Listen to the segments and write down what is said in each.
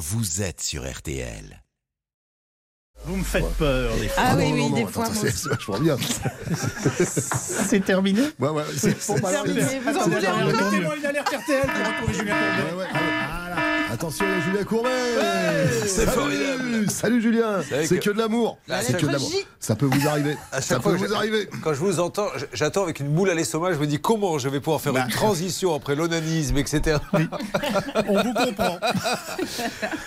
vous êtes sur RTL. Vous me faites peur, des fois. Ah oui, non, oui, non, des non, fois. c'est vachement bien. C'est terminé Ouais, ouais, c'est terminé. Vous en voulez encore Mettez-moi une alerte RTL pour retrouver Julien Courbet. Ouais, ouais, ouais. Attention, il y a Julien Courbet c'est Salut formidable. Salut Julien savez C'est que- que de l'amour C'est que de l'amour. Ça peut vous arriver. À Ça peut vous arriver. Quand je vous entends, j'attends avec une boule à l'estomac, je me dis comment je vais pouvoir faire Bah. une transition après l'onanisme, etc. On vous comprend.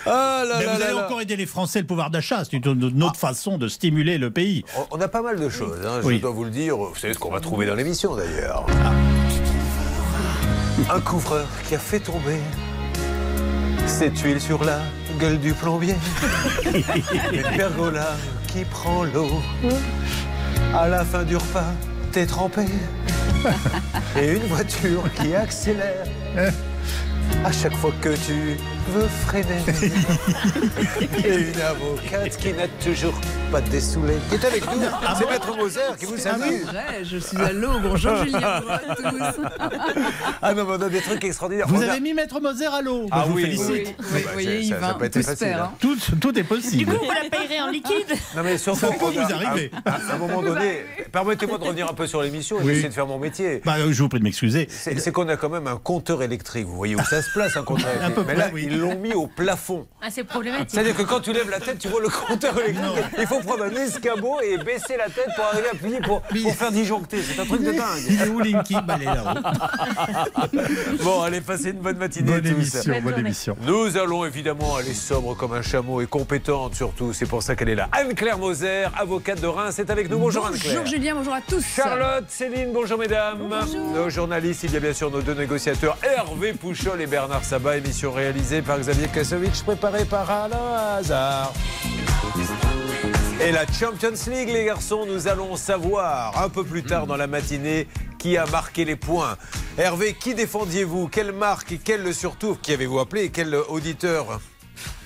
Ah là Mais là vous là allez là. encore aider les Français, le pouvoir d'achat. C'est une, une autre façon de stimuler le pays. On- On a pas mal de choses, hein, je Oui. dois vous le dire. Vous savez ce qu'on va trouver dans l'émission d'ailleurs. Un couvreur qui a fait tomber cette huile sur la gueule du plombier. Une pergola qui prend l'eau. À la fin du repas, t'es trempé. Et une voiture qui accélère. À chaque fois que tu veux freiner. Et une avocate qui n'a toujours pas dessoulé. Qui est avec nous. C'est Maître Moser qui vous salue. Ouais, je suis à l'eau. Bonjour Julien, bonjour à tous. Ah non, mais on a des trucs extraordinaires. Vous On a- avez mis Maître Moser à l'eau. Ah vous oui, félicite. Oui, Ah oui, bah, vous voyez, il va. Tout hein. Tout, tout est possible. Vous la payerez en liquide Non mais surtout Ça peut qu'on vous a- arriver. À, à un moment donné, permettez-moi de revenir un peu sur l'émission et Oui. d'essayer de faire mon métier. Bah, je vous prie de m'excuser. C'est c'est qu'on a quand même un compteur électrique. Vous voyez où ça se place, un compteur électrique. peu Mais près, là, oui. ils l'ont mis au plafond. Ah, c'est problématique. C'est-à-dire que quand tu lèves la tête, tu vois le compteur électrique. Il faut prendre un escabeau et baisser la tête pour arriver à appuyer pour, pour faire disjoncter. C'est un truc de dingue. Il est où Linky Bah, est là-haut. Bon, allez, passez une bonne matinée. Bonne tous. émission, bonne émission. Nous allons évidemment aller sobre comme un chameau et compétente surtout. C'est pour ça qu'elle est là. Anne-Claire Moser, avocate de Reims, est avec nous. Bonjour, Anne-Claire. Bonjour Julien, bonjour à tous. Charlotte, Céline, bonjour mesdames. Nos journalistes, il y a bien sûr nos deux négociateurs, Hervé Pouchol et Bernard Sabat. Émission réalisée par Xavier Kasovic, préparée par Alain Hazard. Et la Champions League, les garçons, nous allons savoir un peu plus tard dans la matinée qui a marqué les points. Hervé, qui défendiez-vous? Quelle marque et quel surtout Qui avez-vous appelé? Et quel auditeur?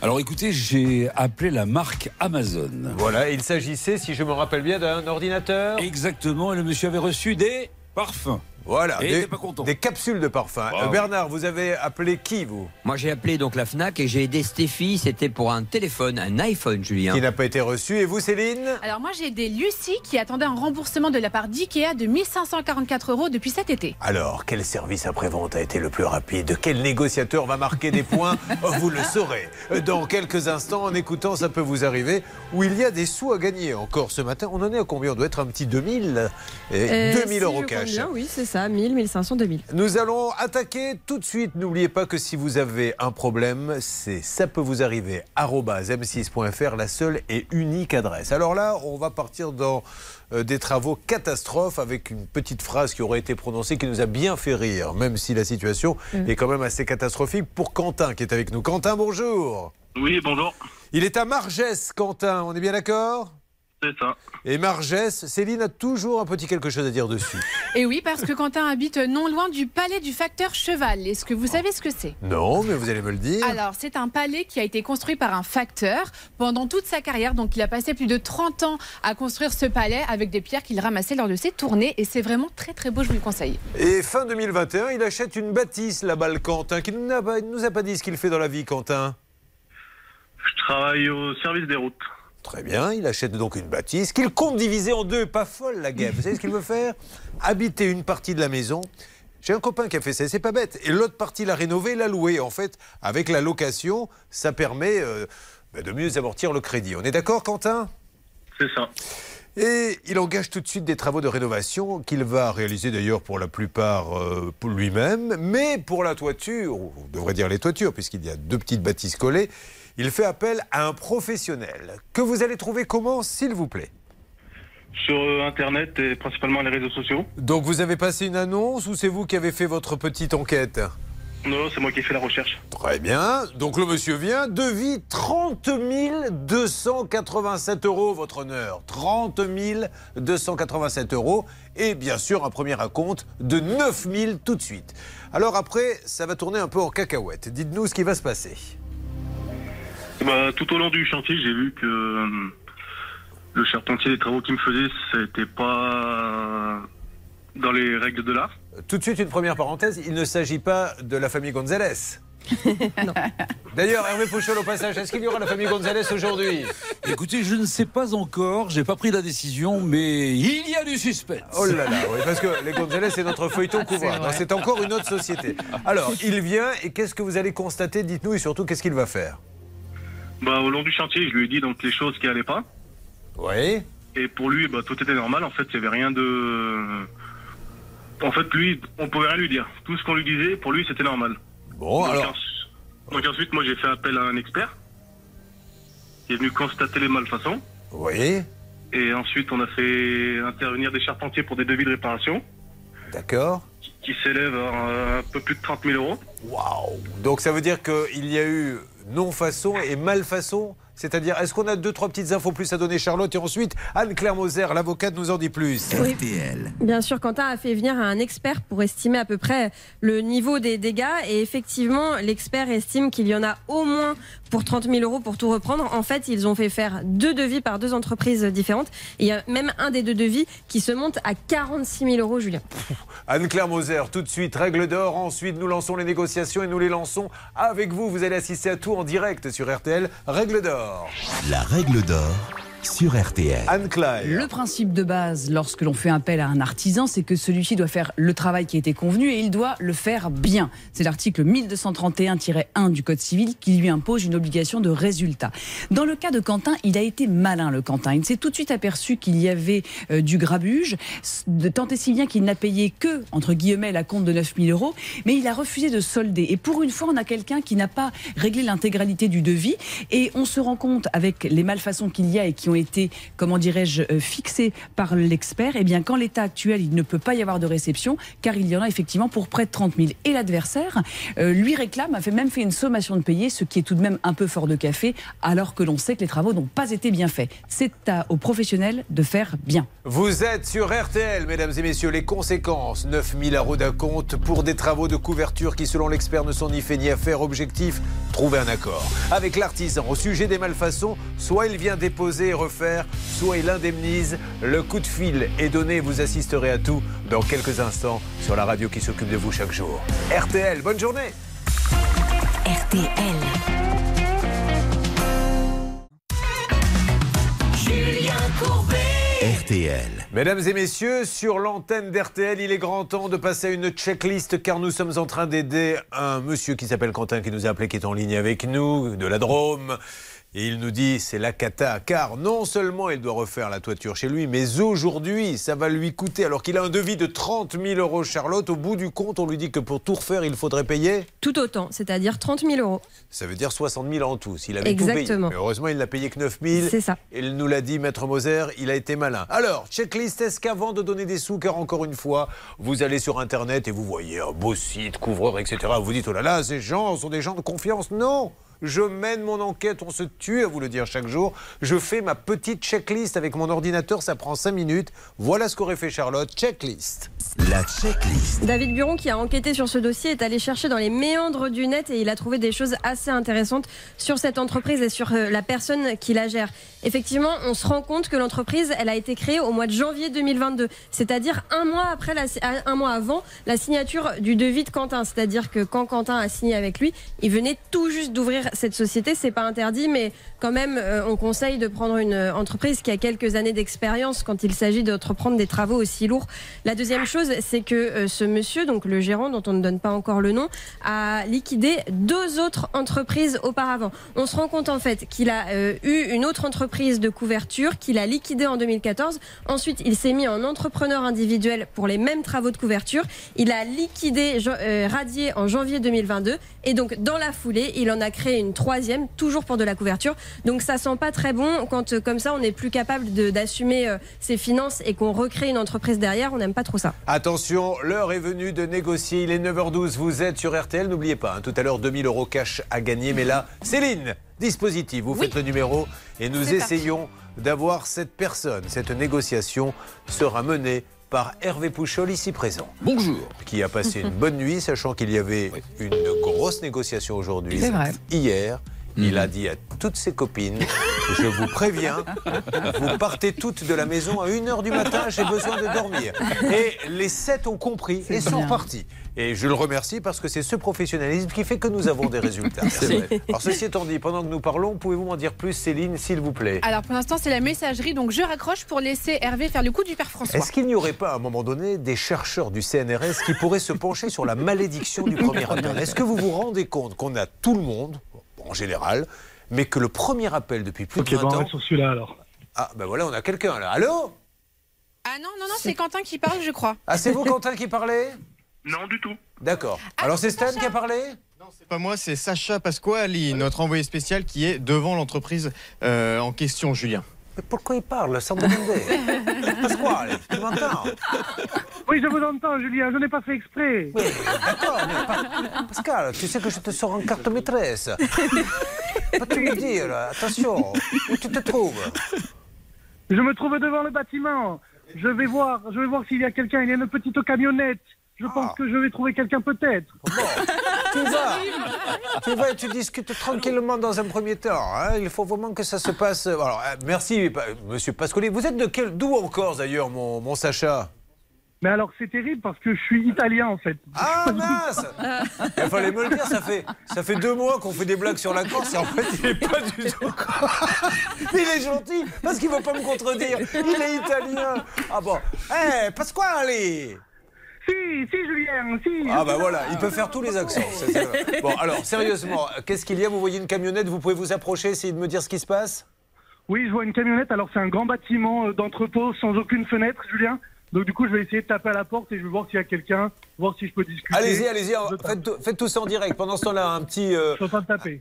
Alors écoutez, j'ai appelé la marque Amazon. Voilà, il s'agissait, si je me rappelle bien, d'un ordinateur. Exactement, et le monsieur avait reçu des parfums. Voilà, Et des, était pas content. des capsules de parfum. Wow. Euh, Bernard, vous avez appelé qui, vous? Moi j'ai appelé donc la FNAC et j'ai aidé Stéphie, c'était pour un téléphone, un iPhone Julien. Qui n'a pas été reçu. Et vous, Céline? Alors moi j'ai des Lucie qui attendaient un remboursement de la part d'IKEA de 1544 euros depuis cet été. Alors, quel service après-vente a été le plus rapide? Quel négociateur va marquer des points? Vous le saurez dans quelques instants en écoutant Ça peut vous arriver, où il y a des sous à gagner encore ce matin. On en est à combien? On doit être un petit 2000 et Euh, 2000 si euros cash. bien, oui, c'est ça, 1000, 1500, 2000. Nous allons attaquer tout de suite. N'oubliez pas que si vous avez un problème, c'est ça peut vous arriver m6.fr, la seule et unique adresse. Alors là, on va partir dans euh, des travaux catastrophes avec une petite phrase qui aurait été prononcée qui nous a bien fait rire, même si la situation est quand même assez catastrophique pour Quentin qui est avec nous. Quentin, bonjour. Oui, bonjour. Il est à Margès, Quentin. On est bien d'accord? C'est ça. Et Margès, Céline a toujours un petit quelque chose à dire dessus. Et oui, parce que Quentin habite non loin du palais du facteur Cheval. Est-ce que vous savez ce que c'est? Non, mais vous allez me le dire. Alors, c'est un palais qui a été construit par un facteur pendant toute sa carrière. Donc, il a passé plus de 30 ans à construire ce palais avec des pierres qu'il ramassait lors de ses tournées. Et c'est vraiment très très beau, je vous le conseille. Et fin 2021, il achète une bâtisse là-bas, le Quentin, qui ne nous a pas- ne nous a pas dit ce qu'il fait dans la vie, Quentin. Je travaille au service des routes. Très bien, il achète donc une bâtisse qu'il compte diviser en deux. Pas folle la guêpe. Vous savez ce qu'il veut faire? Habiter une partie de la maison. J'ai un copain qui a fait ça, c'est pas bête. Et l'autre partie, l'a rénover, l'a louer. En fait, avec la location, ça permet euh, bah, de mieux amortir le crédit. On est d'accord, Quentin? C'est ça. Et il engage tout de suite des travaux de rénovation qu'il va réaliser d'ailleurs pour la plupart euh, lui-même, mais pour la toiture, ou on devrait dire les toitures, puisqu'il y a deux petites bâtisses collées, il fait appel à un professionnel que vous allez trouver comment, s'il vous plaît? Sur euh, Internet et principalement les réseaux sociaux. Donc vous avez passé une annonce ou c'est vous qui avez fait votre petite enquête? Non, c'est moi qui ai fait la recherche. Très bien. Donc le monsieur vient, devis 30 287 euros, votre honneur. 30 287 euros. Et bien sûr, un premier acompte de 9 000 tout de suite. Alors après, ça va tourner un peu en cacahuète. Dites-nous ce qui va se passer. Bah, tout au long du chantier, j'ai vu que euh, le charpentier des travaux qu'il me faisait, c'était pas dans les règles de l'art. Tout de suite, une première parenthèse. Il ne s'agit pas de la famille González. D'ailleurs, Hervé Pouchol au passage, est-ce qu'il y aura la famille Gonzalez aujourd'hui? Écoutez, je ne sais pas encore, j'ai pas pris la décision, mais il y a du suspense. Oh là là, oui, parce que les Gonzalez, c'est notre feuilleton couvreur. Donc, C'est encore une autre société. Alors, il vient et qu'est-ce que vous allez constater? Dites-nous et surtout, qu'est-ce qu'il va faire? Bah, au long du chantier, je lui ai dit donc les choses qui allaient pas. Oui. Et pour lui, bah, tout était normal. En fait, il n'y avait rien de. En fait, lui, on pouvait rien lui dire. Tout ce qu'on lui disait, pour lui, c'était normal. Bon, donc, alors, donc ensuite, moi, j'ai fait appel à un expert qui est venu constater les malfaçons. oui, Et ensuite, on a fait intervenir des charpentiers pour des devis de réparation d'accord. qui s'élèvent à un peu plus de 30 000 euros. Waouh Donc ça veut dire qu'il y a eu non-façon et malfaçon c'est-à-dire, est-ce qu'on a deux, trois petites infos plus à donner, Charlotte Et ensuite, Anne-Claire Moser, l'avocate, nous en dit plus. Oui. RTL. Bien sûr, Quentin a fait venir un expert pour estimer à peu près le niveau des dégâts. Et effectivement, l'expert estime qu'il y en a au moins pour 30 000 euros pour tout reprendre. En fait, ils ont fait faire deux devis par deux entreprises différentes. Et il y a même un des deux devis qui se monte à 46 000 euros, Julien. Anne-Claire Moser, tout de suite, règle d'or. Ensuite, nous lançons les négociations et nous les lançons avec vous. Vous allez assister à tout en direct sur RTL. Règle d'or. La règle d'or sur RTL. Anne-Claire. Le principe de base, lorsque l'on fait appel à un artisan, c'est que celui-ci doit faire le travail qui a été convenu et il doit le faire bien. C'est l'article 1231-1 du Code civil qui lui impose une obligation de résultat. Dans le cas de Quentin, il a été malin, le Quentin. Il s'est tout de suite aperçu qu'il y avait euh, du grabuge, de tant et si bien qu'il n'a payé que, entre guillemets, la compte de 9000 euros, mais il a refusé de solder. Et pour une fois, on a quelqu'un qui n'a pas réglé l'intégralité du devis et on se rend compte avec les malfaçons qu'il y a et qui ont été, comment dirais-je, euh, fixées par l'expert, eh bien, qu'en l'état actuel, il ne peut pas y avoir de réception, car il y en a effectivement pour près de 30 000. Et l'adversaire, euh, lui réclame, a fait même fait une sommation de payer, ce qui est tout de même un peu fort de café, alors que l'on sait que les travaux n'ont pas été bien faits. C'est aux professionnels de faire bien. Vous êtes sur RTL, mesdames et messieurs. Les conséquences 9000 euros d'acompte pour des travaux de couverture qui, selon l'expert, ne sont ni faits ni à faire. Objectif trouver un accord. Avec l'artisan au sujet des malfaçons, soit il vient déposer refaire, soit il indemnise. Le coup de fil est donné. Vous assisterez à tout dans quelques instants sur la radio qui s'occupe de vous chaque jour. RTL, bonne journée. RTL. Julien Courbet. RTL. Mesdames et messieurs, sur l'antenne d'RTL, il est grand temps de passer à une checklist car nous sommes en train d'aider un monsieur qui s'appelle Quentin qui nous a appelé, qui est en ligne avec nous, de la Drôme. Et il nous dit c'est la cata car non seulement il doit refaire la toiture chez lui, mais aujourd'hui ça va lui coûter alors qu'il a un devis de 30 000 euros Charlotte. Au bout du compte, on lui dit que pour tout refaire, il faudrait payer. Tout autant, c'est-à-dire 30 000 euros. Ça veut dire 60 000 en tout. S'il avait tout Exactement. payé. Mais heureusement, il n'a payé que 9 000. C'est ça. Il nous l'a dit, Maître Moser, il a été malin. Alors, checklist, est-ce qu'avant de donner des sous, car encore une fois, vous allez sur Internet et vous voyez un beau site, couvreur, etc. Vous dites, oh là là, ces gens sont des gens de confiance. Non je mène mon enquête, on se tue à vous le dire chaque jour. Je fais ma petite checklist avec mon ordinateur, ça prend 5 minutes. Voilà ce qu'aurait fait Charlotte. Checklist. La checklist. David Buron, qui a enquêté sur ce dossier, est allé chercher dans les méandres du net et il a trouvé des choses assez intéressantes sur cette entreprise et sur euh, la personne qui la gère. Effectivement, on se rend compte que l'entreprise, elle a été créée au mois de janvier 2022, c'est-à-dire un mois après, la, un mois avant la signature du devis de Quentin. C'est-à-dire que quand Quentin a signé avec lui, il venait tout juste d'ouvrir cette société. C'est pas interdit, mais quand même, euh, on conseille de prendre une euh, entreprise qui a quelques années d'expérience quand il s'agit d'entreprendre des travaux aussi lourds. La deuxième chose, c'est que euh, ce monsieur, donc le gérant dont on ne donne pas encore le nom, a liquidé deux autres entreprises auparavant. On se rend compte en fait qu'il a eu une autre entreprise de couverture qu'il a liquidée en 2014. Ensuite, il s'est mis en entrepreneur individuel pour les mêmes travaux de couverture. Il a liquidé, radié en janvier 2022 et donc dans la foulée, il en a créé une troisième, toujours pour de la couverture. Donc ça sent pas très bon quand euh, comme ça on n'est plus capable d'assumer euh, ses finances et qu'on recrée une entreprise derrière. On n'aime pas trop ça. Attention, l'heure est venue de négocier. Il est 9h12, vous êtes sur RTL. N'oubliez pas, hein, tout à l'heure, 2000 euros cash à gagner. Mais là, Céline, dispositif, vous faites le numéro et nous essayons d'avoir cette personne. Cette négociation sera menée par Hervé Pouchol, ici présent. Bonjour. Qui a passé une bonne nuit, sachant qu'il y avait une grosse négociation aujourd'hui. C'est vrai. Hier, Il a dit à toutes ses copines Je vous préviens, vous partez toutes de la maison à 1h du matin, j'ai besoin de dormir. Et les sept ont compris et sont bien. partis. Et je le remercie parce que c'est ce professionnalisme qui fait que nous avons des résultats. Merci. Alors, ceci étant dit, pendant que nous parlons, pouvez-vous m'en dire plus, Céline, s'il vous plaît? Alors pour l'instant, c'est la messagerie, donc je raccroche pour laisser Hervé faire le coup du père François. Est-ce qu'il n'y aurait pas à un moment donné des chercheurs du CNRS qui pourraient se pencher sur la malédiction du premier Est-ce que vous vous rendez compte qu'on a tout le monde, en général, mais que le premier appel depuis plus Ok, de bon, 20 on ans... sur celui-là alors. Ah ben voilà, on a quelqu'un là. Allô Ah non, non, non, c'est Quentin qui parle, je crois. Ah c'est vous Quentin qui parlez Non, du tout. D'accord. Alors c'est Stan qui a parlé C'est pas moi, c'est Sacha Pasquali, notre envoyé spécial qui est devant l'entreprise euh, en question, Julien. Mais pourquoi il parle sans demander Pasquale, tu m'entends Oui, je vous entends, Julien, je n'ai pas fait exprès. Oui, d'accord, mais pas- Pascal, tu sais que je te sors en carte maîtresse. Peux-tu me dire, attention, où tu te trouves? Je me trouve devant le bâtiment. Je vais voir, je vais voir s'il y a quelqu'un. Il y a une petite camionnette. Je pense que je vais trouver quelqu'un peut-être. Tu vas, tu vas et tu discutes tranquillement dans un premier temps. hein. Il faut vraiment que ça se passe. Alors, euh, merci, Monsieur Pascoli. Vous êtes de quel, d'où en Corse d'ailleurs, mon, mon Sacha? Mais alors c'est terrible parce que je suis italien en fait. Ah mince Il fallait me le dire. Ça fait, ça fait deux mois qu'on fait des blagues sur la Corse et en fait, il n'est pas du tout. Il est gentil parce qu'il ne veut pas me contredire. Il est italien. Ah bon. Eh, Pasquale Si, si, Julien, si. Ah bah voilà, il peut faire tous les accents. c'est- c'est- Bon alors, sérieusement, qu'est-ce qu'il y a? Vous voyez une camionnette, vous pouvez vous approcher, essayer de me dire ce qui se passe? Oui, je vois une camionnette. Alors c'est un grand bâtiment euh, d'entrepôt sans aucune fenêtre, Julien. Donc du coup, je vais essayer de taper à la porte et je vais voir s'il y a quelqu'un, voir si je peux discuter. Allez-y, allez-y, faites, tout- faites tout ça en direct. Pendant ce temps-là, un petit, euh,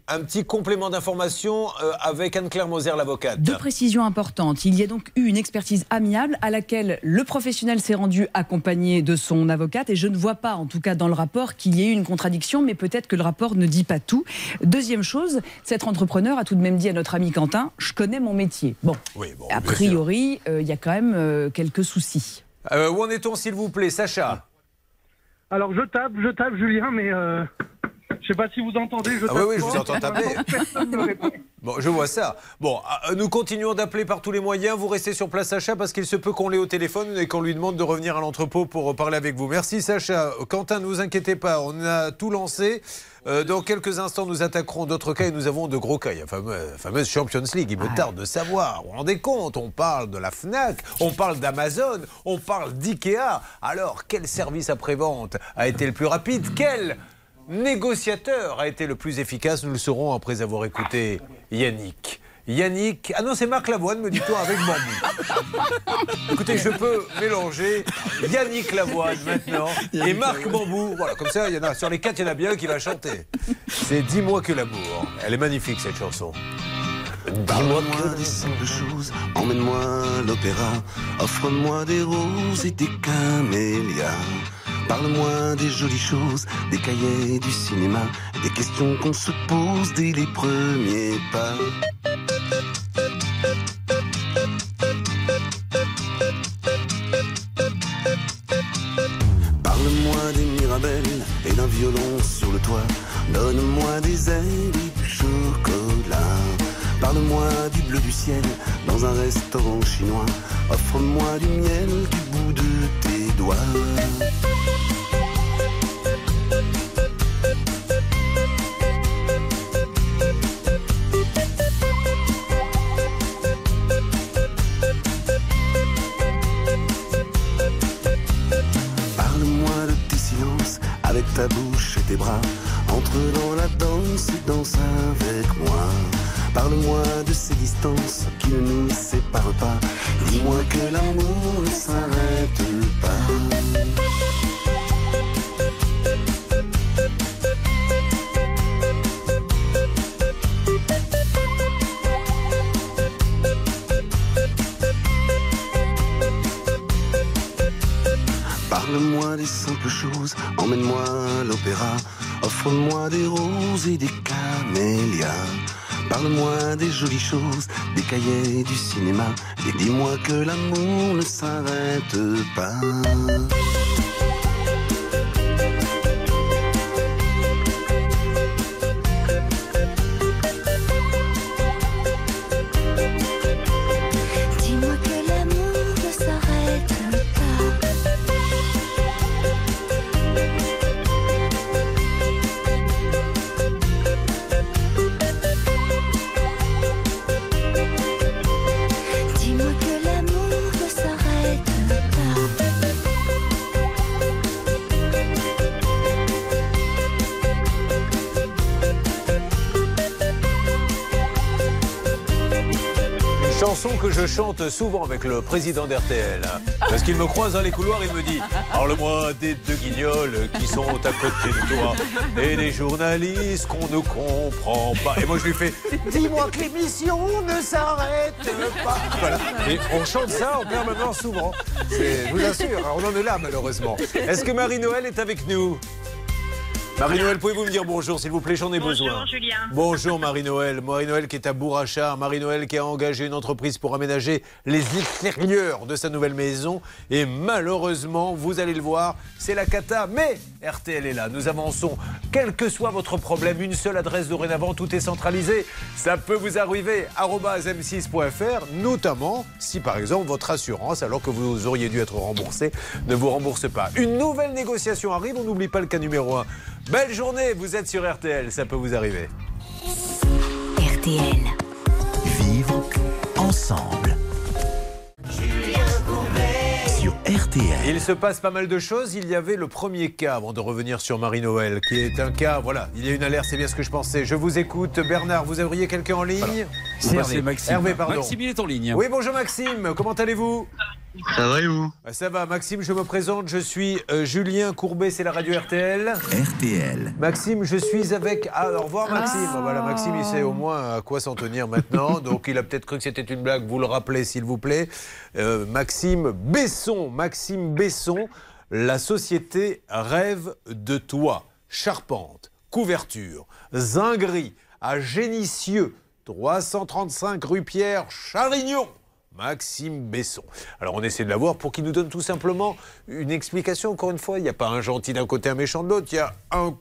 un petit complément d'information euh, avec Anne-Claire Moser, l'avocate. Deux précisions importantes. Il y a donc eu une expertise amiable à laquelle le professionnel s'est rendu accompagné de son avocate et je ne vois pas, en tout cas dans le rapport, qu'il y ait eu une contradiction, mais peut-être que le rapport ne dit pas tout. Deuxième chose, cet entrepreneur a tout de même dit à notre ami Quentin, je connais mon métier. Bon, Oui, bon, a priori, euh, il y a quand même euh, quelques soucis. Euh, où en est-on, s'il vous plaît, Sacha? Alors je tape, je tape, Julien, mais euh, je sais pas si vous entendez. Je Ah tape oui, oui, je vous entends taper. Ne. Bon, je vois ça. Bon, euh, nous continuons d'appeler par tous les moyens. Vous restez sur place, Sacha, parce qu'il se peut qu'on l'ait au téléphone et qu'on lui demande de revenir à l'entrepôt pour parler avec vous. Merci, Sacha. Quentin, ne vous inquiétez pas, on a tout lancé. Euh, dans quelques instants, nous attaquerons d'autres cas et nous avons de gros cas. Il y a la fameuse, la fameuse Champions League. Il me tarde de savoir. Vous vous rendez compte On parle de la Fnac, on parle d'Amazon, on parle d'IKEA. Alors, quel service après-vente a été le plus rapide? Quel négociateur a été le plus efficace? Nous le saurons après avoir écouté Yannick. Yannick. Ah non, c'est Marc Lavoine, me dit-on, avec Bambou. Écoutez, je peux mélanger Yannick Lavoine maintenant et Marc Bambou. Voilà, comme ça, il y en a, sur les quatre, il y en a bien un qui va chanter. C'est Dis-moi que l'amour. Elle est magnifique, cette chanson. Parle-moi des simples choses, emmène-moi à l'opéra, offre-moi des roses et des camélias. Parle-moi des jolies choses, des cahiers du cinéma, des questions qu'on se pose dès les premiers pas. Et d'un violon sur le toit. Donne-moi des ailes du chocolat. Parle-moi du bleu du ciel dans un restaurant chinois. Offre-moi du miel du bout de tes doigts. Avec ta bouche et tes bras. Entre dans la danse et danse avec moi. Parle-moi de ces distances qui ne nous séparent pas. Dis-moi que l'amour ne s'arrête pas. Parle-moi des simples choses, emmène-moi à l'opéra, offre-moi des roses et des camélias. Parle-moi des jolies choses, des cahiers du cinéma, et dis-moi que l'amour ne s'arrête pas. Chante souvent avec le président d'RTL. Parce qu'il me croise dans les couloirs, il me dit Parle-moi des deux guignols qui sont à côté de toi et des journalistes qu'on ne comprend pas. Et moi je lui fais Dis-moi que l'émission ne s'arrête pas. Voilà. Et on chante ça en permanence souvent. Je vous assure, hein, on en est là malheureusement. Est-ce que Marie-Noël est avec nous? Marie-Noël, pouvez-vous me dire bonjour, s'il vous plaît J'en ai besoin. Bonjour Julien. Bonjour Marie-Noël. Marie-Noël qui est à Bourrachard. Marie-Noël qui a engagé une entreprise pour aménager les extérieurs de sa nouvelle maison. Et malheureusement, vous allez le voir, c'est la cata. Mais RTL est là. Nous avançons. Quel que soit votre problème, une seule adresse dorénavant, tout est centralisé. Ça peut vous arriver. arobase m6.fr, notamment si par exemple votre assurance, alors que vous auriez dû être remboursé, ne vous rembourse pas. Une nouvelle négociation arrive. On n'oublie pas le cas numéro 1. Belle journée, vous êtes sur RTL, ça peut vous arriver. RTL. Vivre ensemble. Sur RTL. Il se passe pas mal de choses. Il y avait le premier cas, avant de revenir sur Marie-Noël, qui est un cas, voilà, il y a une alerte, c'est bien ce que je pensais. Je vous écoute. Bernard, vous auriez quelqu'un en ligne? C'est Hervé. Maxime. Hervé, pardon. Maxime, il est en ligne. Oui, bonjour Maxime, comment allez-vous? Ça va et vous Ça va, Maxime, je me présente, je suis euh, Julien Courbet, c'est la radio RTL. RTL. Maxime, je suis avec. Ah, au revoir Maxime. Voilà, Maxime, il sait au moins à quoi s'en tenir maintenant. Donc, il a peut-être cru que c'était une blague. Vous le rappelez, s'il vous plaît. Euh, Maxime Besson. Maxime Besson, la société rêve de toi. Charpente, couverture, zinguerie, à Génissieux, 335 rue Pierre Charignon. Maxime Besson. Alors on essaie de l'avoir pour qu'il nous donne tout simplement une explication. Encore une fois, il n'y a pas un gentil d'un côté, un méchant de l'autre. Il y a un,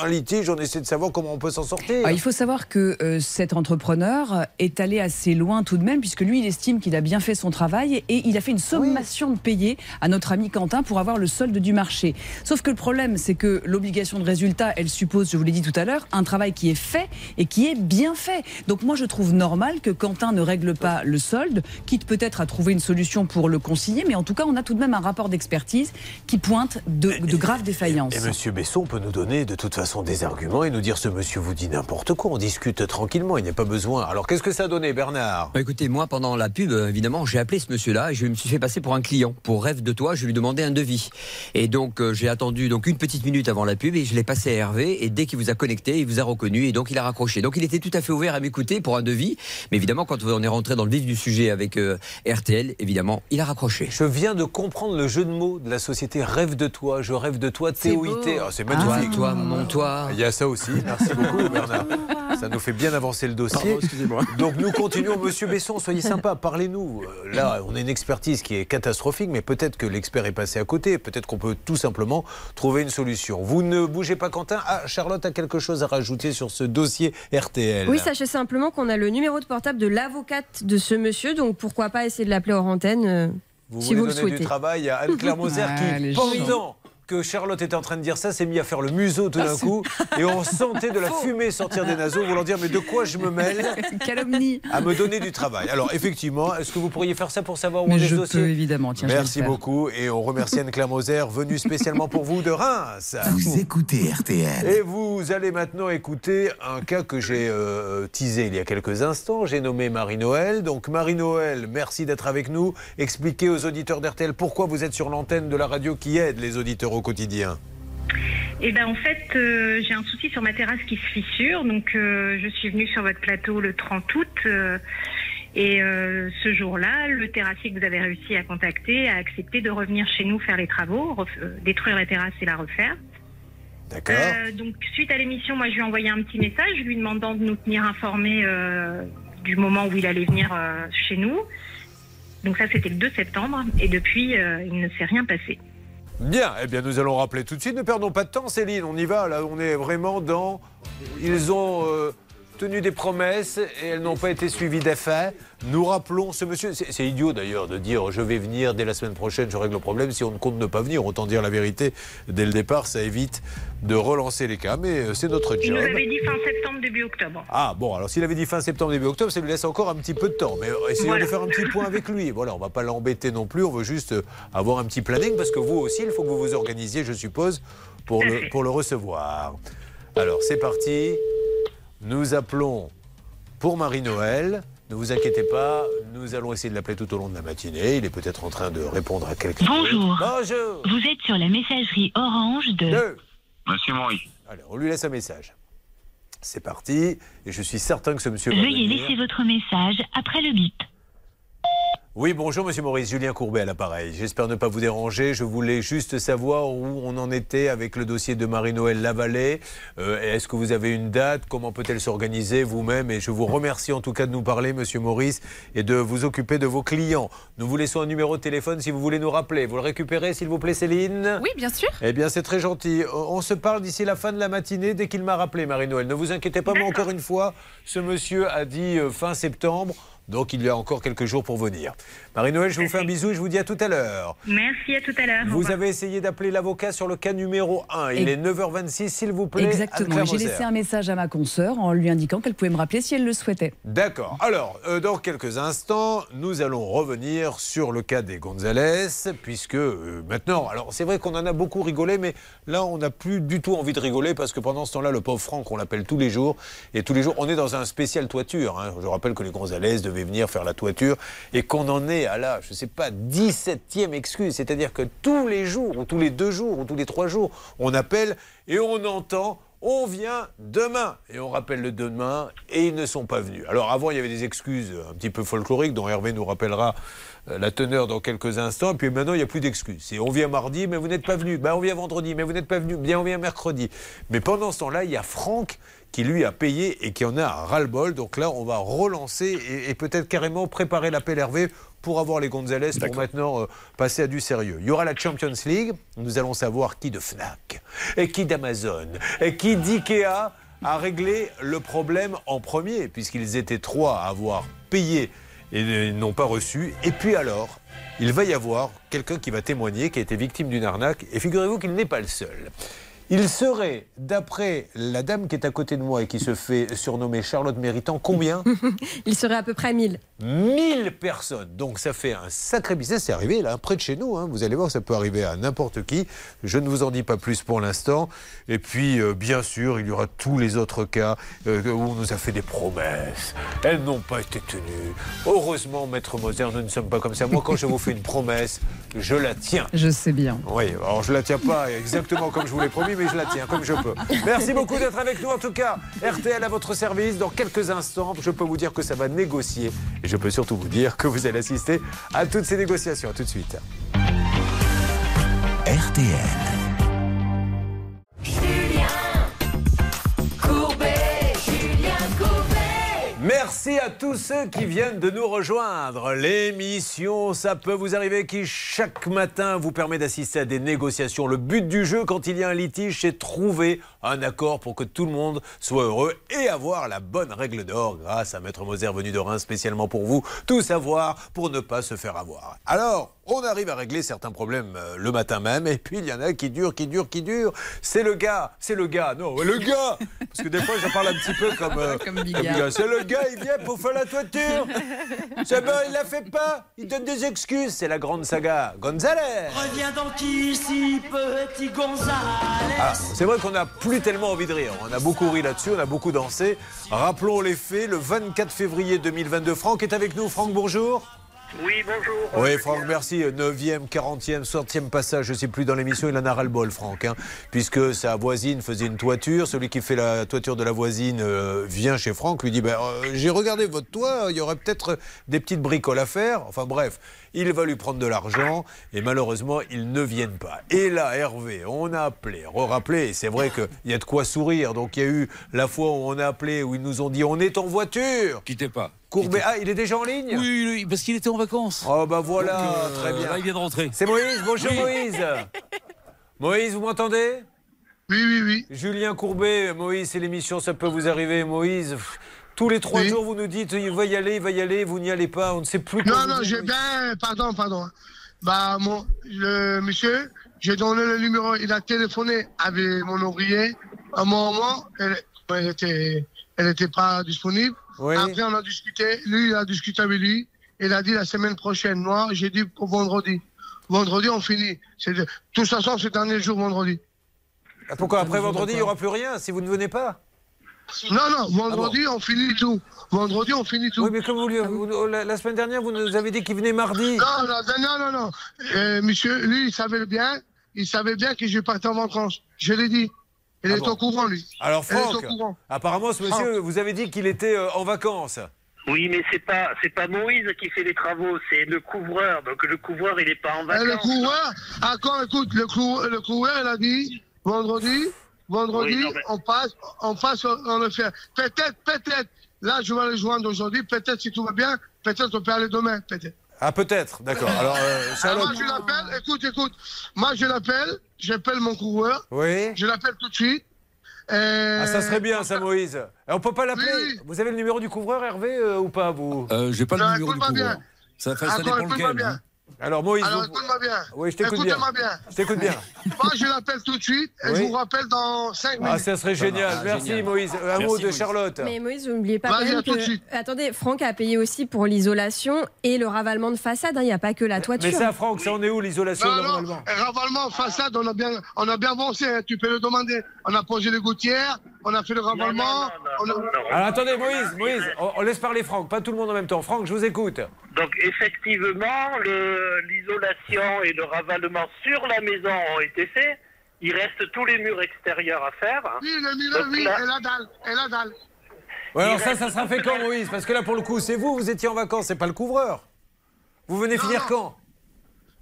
un litige. On essaie de savoir comment on peut s'en sortir. Ah, il faut savoir que euh, cet entrepreneur est allé assez loin tout de même, puisque lui, il estime qu'il a bien fait son travail et il a fait une sommation de payer à notre ami Quentin pour avoir le solde du marché. Sauf que le problème, c'est que l'obligation de résultat, elle suppose, je vous l'ai dit tout à l'heure, un travail qui est fait et qui est bien fait. Donc moi, je trouve normal que Quentin ne règle pas le solde, quitte peut-être à trouver une solution pour le concilier, mais en tout cas, on a tout de même un rapport d'expertise qui pointe de, de graves défaillances. Et Monsieur Besson peut nous donner de toute façon des arguments et nous dire ce monsieur vous dit n'importe quoi. On discute tranquillement. Il n'y a pas besoin. Alors qu'est-ce que ça a donné, Bernard? Bah, écoutez, moi, pendant la pub, euh, évidemment, j'ai appelé ce monsieur-là et je me suis fait passer pour un client. Pour rêve de toi, je lui demandais un devis. Et donc, euh, j'ai attendu donc une petite minute avant la pub et je l'ai passé à Hervé. Et dès qu'il vous a connecté, il vous a reconnu et donc il a raccroché. Donc, il était tout à fait ouvert à m'écouter pour un devis. Mais évidemment, quand on est rentré dans le vif du sujet avec euh, RTL, évidemment, il a raccroché. Je viens de comprendre le jeu de mots de la société Rêve de toi. Je rêve de toi, TOIT. Ah, c'est magnifique. Toi, mon toi. Il y a ça aussi. Merci beaucoup, Bernard. Ça nous fait bien avancer le dossier. Donc nous continuons. Monsieur Besson, soyez sympa, parlez-nous. Euh, Là, on a une expertise qui est catastrophique, mais peut-être que l'expert est passé à côté. Peut-être qu'on peut tout simplement trouver une solution. Vous ne bougez pas, Quentin. Ah, Charlotte a quelque chose à rajouter sur ce dossier RTL. Oui, sachez simplement qu'on a le numéro de portable de l'avocate de ce monsieur, donc pourquoi pas essayer de l'appeler hors antenne euh, Vous si voulez vous le donner souhaitez. du travail à Anne-Claire Moser Ah, qui, les pendant que Charlotte était en train de dire ça, s'est mis à faire le museau tout d'un coup et on sentait de la fumée sortir des naseaux, voulant dire mais de quoi je me mêle Calomnie. à me donner du travail. Alors effectivement, est-ce que vous pourriez faire ça pour savoir où Mais on est je ce dossier? peux évidemment. Tiens, Merci beaucoup et on remercie Anne-Claire Moser, venue spécialement pour vous de Reims. Vous écoutez RTL. Et vous allez maintenant écouter un cas que j'ai euh, teasé il y a quelques instants. J'ai nommé Marie-Noël. Donc Marie-Noël, merci d'être avec nous. Expliquez aux auditeurs d'RTL pourquoi vous êtes sur l'antenne de la radio qui aide les auditeurs au quotidien. Eh ben en fait, euh, j'ai un souci sur ma terrasse qui se fissure, donc euh, je suis venue sur votre plateau le 30 août. euh, et ce jour-là, le terrassier que vous avez réussi à contacter a accepté de revenir chez nous faire les travaux, détruire la terrasse et la refaire. D'accord donc suite à l'émission, moi je lui ai envoyé un petit message lui demandant de nous tenir informés du moment où il allait venir chez nous. Donc ça c'était le 2 septembre et depuis il ne s'est rien passé. Bien, eh bien nous allons rappeler tout de suite. Ne perdons pas de temps, Céline. On y va. Là, on est vraiment dans. Ils ont euh, tenu des promesses et elles n'ont pas été suivies d'effets. Nous rappelons ce monsieur. C'est idiot d'ailleurs de dire je vais venir dès la semaine prochaine, je règle le problème. Si on ne compte ne pas venir, autant dire la vérité dès le départ, ça évite de relancer les cas. Mais euh, c'est notre Il nous job. avait dit fin septembre, début octobre. Ah bon, alors s'il avait dit fin septembre, début octobre, ça lui laisse encore un petit peu de temps. Mais euh, essayons Voilà. de faire un petit point avec lui. Voilà, on va pas l'embêter non plus, on veut juste euh, avoir un petit planning parce que vous aussi, il faut que vous vous organisiez, je suppose, pour, le, pour le recevoir. Alors c'est parti, nous appelons pour Marie-Noël Ne vous inquiétez pas, nous allons essayer de l'appeler tout au long de la matinée. Il est peut-être en train de répondre à quelqu'un. Bonjour. Bonjour. Vous êtes sur la messagerie orange de... Monsieur Maurice. Allez, on lui laisse un message. C'est parti. Et je suis certain que ce monsieur. va Veuillez venir. laisser votre message après le bip. Oui, bonjour Monsieur Maurice, Julien Courbet à l'appareil. J'espère ne pas vous déranger. Je voulais juste savoir où on en était avec le dossier de Marie-Noël Lavallée. Euh, Est-ce que vous avez une date? Comment peut-elle s'organiser vous-même? Et je vous remercie en tout cas de nous parler, Monsieur Maurice, et de vous occuper de vos clients. Nous vous laissons un numéro de téléphone si vous voulez nous rappeler. Vous le récupérez, s'il vous plaît, Céline? Oui, bien sûr. Eh bien, c'est très gentil. On se parle d'ici la fin de la matinée dès qu'il m'a rappelé, Marie-Noël. Ne vous inquiétez pas, mais encore une fois, ce monsieur a dit euh, fin septembre. Donc il y a encore quelques jours pour venir. Marie-Noël, je vous fais un bisou et je vous dis à tout à l'heure. Merci, à tout à l'heure. Vous avez essayé d'appeler l'avocat sur le cas numéro 1. Il Et- est 9h26, s'il vous plaît. Exactement. J'ai laissé un message à ma consoeur en lui indiquant qu'elle pouvait me rappeler si elle le souhaitait. D'accord. Alors, euh, dans quelques instants, nous allons revenir sur le cas des Gonzalez, puisque euh, maintenant, alors c'est vrai qu'on en a beaucoup rigolé, mais là, on n'a plus du tout envie de rigoler, parce que pendant ce temps-là, le pauvre Franck, on l'appelle tous les jours, et tous les jours, on est dans un spécial toiture. hein. Je rappelle que les Gonzalez devaient venir faire la toiture, et qu'on en est à la, je sais pas, 17e excuse, c'est-à-dire que tous les jours, ou tous les deux jours, ou tous les trois jours, on appelle et on entend on vient demain. Et on rappelle le demain et ils ne sont pas venus. Alors avant, il y avait des excuses un petit peu folkloriques dont Hervé nous rappellera euh, la teneur dans quelques instants. Et puis maintenant, il n'y a plus d'excuses. C'est on vient mardi, mais vous n'êtes pas venu. Ben, on vient vendredi, mais vous n'êtes pas venu. Bien, on vient mercredi. Mais pendant ce temps-là, il y a Franck qui lui a payé et qui en a à ras-le-bol. Donc là, on va relancer et, et peut-être carrément préparer l'appel Hervé pour avoir les Gonzalez pour maintenant euh, passer à du sérieux. Il y aura la Champions League. Nous allons savoir qui de Fnac et qui d'Amazon et qui d'IKEA a réglé le problème en premier, puisqu'ils étaient trois à avoir payé et n'ont pas reçu. Et puis alors, il va y avoir quelqu'un qui va témoigner, qui a été victime d'une arnaque. Et figurez-vous qu'il n'est pas le seul. Il serait, d'après la dame qui est à côté de moi et qui se fait surnommer Charlotte Méritant, combien Il serait à peu près 1000. 1000 personnes. Donc ça fait un sacré business. C'est arrivé là, près de chez nous. hein. Vous allez voir, ça peut arriver à n'importe qui. Je ne vous en dis pas plus pour l'instant. Et puis, euh, bien sûr, il y aura tous les autres cas euh, où on nous a fait des promesses. Elles n'ont pas été tenues. Heureusement, Maître Moser, nous ne sommes pas comme ça. Moi, quand je vous fais une promesse, je la tiens. Je sais bien. Oui, alors je la tiens pas exactement comme je vous l'ai promis, mais je la tiens comme je peux. Merci beaucoup d'être avec nous en tout cas. RTL à votre service. Dans quelques instants, je peux vous dire que ça va négocier. Et je peux surtout vous dire que vous allez assister à toutes ces négociations. À tout de suite. RTL. Merci à tous ceux qui viennent de nous rejoindre. L'émission Ça peut vous arriver qui chaque matin vous permet d'assister à des négociations. Le but du jeu quand il y a un litige, c'est trouver un accord pour que tout le monde soit heureux et avoir la bonne règle d'or grâce à Maître Moser venu de Reims spécialement pour vous. Tout savoir pour ne pas se faire avoir. Alors, on arrive à régler certains problèmes euh, le matin même et puis il y en a qui durent, qui durent, qui durent. C'est le gars, c'est le gars, non, le gars Parce que des fois je parle un petit peu comme, euh, Comme. C'est le gars, il vient pour faire la toiture. C'est bon, il la fait pas. Il donne des excuses. C'est la grande saga Gonzalez. Reviens donc ici, petit Gonzalez. Ah, c'est vrai qu'on n'a plus tellement envie de rire. On a beaucoup ri là-dessus, on a beaucoup dansé. Rappelons les faits. Le 24 février 2022, Franck est avec nous. Franck, bonjour. Oui, bonjour. Oui, Franck, merci. 9e, 40e, 60e passage, je ne sais plus dans l'émission, il en a ras-le-bol, Franck. hein, puisque sa voisine faisait une toiture. Celui qui fait la toiture de la voisine euh, vient chez Franck, lui dit ben, euh, J'ai regardé votre toit, il y aurait peut-être des petites bricoles à faire. Enfin bref, il va lui prendre de l'argent et malheureusement, ils ne viennent pas. Et là, Hervé, on a appelé, re-rappelé, et c'est vrai qu'il y a de quoi sourire. Donc il y a eu la fois où on a appelé, où ils nous ont dit On est en voiture. Quittez pas. Courbet, ah, il est déjà en ligne? Oui, oui, parce qu'il était en vacances. Oh bah voilà, Donc, euh, très bien. là, il vient de rentrer. C'est Moïse, bonjour Oui. Moïse. Moïse, vous m'entendez? Oui, oui, oui. Julien Courbet, Moïse, c'est l'émission Ça peut vous arriver, Moïse. Pff, Tous les trois Oui. jours, vous nous dites il va y aller, il va y aller, vous n'y allez pas, on ne sait plus quoi Non, non, j'ai bien. Pardon, pardon. Bah, mon, le monsieur, j'ai donné le numéro, il a téléphoné avec mon ouvrier. À un moment, elle, elle était, elle était pas disponible. Oui. Après, on a discuté. Lui, il a discuté avec lui. Il a dit la semaine prochaine. Moi, j'ai dit pour vendredi. Vendredi, on finit. C'est de, de toute façon, c'est le dernier jour, vendredi. Ah, Pourquoi après vendredi, il n'y aura plus rien si vous ne venez pas? Non, non, vendredi, on finit tout. Vendredi, on finit tout. Oui, mais comme vous, lui- vous- la, la semaine dernière, vous nous avez dit qu'il venait mardi. Non, non, non, non, non. Euh, monsieur, lui, il savait bien, il savait bien que je partais en vacances. Je l'ai dit. Il Ah est bon au courant, lui. Alors Franck, au courant. apparemment ce monsieur, vous avez dit qu'il était euh, en vacances. Oui, mais c'est pas c'est pas Moïse qui fait les travaux, c'est le couvreur. Donc le couvreur, il est pas en Et vacances. le coureur, encore, écoute, le, cou- le coureur, il a dit, vendredi, vendredi, Oui, non, mais- on passe, on passe, on le fait. Peut-être, peut-être, là, je vais le joindre aujourd'hui, peut-être, si tout va bien, peut-être, on peut aller demain, peut-être. Ah peut-être, d'accord. Alors euh, Alors, moi, je l'appelle, écoute, écoute, moi, je l'appelle, j'appelle mon coureur, oui. je l'appelle tout de suite. Euh, Ah ça serait bien ça Moïse. Et on peut pas l'appeler. Vous avez le numéro du couvreur Hervé euh, ou pas vous? Euh, J'ai pas le numéro du couvreur. bien. Ça, fait, ça dépend lequel. bien. Alors Moïse. Alors, vous- écoute-moi bien. Oui, je t'écoute bien. Écoute-moi bien. Je t'écoute bien. Moi, je l'appelle tout de suite et Oui. je vous rappelle dans 5 minutes. Ah ça serait génial. Merci Moïse. Un mot de Charlotte. Mais Moïse, n'oubliez pas quand même de que... suite. Attendez, Franck a payé aussi pour l'isolation et le ravalement de façade. hein. Il n'y a pas que la toiture. Mais ça Franck, ça en est où l'isolation Non, non, normalement? ravalement, façade, on a bien, on a bien avancé, hein, tu peux le demander. On a posé les gouttières, on a fait le ravalement. on a- Alors attendez Moïse, Moïse, on, on laisse parler Franck, pas tout le monde en même temps. Franck, je vous écoute. Donc effectivement, le- l'isolation et le ravalement sur la maison ont été faits. Il reste tous les murs extérieurs à faire. Oui, le mur, Donc oui, là- et la dalle, et la dalle. Ouais, alors ça, ça sera fait quand Moïse Parce que là pour le coup, c'est vous, vous étiez en vacances, c'est pas le couvreur. Vous venez finir quand?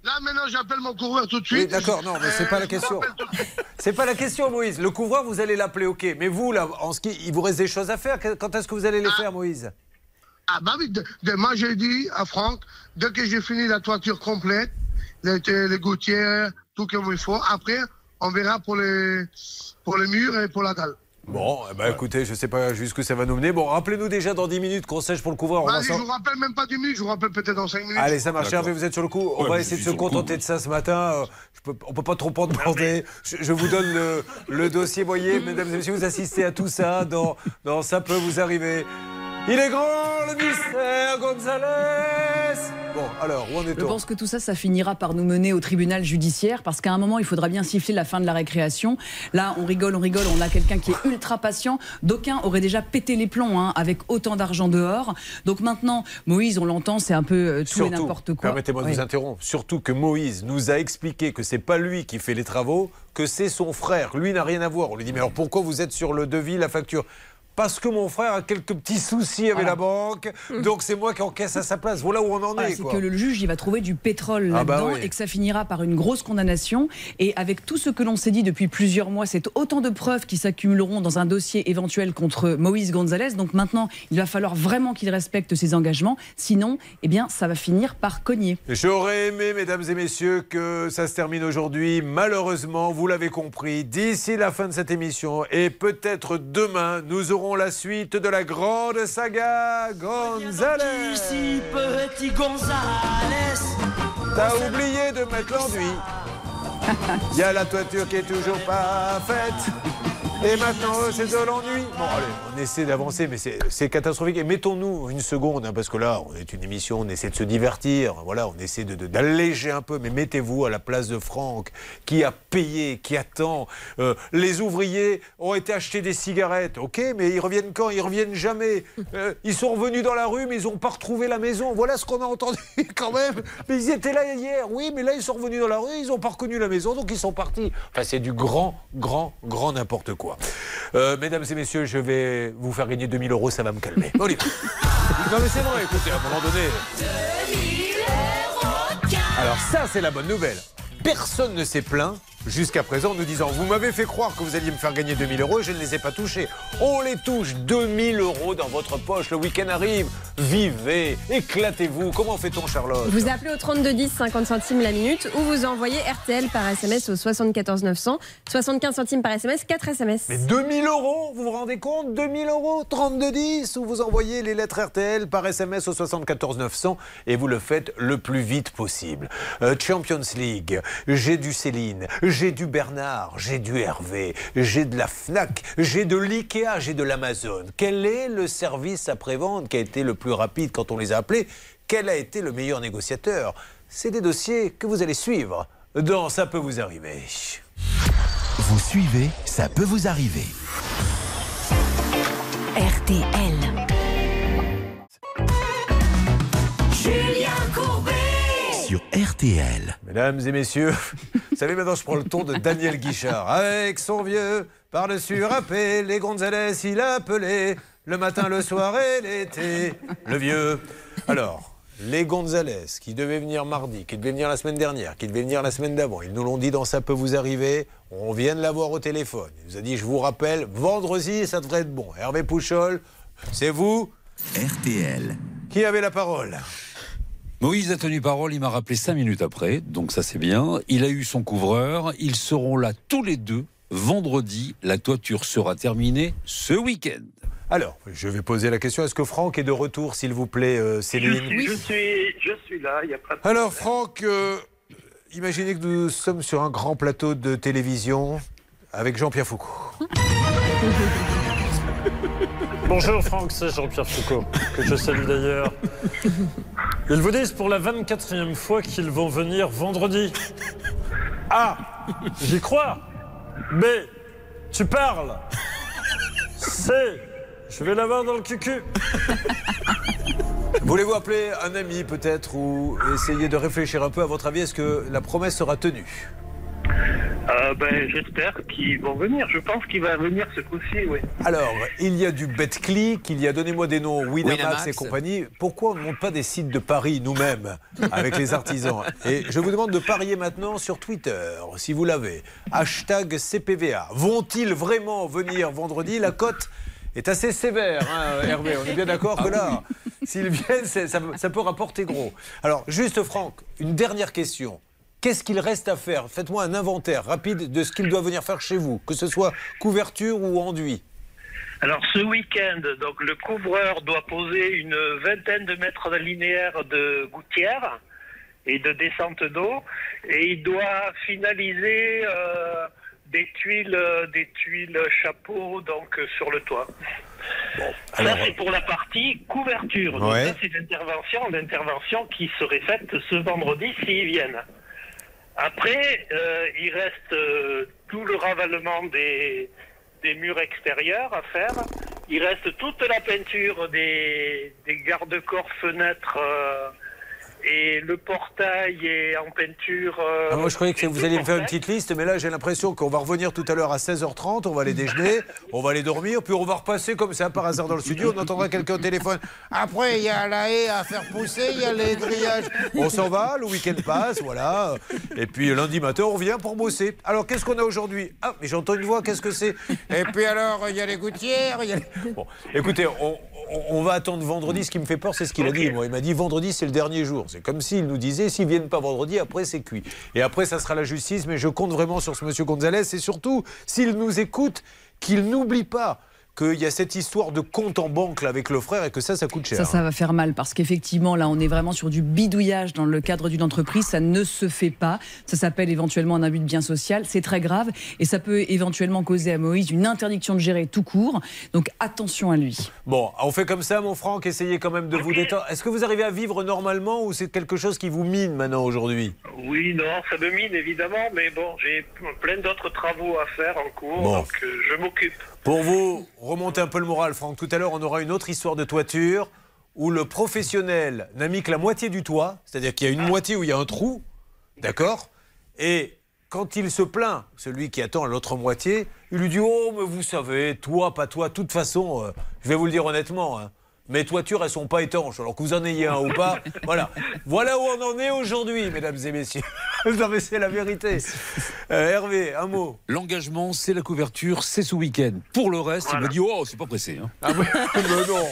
Là, maintenant, j'appelle mon coureur tout de suite. Oui, d'accord, non, mais c'est pas la question. C'est pas la question, Moïse. Le couvreur, vous allez l'appeler, ok. Mais vous, là, en ski, il vous reste des choses à faire. Quand est-ce que vous allez les faire, Moïse? Ah, bah oui, de, de- moi, j'ai dit à Franck, dès que j'ai fini la toiture complète, les, les gouttières, tout comme il faut, après, on verra pour les, pour les murs et pour la dalle. Bon, eh ben, écoutez, je sais pas jusqu'où ça va nous mener. Bon, rappelez-nous déjà dans 10 minutes qu'on sèche pour le couvreur. On va Vas-y, je s'en- vous rappelle même pas 10 minutes, je vous rappelle peut-être dans 5 minutes. Allez, ça marche. Hervé, vous êtes sur le coup. On Ouais, va essayer de se coup. contenter de ça ce matin. Euh, Je peux, on peut pas trop en demander. Je, je vous donne le, le dossier. Voyez, mesdames et messieurs, vous assistez à tout ça dans, dans Ça peut vous arriver. Il est grand, le mystère Gonzalez. Bon, alors, où en Je est-on pense que tout ça, ça finira par nous mener au tribunal judiciaire parce qu'à un moment, il faudra bien siffler la fin de la récréation. Là, on rigole, on rigole, on a quelqu'un qui est ultra patient. D'aucuns auraient déjà pété les plombs hein, avec autant d'argent dehors. Donc maintenant, Moïse, on l'entend, c'est un peu euh, tout et n'importe quoi. permettez-moi de vous interrompre, surtout que Moïse nous a expliqué que c'est pas lui qui fait les travaux, que c'est son frère. Lui n'a rien à voir. On lui dit mais alors pourquoi vous êtes sur le devis, la facture? Parce que mon frère a quelques petits soucis avec la banque, donc c'est moi qui encaisse à sa place. Voilà où on en Voilà, est. c'est que le juge il va trouver du pétrole Ah bah là-dedans oui. et que ça finira par une grosse condamnation. Et avec tout ce que l'on s'est dit depuis plusieurs mois, c'est autant de preuves qui s'accumuleront dans un dossier éventuel contre Moïse Gonzalez. Donc maintenant, il va falloir vraiment qu'il respecte ses engagements. Sinon, eh bien, ça va finir par cogner. J'aurais aimé, mesdames et messieurs, que ça se termine aujourd'hui. Malheureusement, vous l'avez compris, d'ici la fin de cette émission et peut-être demain, nous aurons la suite de la grande saga Gonzalez. Ici, petit Gonzalez. T'as oublié de mettre l'enduit. Il y a la toiture qui est toujours pas faite. Et maintenant, c'est de l'ennui. Bon, allez, on essaie d'avancer, mais c'est catastrophique. Et mettons-nous une seconde, hein, parce que là, on est une émission, on essaie de se divertir. Voilà, on essaie de- de- d'alléger un peu. Mais mettez-vous à la place de Franck, qui a payé, qui attend. Euh, les ouvriers ont été acheter des cigarettes. Ok, mais ils reviennent quand? Ils reviennent jamais. Euh, ils sont revenus dans la rue, mais ils n'ont pas retrouvé la maison. Voilà ce qu'on a entendu quand même. Mais ils étaient là hier. Oui, mais là, ils sont revenus dans la rue, ils n'ont pas reconnu la maison, donc ils sont partis. Enfin, c'est du grand, grand, grand n'importe quoi. Euh, mesdames et messieurs, je vais vous faire gagner 2000 euros, ça va me calmer. On y va. Non, mais c'est vrai, écoutez, à un moment donné. Alors, ça, c'est la bonne nouvelle. Personne ne s'est plaint jusqu'à présent en nous disant Vous m'avez fait croire que vous alliez me faire gagner 2000 euros et je ne les ai pas touchés. On les touche 2000 euros dans votre poche. Le week-end arrive. Vivez, éclatez-vous. Comment fait-on, Charlotte Vous appelez au 32 10 50 centimes la minute ou vous envoyez RTL par SMS au 74 900 75 centimes par SMS 4 SMS. Mais 2000 euros, vous vous rendez compte? 2000 euros, 3210, ou vous envoyez les lettres RTL par SMS au 74 900 et vous le faites le plus vite possible. Euh, Champions League, j'ai du Céline, j'ai du Bernard, j'ai du Hervé, j'ai de la FNAC, j'ai de l'IKEA, j'ai de l'Amazon. Quel est le service après-vente qui a été le plus rapide quand on les a appelés? Quel a été le meilleur négociateur? C'est des dossiers que vous allez suivre dans Ça peut vous arriver. Vous suivez, ça peut vous arriver. RTL. Julien Sur RTL. Mesdames et messieurs, vous savez maintenant je prends le ton de Daniel Guichard. Avec son vieux par-dessus râpé, les Gonzales il appelait le matin, le soir et l'été. Le vieux. Alors, les Gonzales qui devaient venir mardi, qui devaient venir la semaine dernière, qui devaient venir la semaine d'avant, ils nous l'ont dit dans Ça peut vous arriver. On vient de l'avoir au téléphone. Il nous a dit, je vous rappelle, vendredi, ça devrait être bon. Hervé Pouchol, c'est vous RTL. qui avez la parole. Moïse a tenu parole, il m'a rappelé cinq minutes après, donc ça c'est bien. Il a eu son couvreur, ils seront là tous les deux. Vendredi, la toiture sera terminée ce week-end. Alors, je vais poser la question. Est-ce que Franck est de retour, s'il vous plaît, euh, Je Céline je suis, je suis là, il n'y a pas de Alors, Franck, euh, imaginez que nous sommes sur un grand plateau de télévision avec Jean-Pierre Foucault. Bonjour Franck, c'est Jean-Pierre Foucault, que je salue d'ailleurs. Ils vous disent pour la 24e fois qu'ils vont venir vendredi. Ah, j'y crois. Mais tu parles. C'est. Je vais l'avoir dans le cucu. Voulez-vous appeler un ami peut-être ou essayer de réfléchir un peu à votre avis Est-ce que la promesse sera tenue? Euh, ben, J'espère qu'ils vont venir. Je pense qu'il va venir ce coup-ci, oui. Alors, il y a du BetClick, il y a donnez-moi des noms, Winamax, Winamax. et compagnie. Pourquoi on ne monte pas des sites de paris nous-mêmes avec les artisans? Et je vous demande de parier maintenant sur Twitter, si vous l'avez. Hashtag CPVA. Vont-ils vraiment venir vendredi? La cote est assez sévère, hein, Hervé. On est bien d'accord que là, s'ils viennent, ça peut rapporter gros. Alors, juste Franck, une dernière question. Qu'est-ce qu'il reste à faire? Faites-moi un inventaire rapide de ce qu'il doit venir faire chez vous, que ce soit couverture ou enduit. Alors, ce week-end, donc, le couvreur doit poser une vingtaine de mètres linéaires de gouttière et de descente d'eau. Et il doit finaliser euh, des tuiles, euh, des tuiles chapeau, donc, sur le toit. alors- Ça, c'est pour la partie couverture. Donc, Ouais. ça, c'est l'intervention, l'intervention qui serait faite ce vendredi s'ils viennent. Après, euh, il reste euh, tout le ravalement des, des murs extérieurs à faire. Il reste toute la peinture des, des garde-corps fenêtres euh, et le portail est en peinture. euh, Ah, moi, je croyais que vous alliez me faire une petite liste, mais là, j'ai l'impression qu'on va revenir tout à l'heure à 16h30, on va aller déjeuner, on va aller dormir, puis on va repasser comme ça par hasard dans le studio, on entendra quelqu'un au téléphone. Après, il y a la haie à faire pousser, il y a les grillages. On s'en va, le week-end passe, voilà. Et puis lundi matin, on revient pour bosser. Alors, qu'est-ce qu'on a aujourd'hui? Ah, mais j'entends une voix, qu'est-ce que c'est? Et puis alors, il y a les gouttières, il y a les... Bon, écoutez, on, on- va attendre vendredi. Ce qui me fait peur, c'est ce qu'il a dit. Moi, il m'a dit vendredi, c'est le dernier jour. C'est comme s'il nous disait, s'ils viennent pas vendredi, après c'est cuit. Et après, ça sera la justice. Mais je compte vraiment sur ce monsieur Gonzalez. Et surtout, s'il nous écoute, qu'il n'oublie pas qu'il y a cette histoire de compte en banque là, avec le frère et que ça, ça coûte cher. Ça, ça va faire mal parce qu'effectivement, là, on est vraiment sur du bidouillage dans le cadre d'une entreprise. Ça ne se fait pas. Ça s'appelle éventuellement un abus de bien social. C'est très grave et ça peut éventuellement causer à Moïse une interdiction de gérer tout court. Donc attention à lui. Bon, on fait comme ça, mon Franck. Essayez quand même de vous détendre. Est-ce que vous arrivez à vivre normalement ou c'est quelque chose qui vous mine maintenant aujourd'hui? Oui, non, ça me mine évidemment, mais bon, j'ai plein d'autres travaux à faire en cours, Bon. donc euh, je m'occupe. Pour vous remonter un peu le moral, Franck, tout à l'heure, on aura une autre histoire de toiture où le professionnel n'a mis que la moitié du toit, c'est-à-dire qu'il y a une moitié où il y a un trou, d'accord? Et quand il se plaint, celui qui attend l'autre moitié, il lui dit Oh, mais vous savez, toi, pas toi, de toute façon, euh, je vais vous le dire honnêtement, hein, mes toitures, elles sont pas étanches, alors que vous en ayez un ou pas. Voilà. Voilà où on en est aujourd'hui, mesdames et messieurs. non, mais c'est la vérité. Euh, Hervé, un mot. L'engagement, c'est la couverture, c'est ce week-end. Pour le reste, il m'a dit Oh, c'est pas pressé. hein. Ah mais non.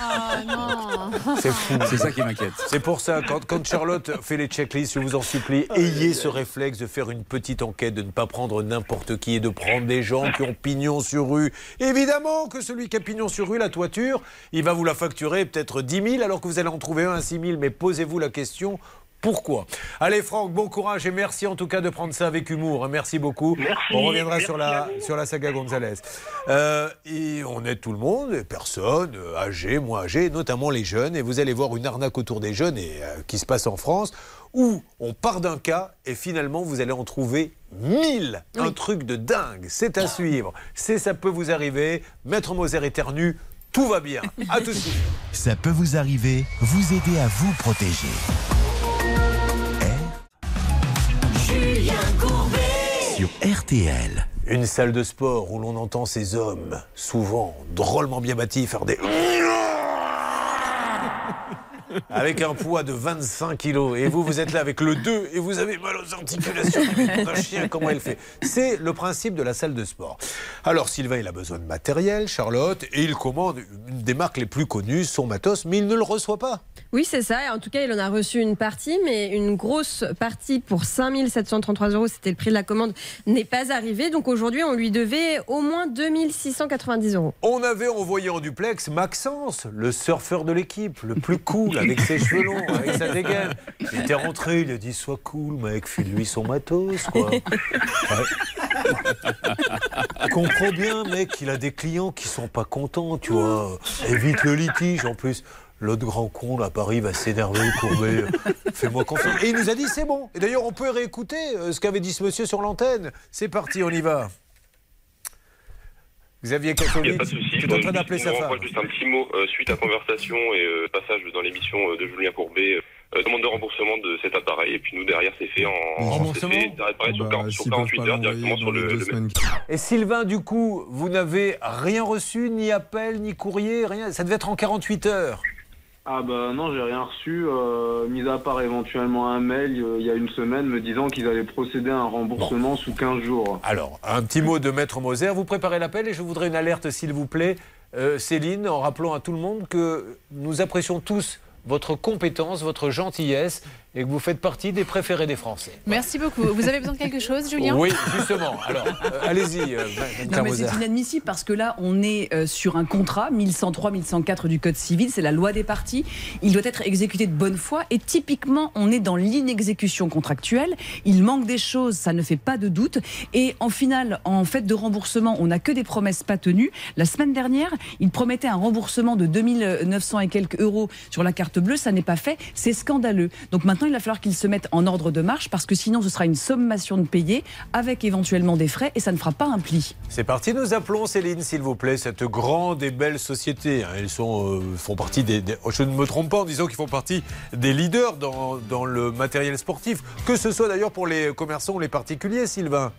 Ah non. C'est fou. C'est ça qui m'inquiète. C'est pour ça, quand, quand Charlotte fait les checklists, je vous en supplie, ayez ce réflexe de faire une petite enquête, de ne pas prendre n'importe qui et de prendre des gens qui ont pignon sur rue. Évidemment que celui qui a pignon sur rue, la toiture, il va vous la facturer peut-être 10 000 alors que vous allez en trouver un à 6 000. Mais posez-vous la question. Pourquoi? Allez Franck, bon courage et merci en tout cas de prendre ça avec humour. Merci beaucoup. on reviendra merci sur la, sur la saga Gonzalez. Euh, et on aide tout le monde, les personnes euh, âgées, moins âgées, notamment les jeunes. Et vous allez voir une arnaque autour des jeunes et, euh, qui se passe en France où on part d'un cas et finalement vous allez en trouver mille. Un truc de dingue. C'est à suivre. C'est ça peut vous arriver. Maître Moser éternue tout va bien. À tout de suite. Ça peut vous arriver, vous aider à vous protéger. Julien Courbet. Sur RTL. Une salle de sport où l'on entend ces hommes, souvent drôlement bien bâtis, faire des. Avec un poids de 25 kilos. Et vous, vous êtes là avec le 2 et vous avez mal aux articulations. Un chien, comment elle fait? C'est le principe de la salle de sport. Alors, Sylvain, il a besoin de matériel, Charlotte, et il commande une des marques les plus connues, son matos, mais il ne le reçoit pas. Oui, c'est ça. En tout cas, il en a reçu une partie, mais une grosse partie pour 5733 euros, c'était le prix de la commande, n'est pas arrivée. Donc aujourd'hui, on lui devait au moins 2690 euros. On avait envoyé en duplex Maxence, le surfeur de l'équipe, le plus cool, avec ses cheveux longs, avec sa dégaine. Il était rentré, il a dit Sois cool, mec, file-lui son matos, quoi. Comprends bien, mec, il a des clients qui sont pas contents, tu vois. Évite le litige, en plus. L'autre grand con, là, à Paris, va s'énerver, courber. Fais-moi confiance. Et il nous a dit c'est bon. Et d'ailleurs, on peut réécouter euh, ce qu'avait dit ce monsieur sur l'antenne. C'est parti, on y va. Xavier Il n'y a Kassovitz, pas de souci. tu es en train d'appeler Je sa vous femme. renvoie juste un petit mot euh, suite à conversation et euh, passage dans l'émission euh, de Julien Courbet. euh, demande de remboursement de cet appareil et puis nous derrière c'est fait en Remboursement fait d'appareil sur, 40 sur 48 heures directement sur le. Et Sylvain, du coup, vous n'avez rien reçu, ni appel, ni courrier, rien. Ça devait être en 48 heures. Ah bah non, j'ai rien reçu, euh, mis à part éventuellement un mail euh, il y a une semaine me disant qu'ils allaient procéder à un remboursement sous 15 jours. Alors, un petit mot de Maître Moser. Vous préparez l'appel et je voudrais une alerte, s'il vous plaît, euh, Céline, en rappelant à tout le monde que nous apprécions tous votre compétence, votre gentillesse et que vous faites partie des préférés des Français. Merci beaucoup. Vous avez besoin de quelque chose, Julien? Oui, justement. Alors, euh, allez-y, euh, c'est inadmissible parce que là, on est euh, sur un contrat 1103-1104 du Code civil, c'est la loi des parties. Il doit être exécuté de bonne foi et typiquement, on est dans l'inexécution contractuelle. Il manque des choses, ça ne fait pas de doute. Et en final, en fait de remboursement, on n'a que des promesses pas tenues. La semaine dernière, il promettait un remboursement de 2900 et quelques euros sur la carte bleue, ça n'est pas fait, c'est scandaleux. Donc maintenant, il va falloir qu'il se mette en ordre de marche parce que sinon, ce sera une sommation de payer avec éventuellement des frais et ça ne fera pas un pli. C'est parti, nous appelons Céline, s'il vous plaît, cette grande et belle société. Elles sont, euh, font partie des, des- Je ne me trompe pas en disant qu'ils font partie des leaders dans, dans le matériel sportif, que ce soit d'ailleurs pour les commerçants ou les particuliers, Sylvain.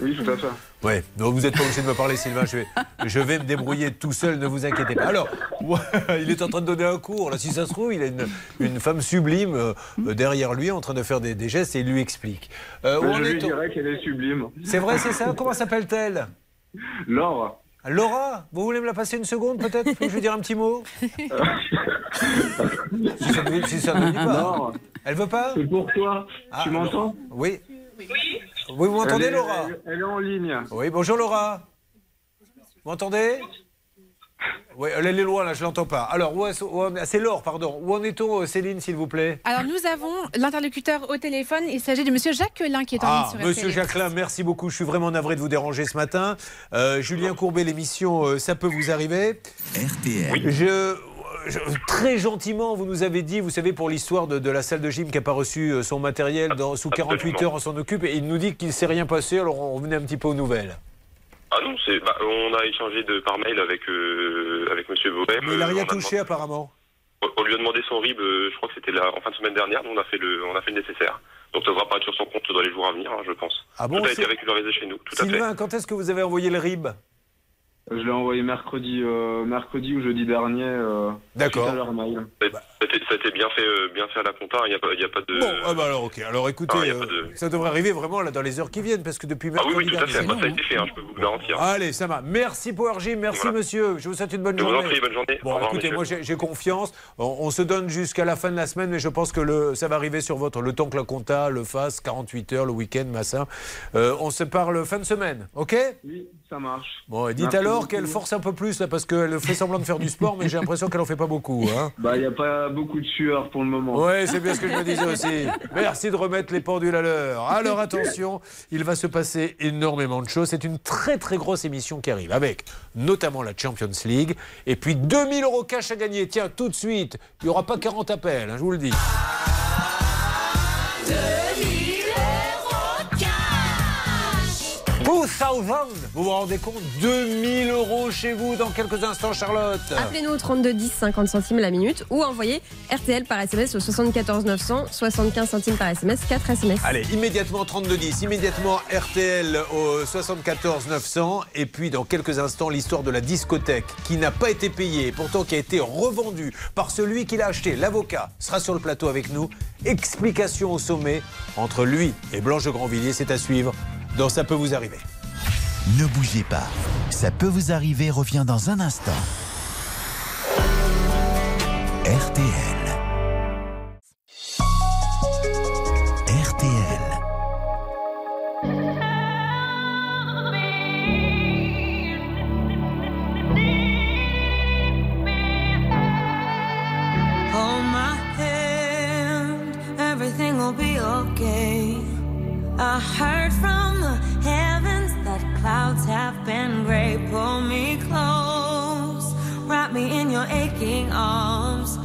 Oui, tout à fait. Ouais, non, vous n'êtes pas obligé de me parler, Sylvain. Je vais, je vais me débrouiller tout seul, ne vous inquiétez pas. Alors, ouais, il est en train de donner un cours. Là, si ça se trouve, il a une, une femme sublime euh, derrière lui en train de faire des, des gestes et il lui explique. Euh, je lui dirais qu'elle est sublime. C'est vrai, c'est ça? Comment s'appelle-t-elle? Laure. Laura, vous voulez me la passer une seconde peut-être? Je vais dire un petit mot? Si, ça ne, si ça ne dit pas. Non. Elle veut pas? C'est pour toi. Ah, tu m'entends? Oui. Oui, vous m'entendez Laura elle, elle est en ligne. Oui, bonjour Laura. Vous m'entendez Oui, elle est loin là, je l'entends pas. Alors, c'est Laure, pardon. Où en est-on, euh, Céline, s'il vous plaît Alors nous avons l'interlocuteur au téléphone. Il s'agit de Monsieur Jacquelin qui est en ligne Ah, sur monsieur. Jacquelin, merci beaucoup. Je suis vraiment navré de vous déranger ce matin. Euh, Julien Courbet, l'émission euh, Ça peut vous arriver. RTL. Je, je- très gentiment, vous nous avez dit, vous savez, pour l'histoire de, de la salle de gym qui n'a pas reçu euh, son matériel dans- sous 48 heures, on s'en occupe. Et il nous dit qu'il ne s'est rien passé, alors on revenait un petit peu aux nouvelles. Ah non, c'est bah, on a échangé de par mail avec euh, avec Monsieur Bohème. Mais il n'a Euh, rien a touché, apparemment. On lui a demandé son RIB, je crois que c'était la- en fin de semaine dernière. Nous on a fait le on a fait le nécessaire. Donc ça devra apparaître sur son compte dans les jours à venir, hein, je pense. Ah bon, Tout a été régularisé chez nous. Tout à fait. Sylvain, quand est-ce que vous avez envoyé le RIB? Je l'ai envoyé mercredi, euh, mercredi ou jeudi dernier. euh, D'accord. suite à leur mail. C'était- Ça a été bien fait, euh, bien fait à la compta. Il n'y a pas, a de. Bon, ah bah alors ok. Alors écoutez, Ah, euh, de- ça devrait arriver vraiment là dans les heures qui viennent parce que depuis Ah oui, mercredi oui, tout à fait. Bah, ça a été fait, hein, je peux vous le garantir. Allez, ça va. Merci Power Gym, merci Voilà. monsieur. Je vous souhaite une bonne Je vous en journée. prie, bonne journée. Au Bon, revoir, écoutez, monsieur. moi j'ai confiance. On, on se donne jusqu'à la fin de la semaine, mais je pense que le, ça va arriver sur votre le temps que la compta le fasse, 48 heures, le week-end, massin. Euh, on se parle fin de semaine, ok? Oui, ça marche. Bon, et dites Merci alors qu'elle force un peu plus là, parce qu'elle fait semblant de faire du sport, mais j'ai l'impression qu'elle en fait pas beaucoup. Hein. Bah, il n'y a pas beaucoup de sueur pour le moment. Ouais, c'est bien ce que je me disais aussi. Merci de remettre les pendules à l'heure. Alors attention, il va se passer énormément de choses. C'est une très très grosse émission qui arrive avec notamment la Champions League et puis 2000 euros cash à gagner. Tiens, tout de suite, il n'y aura pas 40 appels, hein, je vous le dis. 2000 euros cash Vous vous rendez compte 2000 euros chez vous dans quelques instants, Charlotte. Appelez-nous au 32 10 50 centimes la minute ou envoyez RTL par SMS au 74 900 75 centimes par SMS 4 SMS. Allez, immédiatement 3210, immédiatement RTL au 74 900 et puis dans quelques instants l'histoire de la discothèque qui n'a pas été payée et pourtant qui a été revendue par celui qui l'a acheté. L'avocat sera sur le plateau avec nous. Explication au sommet entre lui et Blanche de Grandvilliers, c'est à suivre dans Ça peut vous arriver. Ne bougez pas. Ça peut vous arriver revient dans un instant. RTL. RTL. Hold my hand, everything will be okay. I heard clouds have been gray. Pull me close, wrap me in your aching arms.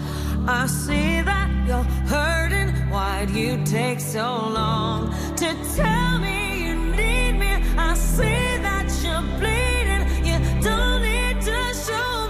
I see that you're hurting. Why'd you take so long to tell me you need me? I see that you're bleeding. You don't need to show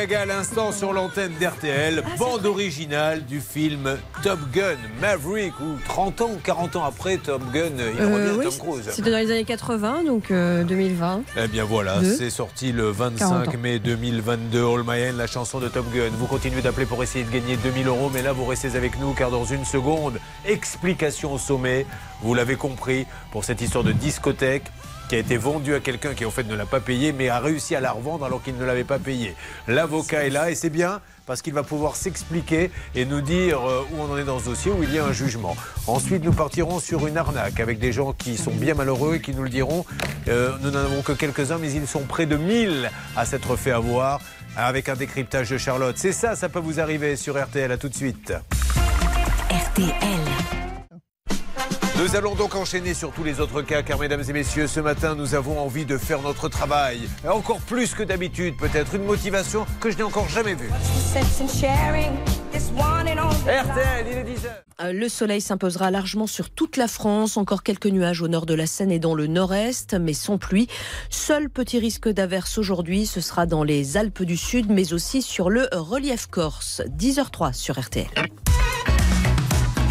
Gaga à l'instant sur l'antenne d'RTL, bande originale du film Top Gun Maverick, où 30 ans ou 40 ans après Top Gun, il Euh, revient oui, Tom Cruise. C'était dans les années 80, donc euh, 2020. Eh bien voilà, c'est sorti le 40 25 ans. mai 2022. All My la chanson de Top Gun. Vous continuez d'appeler pour essayer de gagner 2000 euros, mais là vous restez avec nous car dans une seconde, explication au sommet. Vous l'avez compris pour cette histoire de discothèque qui a été vendue à quelqu'un qui en fait ne l'a pas payé, mais a réussi à la revendre alors qu'il ne l'avait pas payé. L'avocat est là et c'est bien parce qu'il va pouvoir s'expliquer et nous dire euh, où on en est dans ce dossier, où il y a un jugement. Ensuite, nous partirons sur une arnaque avec des gens qui sont bien malheureux et qui nous le diront. Euh, nous n'en avons que quelques-uns, mais ils sont près de 1000 à s'être fait avoir avec un décryptage de Charlotte. C'est ça, ça peut vous arriver sur RTL. À tout de suite. RTL. Nous allons donc enchaîner sur tous les autres cas, car mesdames et messieurs, ce matin, nous avons envie de faire notre travail. Encore plus que d'habitude, peut-être une motivation que je n'ai encore jamais vue. RTL, il est 10h. Euh, Le soleil s'imposera largement sur toute la France. Encore quelques nuages au nord de la Seine et dans le nord-est, mais sans pluie. Seul petit risque d'averse aujourd'hui, ce sera dans les Alpes du Sud, mais aussi sur le relief corse. 10h03 sur RTL.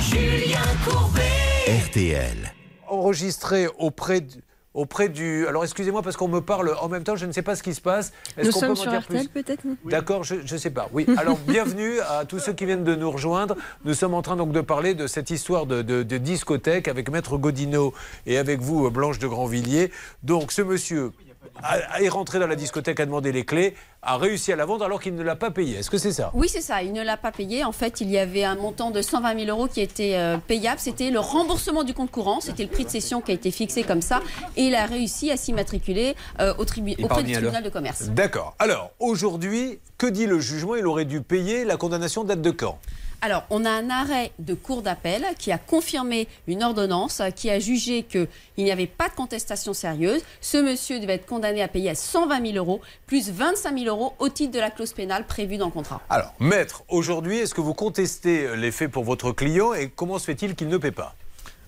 Julien Courbet. RTL. Enregistré auprès, du- auprès du. Alors excusez-moi parce qu'on me parle en même temps, je ne sais pas ce qui se passe. Est-ce Nous qu'on peut sommes m'en sur RTL peut-être non D'accord, je ne sais pas. Oui, alors bienvenue à tous ceux qui viennent de nous rejoindre. Nous sommes en train donc de parler de cette histoire de, de- de discothèque avec Maître Godino et avec vous, Blanche de Grandvilliers. Donc ce monsieur est rentré dans la discothèque, a demandé les clés, a réussi à la vendre alors qu'il ne l'a pas payé. Est-ce que c'est ça? Oui, c'est ça. Il ne l'a pas payé. En fait, il y avait un montant de 120 000 euros qui était euh, payable. C'était le remboursement du compte courant. C'était le prix de cession qui a été fixé comme ça. Et il a réussi à s'immatriculer euh, au tribu- auprès du tribunal de commerce. D'accord. Alors aujourd'hui, que dit le jugement? Il aurait dû payer. La condamnation date de quand? Alors, on a un arrêt de cour d'appel qui a confirmé une ordonnance qui a jugé qu'il n'y avait pas de contestation sérieuse. Ce monsieur devait être condamné à payer à 120 000 euros plus 25 000 euros au titre de la clause pénale prévue dans le contrat. Alors, maître, aujourd'hui, est-ce que vous contestez les faits pour votre client et comment se fait-il qu'il ne paie pas?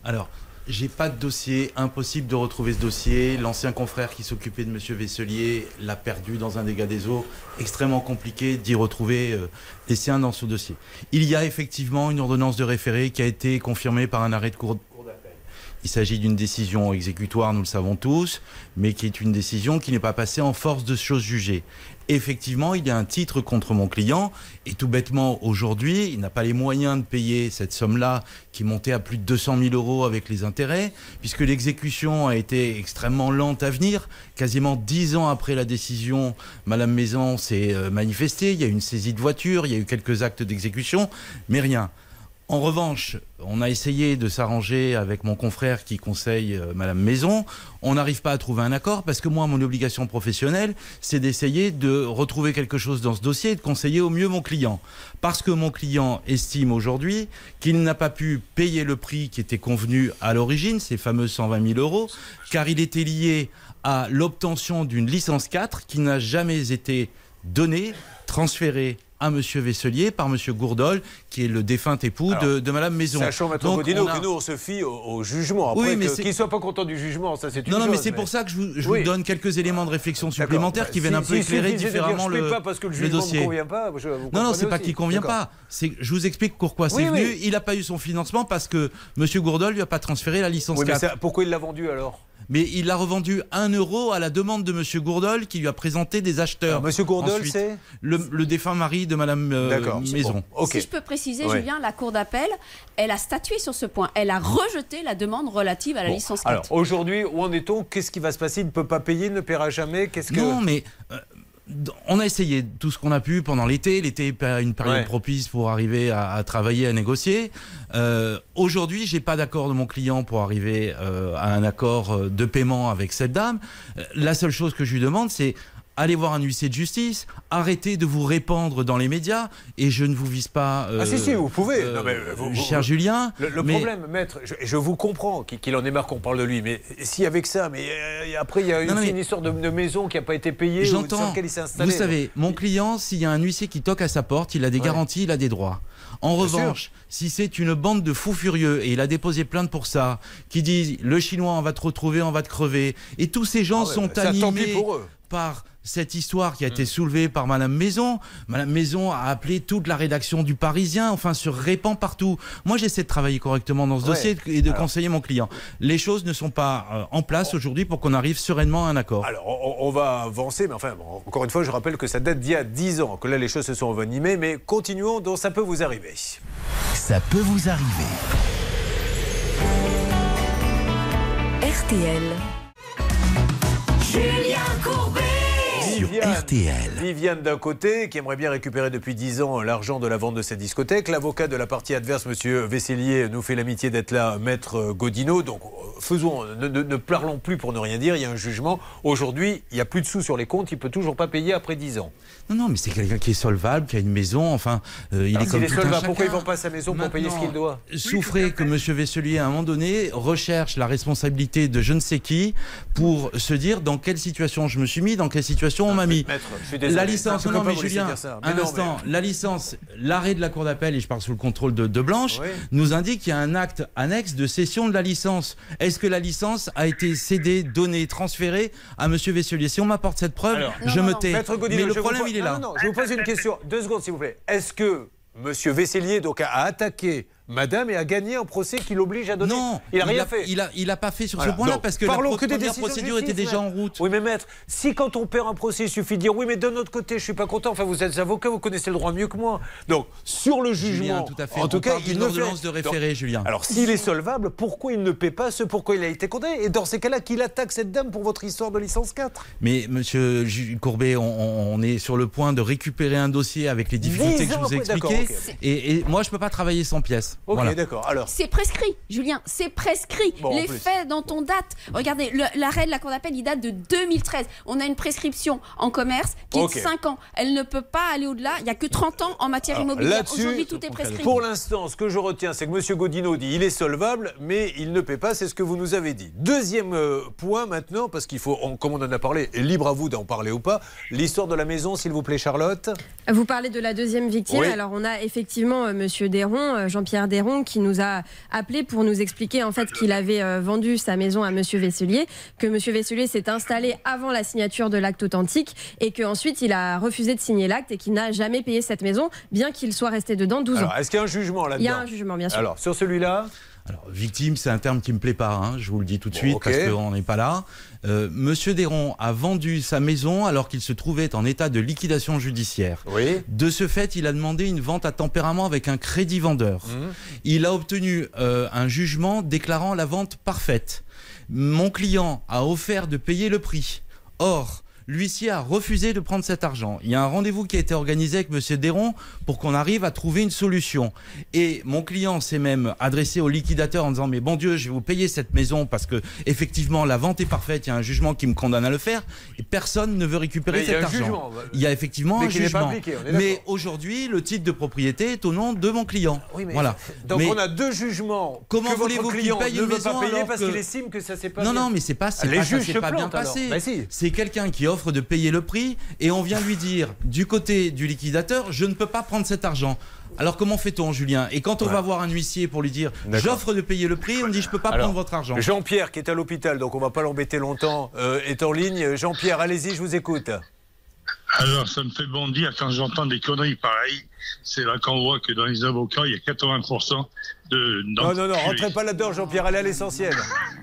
Alors, j'ai pas de dossier, impossible de retrouver ce dossier. L'ancien confrère qui s'occupait de Monsieur Vesselier l'a perdu dans un dégât des eaux. Extrêmement compliqué d'y retrouver euh, les siens dans ce dossier. Il y a effectivement une ordonnance de référé qui a été confirmée par un arrêt de cour. Il s'agit d'une décision exécutoire, nous le savons tous, mais qui est une décision qui n'est pas passée en force de chose jugée. Effectivement, il y a un titre contre mon client, et tout bêtement, aujourd'hui, il n'a pas les moyens de payer cette somme-là, qui montait à plus de 200 000 euros avec les intérêts, puisque l'exécution a été extrêmement lente à venir. Quasiment dix ans après la décision, Madame Maison s'est euh, manifestée, il y a eu une saisie de voiture, il y a eu quelques actes d'exécution, mais rien. En revanche, on a essayé de s'arranger avec mon confrère qui conseille euh, Madame Maison. On n'arrive pas à trouver un accord parce que moi, mon obligation professionnelle, c'est d'essayer de retrouver quelque chose dans ce dossier et de conseiller au mieux mon client. Parce que mon client estime aujourd'hui qu'il n'a pas pu payer le prix qui était convenu à l'origine, ces fameux 120 000 euros, car il était lié à l'obtention d'une licence 4 qui n'a jamais été donnée, transférée à Monsieur Vesselier par Monsieur Gourdol, qui est le défunt époux de, de Madame Maison. Sachant, on a- que nous, on se fie au, au jugement. Après, Oui, mais qu'il ne soit pas content du jugement, ça c'est une Non, non, mais c'est pour ça que je vous, je Oui. vous donne quelques éléments de réflexion supplémentaires qui viennent si- un peu si- éclairer dire, différemment je le, pas parce que le jugement ne dossier. convient pas, je- vous non, non, c'est pas qu'il convient D'accord. pas. C'est, je vous explique pourquoi c'est venu. Il n'a pas eu son financement parce que Monsieur Gourdol lui a pas transféré la licence Oui, mais 4. ça- pourquoi il l'a vendu alors? Mais il l'a revendu 1 euro à la demande de Monsieur Gourdol qui lui a présenté des acheteurs. Alors, Monsieur Gourdol, c'est le, le défunt mari de Madame euh, Maison. bon. Si je peux préciser, Ouais. Julien, la Cour d'appel, elle a statué sur ce point. Elle a rejeté la demande relative à la Bon, licence 4. Alors aujourd'hui, où en est-on? Qu'est-ce qui va se passer? Il ne peut pas payer, il ne paiera jamais Qu'est-ce que Non, mais euh, on a essayé tout ce qu'on a pu pendant l'été. L'été est une période Ouais. propice pour arriver à, à travailler, à négocier. Euh, Aujourd'hui, j'ai pas d'accord de mon client pour arriver euh, à un accord euh, de paiement avec cette dame. Euh, La seule chose que je lui demande, c'est allez voir un huissier de justice, arrêtez de vous répandre dans les médias, et je ne vous vise pas. Ah si, euh, si, vous pouvez. euh, Non, mais vous- vous- cher vous- Julien. Le, le mais- problème, maître, je, je vous comprends qu'il en ait marre qu'on parle de lui, mais si avec ça, mais euh, après il y a Non, aussi mais- une histoire de, de maison qui n'a pas été payée ou sur J'entends. laquelle il s'est installé. Vous savez, mon client, s'il y a un huissier qui toque à sa porte, il a des Ouais. garanties, il a des droits. En Bien revanche, si c'est une bande de fous furieux, et il a déposé plainte pour ça, qui disent le chinois, on va te retrouver, on va te crever, et tous ces gens Ah ouais, sont bah, animés pour eux. par cette histoire qui a été soulevée par Madame Maison. Madame Maison a appelé toute la rédaction du Parisien, enfin se répand partout. Moi, j'essaie de travailler correctement dans ce Ouais. dossier et de Alors- conseiller mon client. Les choses ne sont pas euh, en place aujourd'hui pour qu'on arrive sereinement à un accord. Alors, on, on va avancer, mais enfin, bon, encore une fois, je rappelle que ça date d'il y a 10 ans, que là, les choses se sont envenimées, mais continuons, donc ça peut vous arriver. Ça peut vous arriver. RTL. Julien Courbet. Sur RTL. Viviane d'un côté, qui aimerait bien récupérer depuis 10 ans l'argent de la vente de cette discothèque. L'avocat de la partie adverse, Monsieur Vesselier, nous fait l'amitié d'être là, Maître Godino. Donc, faisons, ne, ne- ne parlons plus pour ne rien dire. Il y a un jugement. Aujourd'hui, il n'y a plus de sous sur les comptes. Il peut toujours pas payer après 10 ans. Non, non, mais c'est quelqu'un qui est solvable, qui a une maison, enfin, euh, il Alors, est comme s'il est tout solvable, pourquoi il vend pas sa maison pour payer ce qu'il doit? Souffrez que M. Vesselier, à un moment donné, recherche la responsabilité de je ne sais qui pour se dire dans quelle situation je me suis mis, dans quelle situation on m'a mis. Maître, je suis désolé. La licence, Je non, peux non, pas mais Julien, dire ça. un non, instant, la licence, l'arrêt de la Cour d'appel, et je parle sous le contrôle de, de Blanche, Oui. nous indique qu'il y a un acte annexe de cession de la licence. Est-ce que la licence a été cédée, donnée, transférée à M. Vesselier? Si on m'apporte cette preuve, Alors, je me tais. Maître Godino, mais le problème, il est Non, non, je vous pose une question. Deux secondes, s'il vous plaît. Est-ce que M. Vesselier donc, a attaqué madame et a gagné un procès qui l'oblige à donner. Non, il a rien a, fait. Il a, il a pas fait sur Voilà. ce point-là parce que la parlons que des décisions de procédure était justice, déjà en route. Oui, mais maître, si quand on perd un procès, il suffit de dire oui, mais d'un autre côté, je suis pas content. Enfin, vous êtes avocat, vous connaissez le droit mieux que moi. Donc, sur le jugement, Julien, tout à fait. en tout cas, il ne fait- de référé, Donc, Julien. Alors, s'il est solvable, pourquoi il ne paie pas ce pourquoi il a été condamné? Et dans ces cas-là, qu'il attaque cette dame pour votre histoire de licence 4 Mais monsieur Courbet, on, est sur le point de récupérer un dossier avec les difficultés que je vous ai expliquées. d'accord, ok. Et, et moi, je peux pas travailler sans pièces. Ok, Voilà. d'accord. Alors, C'est prescrit, Julien, c'est prescrit. Bon, les faits dans ton date. Regardez, l'arrêt de la Cour d'appel, il date de 2013. On a une prescription en commerce qui est de 5 ans. Elle ne peut pas aller au-delà. Il n'y a que 30 ans en matière Alors, immobilière. là-dessus, Aujourd'hui, tout est prescrit. Pour l'instant, ce que je retiens, c'est que M. Godino dit il est solvable, mais il ne paie pas, c'est ce que vous nous avez dit. Deuxième euh, point maintenant, parce qu'il faut, on- comme on en a parlé, et libre à vous d'en parler ou pas, l'histoire de la maison, s'il vous plaît, Charlotte. Vous parlez de la deuxième victime. Oui. Alors, on a effectivement euh, Monsieur Déron, euh, Jean-Pierre Qui nous a appelé pour nous expliquer en fait qu'il avait euh, vendu sa maison à Monsieur Vesselier, que Monsieur Vesselier s'est installé avant la signature de l'acte authentique et qu'ensuite il a refusé de signer l'acte et qu'il n'a jamais payé cette maison, bien qu'il soit resté dedans 12 ans. Alors, est-ce qu'il y a un jugement là-dedans? Il y a un jugement, bien sûr. Alors, sur celui-là? Alors, victime, c'est un terme qui me plaît pas, hein, je vous le dis tout de Bon, suite, parce qu'on n'est pas là. Euh, Monsieur Déron a vendu sa maison alors qu'il se trouvait en état de liquidation judiciaire. Oui. De ce fait, il a demandé une vente à tempérament avec un crédit vendeur. Mhm. Il a obtenu euh, un jugement déclarant la vente parfaite. Mon client a offert de payer le prix. Or, l'huissier a refusé de prendre cet argent. Il y a un rendez-vous qui a été organisé avec Monsieur Déron pour qu'on arrive à trouver une solution. Et mon client s'est même adressé au liquidateur en disant mais bon Dieu, je vais vous payer cette maison parce que effectivement la vente est parfaite. Il y a un jugement qui me condamne à le faire et personne ne veut récupérer Mais cet argent. jugement. Il y a effectivement Mais un jugement. appliqué, mais aujourd'hui, le titre de propriété est au nom de mon client. Oui, mais- voilà. Donc Mais- on a deux jugements. Comment voulez-vous qu'il paye ne une veut maison pas payer alors parce qu'il estime que ça s'est pas non, bien non, mais c'est pas, c'est pas, ça juges pas bien plantent, passé. Bah si. C'est quelqu'un qui offre de payer le prix et on vient lui dire du côté du liquidateur, je ne peux pas prendre cet argent. Alors comment fait-on, Julien? Et quand on Ouais. va voir un huissier pour lui dire j'offre de payer le prix, on dit je peux pas Alors, prendre votre argent. Jean-Pierre, qui est à l'hôpital, donc on va pas l'embêter longtemps, euh, est en ligne. Jean-Pierre, allez-y, je vous écoute. Alors, ça me fait bondir quand j'entends des conneries pareilles. C'est là qu'on voit que dans les avocats, il y a 80% de. Non, non, non, rentrez pas là-dedans, Jean-Pierre, allez à l'essentiel.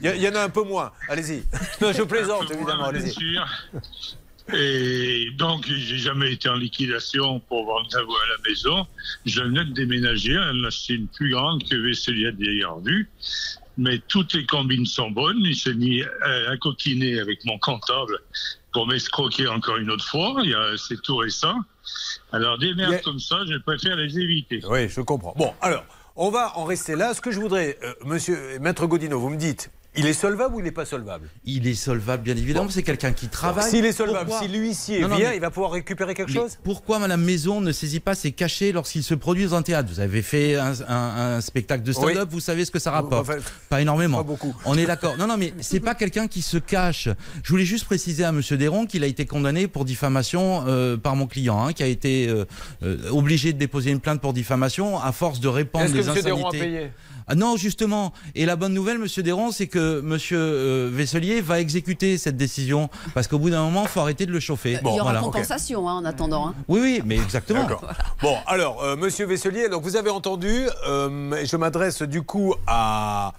Il y, en a un peu moins, allez-y. Non, je plaisante, évidemment, Bien allez-y. sûr. Et donc, j'ai jamais été en liquidation pour vendre la voie à la maison. Je venais de déménager, acheté une plus grande que Vesselia d'ailleurs vue. Mais toutes les combines sont bonnes. Il s'est mis à, à coquiner avec mon comptable pour m'escroquer encore une autre fois. C'est tout récent. Alors, des merdes comme ça, je préfère les éviter. Oui, je comprends. Bon, alors, on va en rester là. Ce que je voudrais, euh, monsieur, maître Godino, vous me dites, il est solvable ou il n'est pas solvable Il est solvable, bien évidemment. C'est quelqu'un qui travaille. S'il est solvable, Pourquoi si l'huissier vient, mais- il va pouvoir récupérer quelque Mais chose Pourquoi Madame Maison ne saisit pas ses cachets lorsqu'il se produit dans un théâtre? Vous avez fait un, un- un spectacle de stand-up, Oui. vous savez ce que ça rapporte. Enfin, pas énormément. pas beaucoup. On est d'accord. Non, non, mais c'est pas quelqu'un qui se cache. Je voulais juste préciser à Monsieur Déron qu'il a été condamné pour diffamation euh, par mon client, hein, qui a été euh, euh, obligé de déposer une plainte pour diffamation à force de répandre Est-ce que des monsieur Déron a insanités. payé? Ah non, justement. Et la bonne nouvelle, Monsieur Déron, c'est que Monsieur euh, Vesselier va exécuter cette décision parce qu'au bout d'un moment, il faut arrêter de le chauffer. Il y aura voilà. compensation hein, en attendant. hein. Oui, oui, mais exactement. D'accord. Bon, alors, euh, monsieur Vesselier, donc vous avez entendu, euh, je m'adresse du coup à.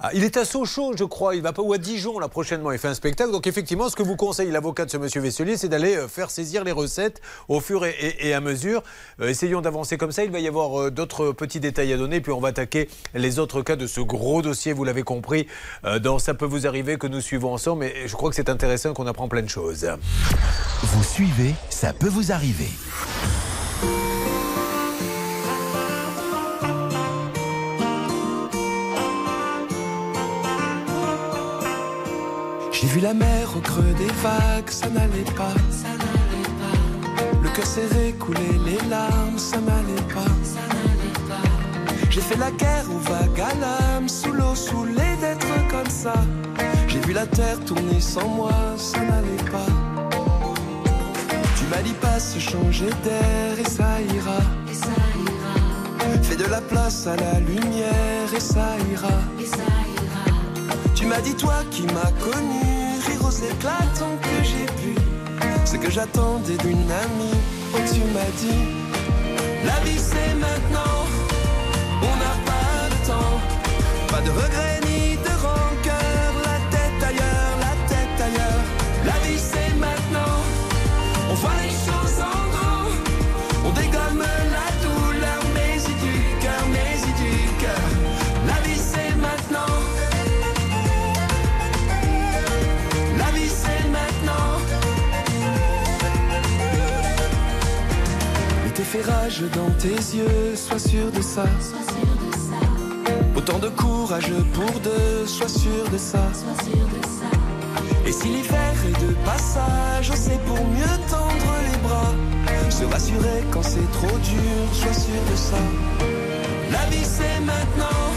À- il est à Sochaux, je crois, il va pas ou à Dijon là prochainement, il fait un spectacle. Donc effectivement, ce que vous conseille l'avocat de ce monsieur Vesselier, c'est d'aller euh, faire saisir les recettes au fur et, et- et à mesure. Euh, essayons d'avancer comme ça. Il va y avoir euh, d'autres petits détails à donner, puis on va attaquer les autres cas de ce gros dossier. Vous l'avez compris, dans ça peut vous arriver que nous suivons ensemble. Mais je crois que c'est intéressant qu'on apprend plein de choses. Vous suivez, ça peut vous arriver. Vu la mer au creux des vagues, ça n'allait pas. Le cœur serré, couler les larmes, ça n'allait pas. J'ai fait la guerre aux vagues à l'âme, sous l'eau, saoulé d'être comme ça. J'ai vu la terre tourner sans moi, ça n'allait pas. Tu m'as dit pas se changer d'air et ça ira. Fais de la place à la lumière et ça ira. Tu m'as dit toi qui m'as connu, choses éclatantes que j'ai pu. Ce que j'attendais d'une amie, et tu m'as dit, la vie c'est maintenant, on n'a pas de temps, pas de regrets. Fait rage dans tes yeux, sois sûr de ça. Autant de courage pour deux, sois sûr de ça. Et si l'hiver est de passage, c'est pour mieux tendre les bras. Se rassurer quand c'est trop dur, sois sûr de ça. La vie c'est maintenant,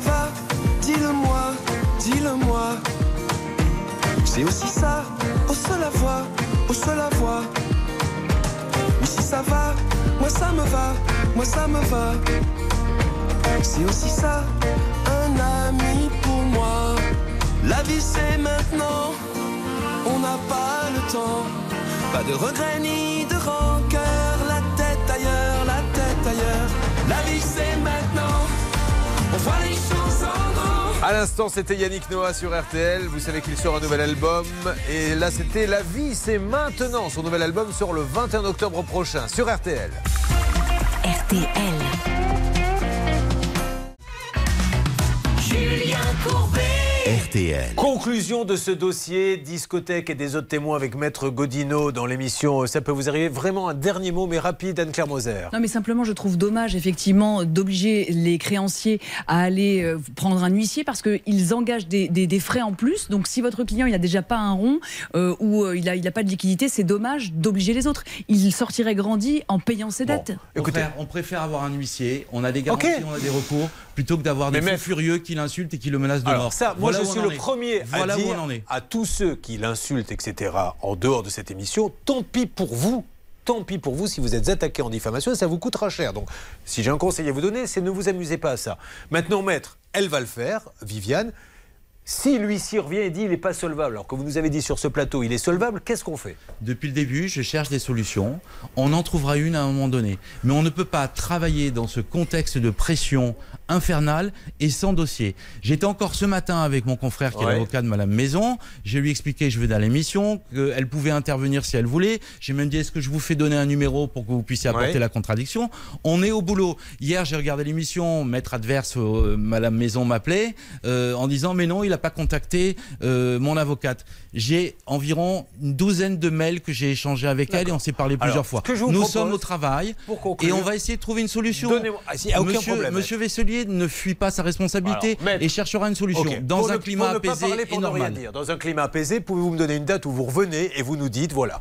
va, dis-le-moi, dis-le-moi. C'est aussi ça, au seul la voix, au seul la voix. Mais si ça va, moi ça me va, moi ça me va. C'est aussi ça, un ami pour moi. La vie c'est maintenant, on n'a pas le temps. Pas de regrets ni de rancœur, la tête ailleurs, la tête ailleurs. La vie c'est maintenant, À l'instant, c'était Yannick Noah sur RTL. Vous savez qu'il sort un nouvel album. Et là, c'était La vie, c'est maintenant. Son nouvel album sort le 21 octobre prochain sur RTL. RTL. Julien Courbet. RTL. Conclusion de ce dossier, discothèque et des autres témoins avec Maître Godino dans l'émission. Ça peut vous arriver. Vraiment un dernier mot, mais rapide, Anne-Claire Moser. Non, mais simplement, je trouve dommage, effectivement, d'obliger les créanciers à aller euh, prendre un huissier parce qu'ils engagent des, des- des frais en plus. Donc, si votre client, il n'a déjà pas un rond euh, ou euh, il n'a il a pas de liquidité, c'est dommage d'obliger les autres. Il sortirait grandi en payant ses dettes. On préfère, on préfère avoir un huissier, on a des garanties, Ok. on a des recours, plutôt que d'avoir des Mais fous maître- furieux qui l'insultent et qui le menacent de Alors mort. ça, moi Voilà je suis le est. premier Voilà à dire on en est. à tous ceux qui l'insultent, etc., en dehors de cette émission, tant pis pour vous. Tant pis pour vous si vous êtes attaqué en diffamation, ça vous coûtera cher. Donc, si j'ai un conseil à vous donner, c'est ne vous amusez pas à ça. Maintenant, maître, elle va le faire, Viviane. Si l'huissier revient et dit il n'est pas solvable, alors que vous nous avez dit sur ce plateau il est solvable, qu'est-ce qu'on fait? Depuis le début, je cherche des solutions. On en trouvera une à un moment donné. Mais on ne peut pas travailler dans ce contexte de pression infernale et sans dossier. J'étais encore ce matin avec mon confrère qui Ouais. est l'avocat de Madame Maison. Je lui ai expliqué que je vais dans l'émission, qu'elle pouvait intervenir si elle voulait. J'ai même dit est-ce que je vous fais donner un numéro pour que vous puissiez apporter Ouais. la contradiction? On est au boulot. Hier, j'ai regardé l'émission. Maître adverse, euh, Madame Maison m'appelait euh, en disant mais non, il n'a pas contacté euh, mon avocate. J'ai environ une douzaine de mails que j'ai échangés avec elle et on s'est parlé Alors, plusieurs fois. Nous propose, sommes au travail et on va essayer de trouver une solution. Ah, si, aucun monsieur, problème, monsieur Vesselier ne fuit pas sa responsabilité Alors, et cherchera une solution dans Pour un climat pour ne pas apaisé parler, et normal. dire. Dans un climat apaisé, pouvez-vous me donner une date où vous revenez et vous nous dites voilà,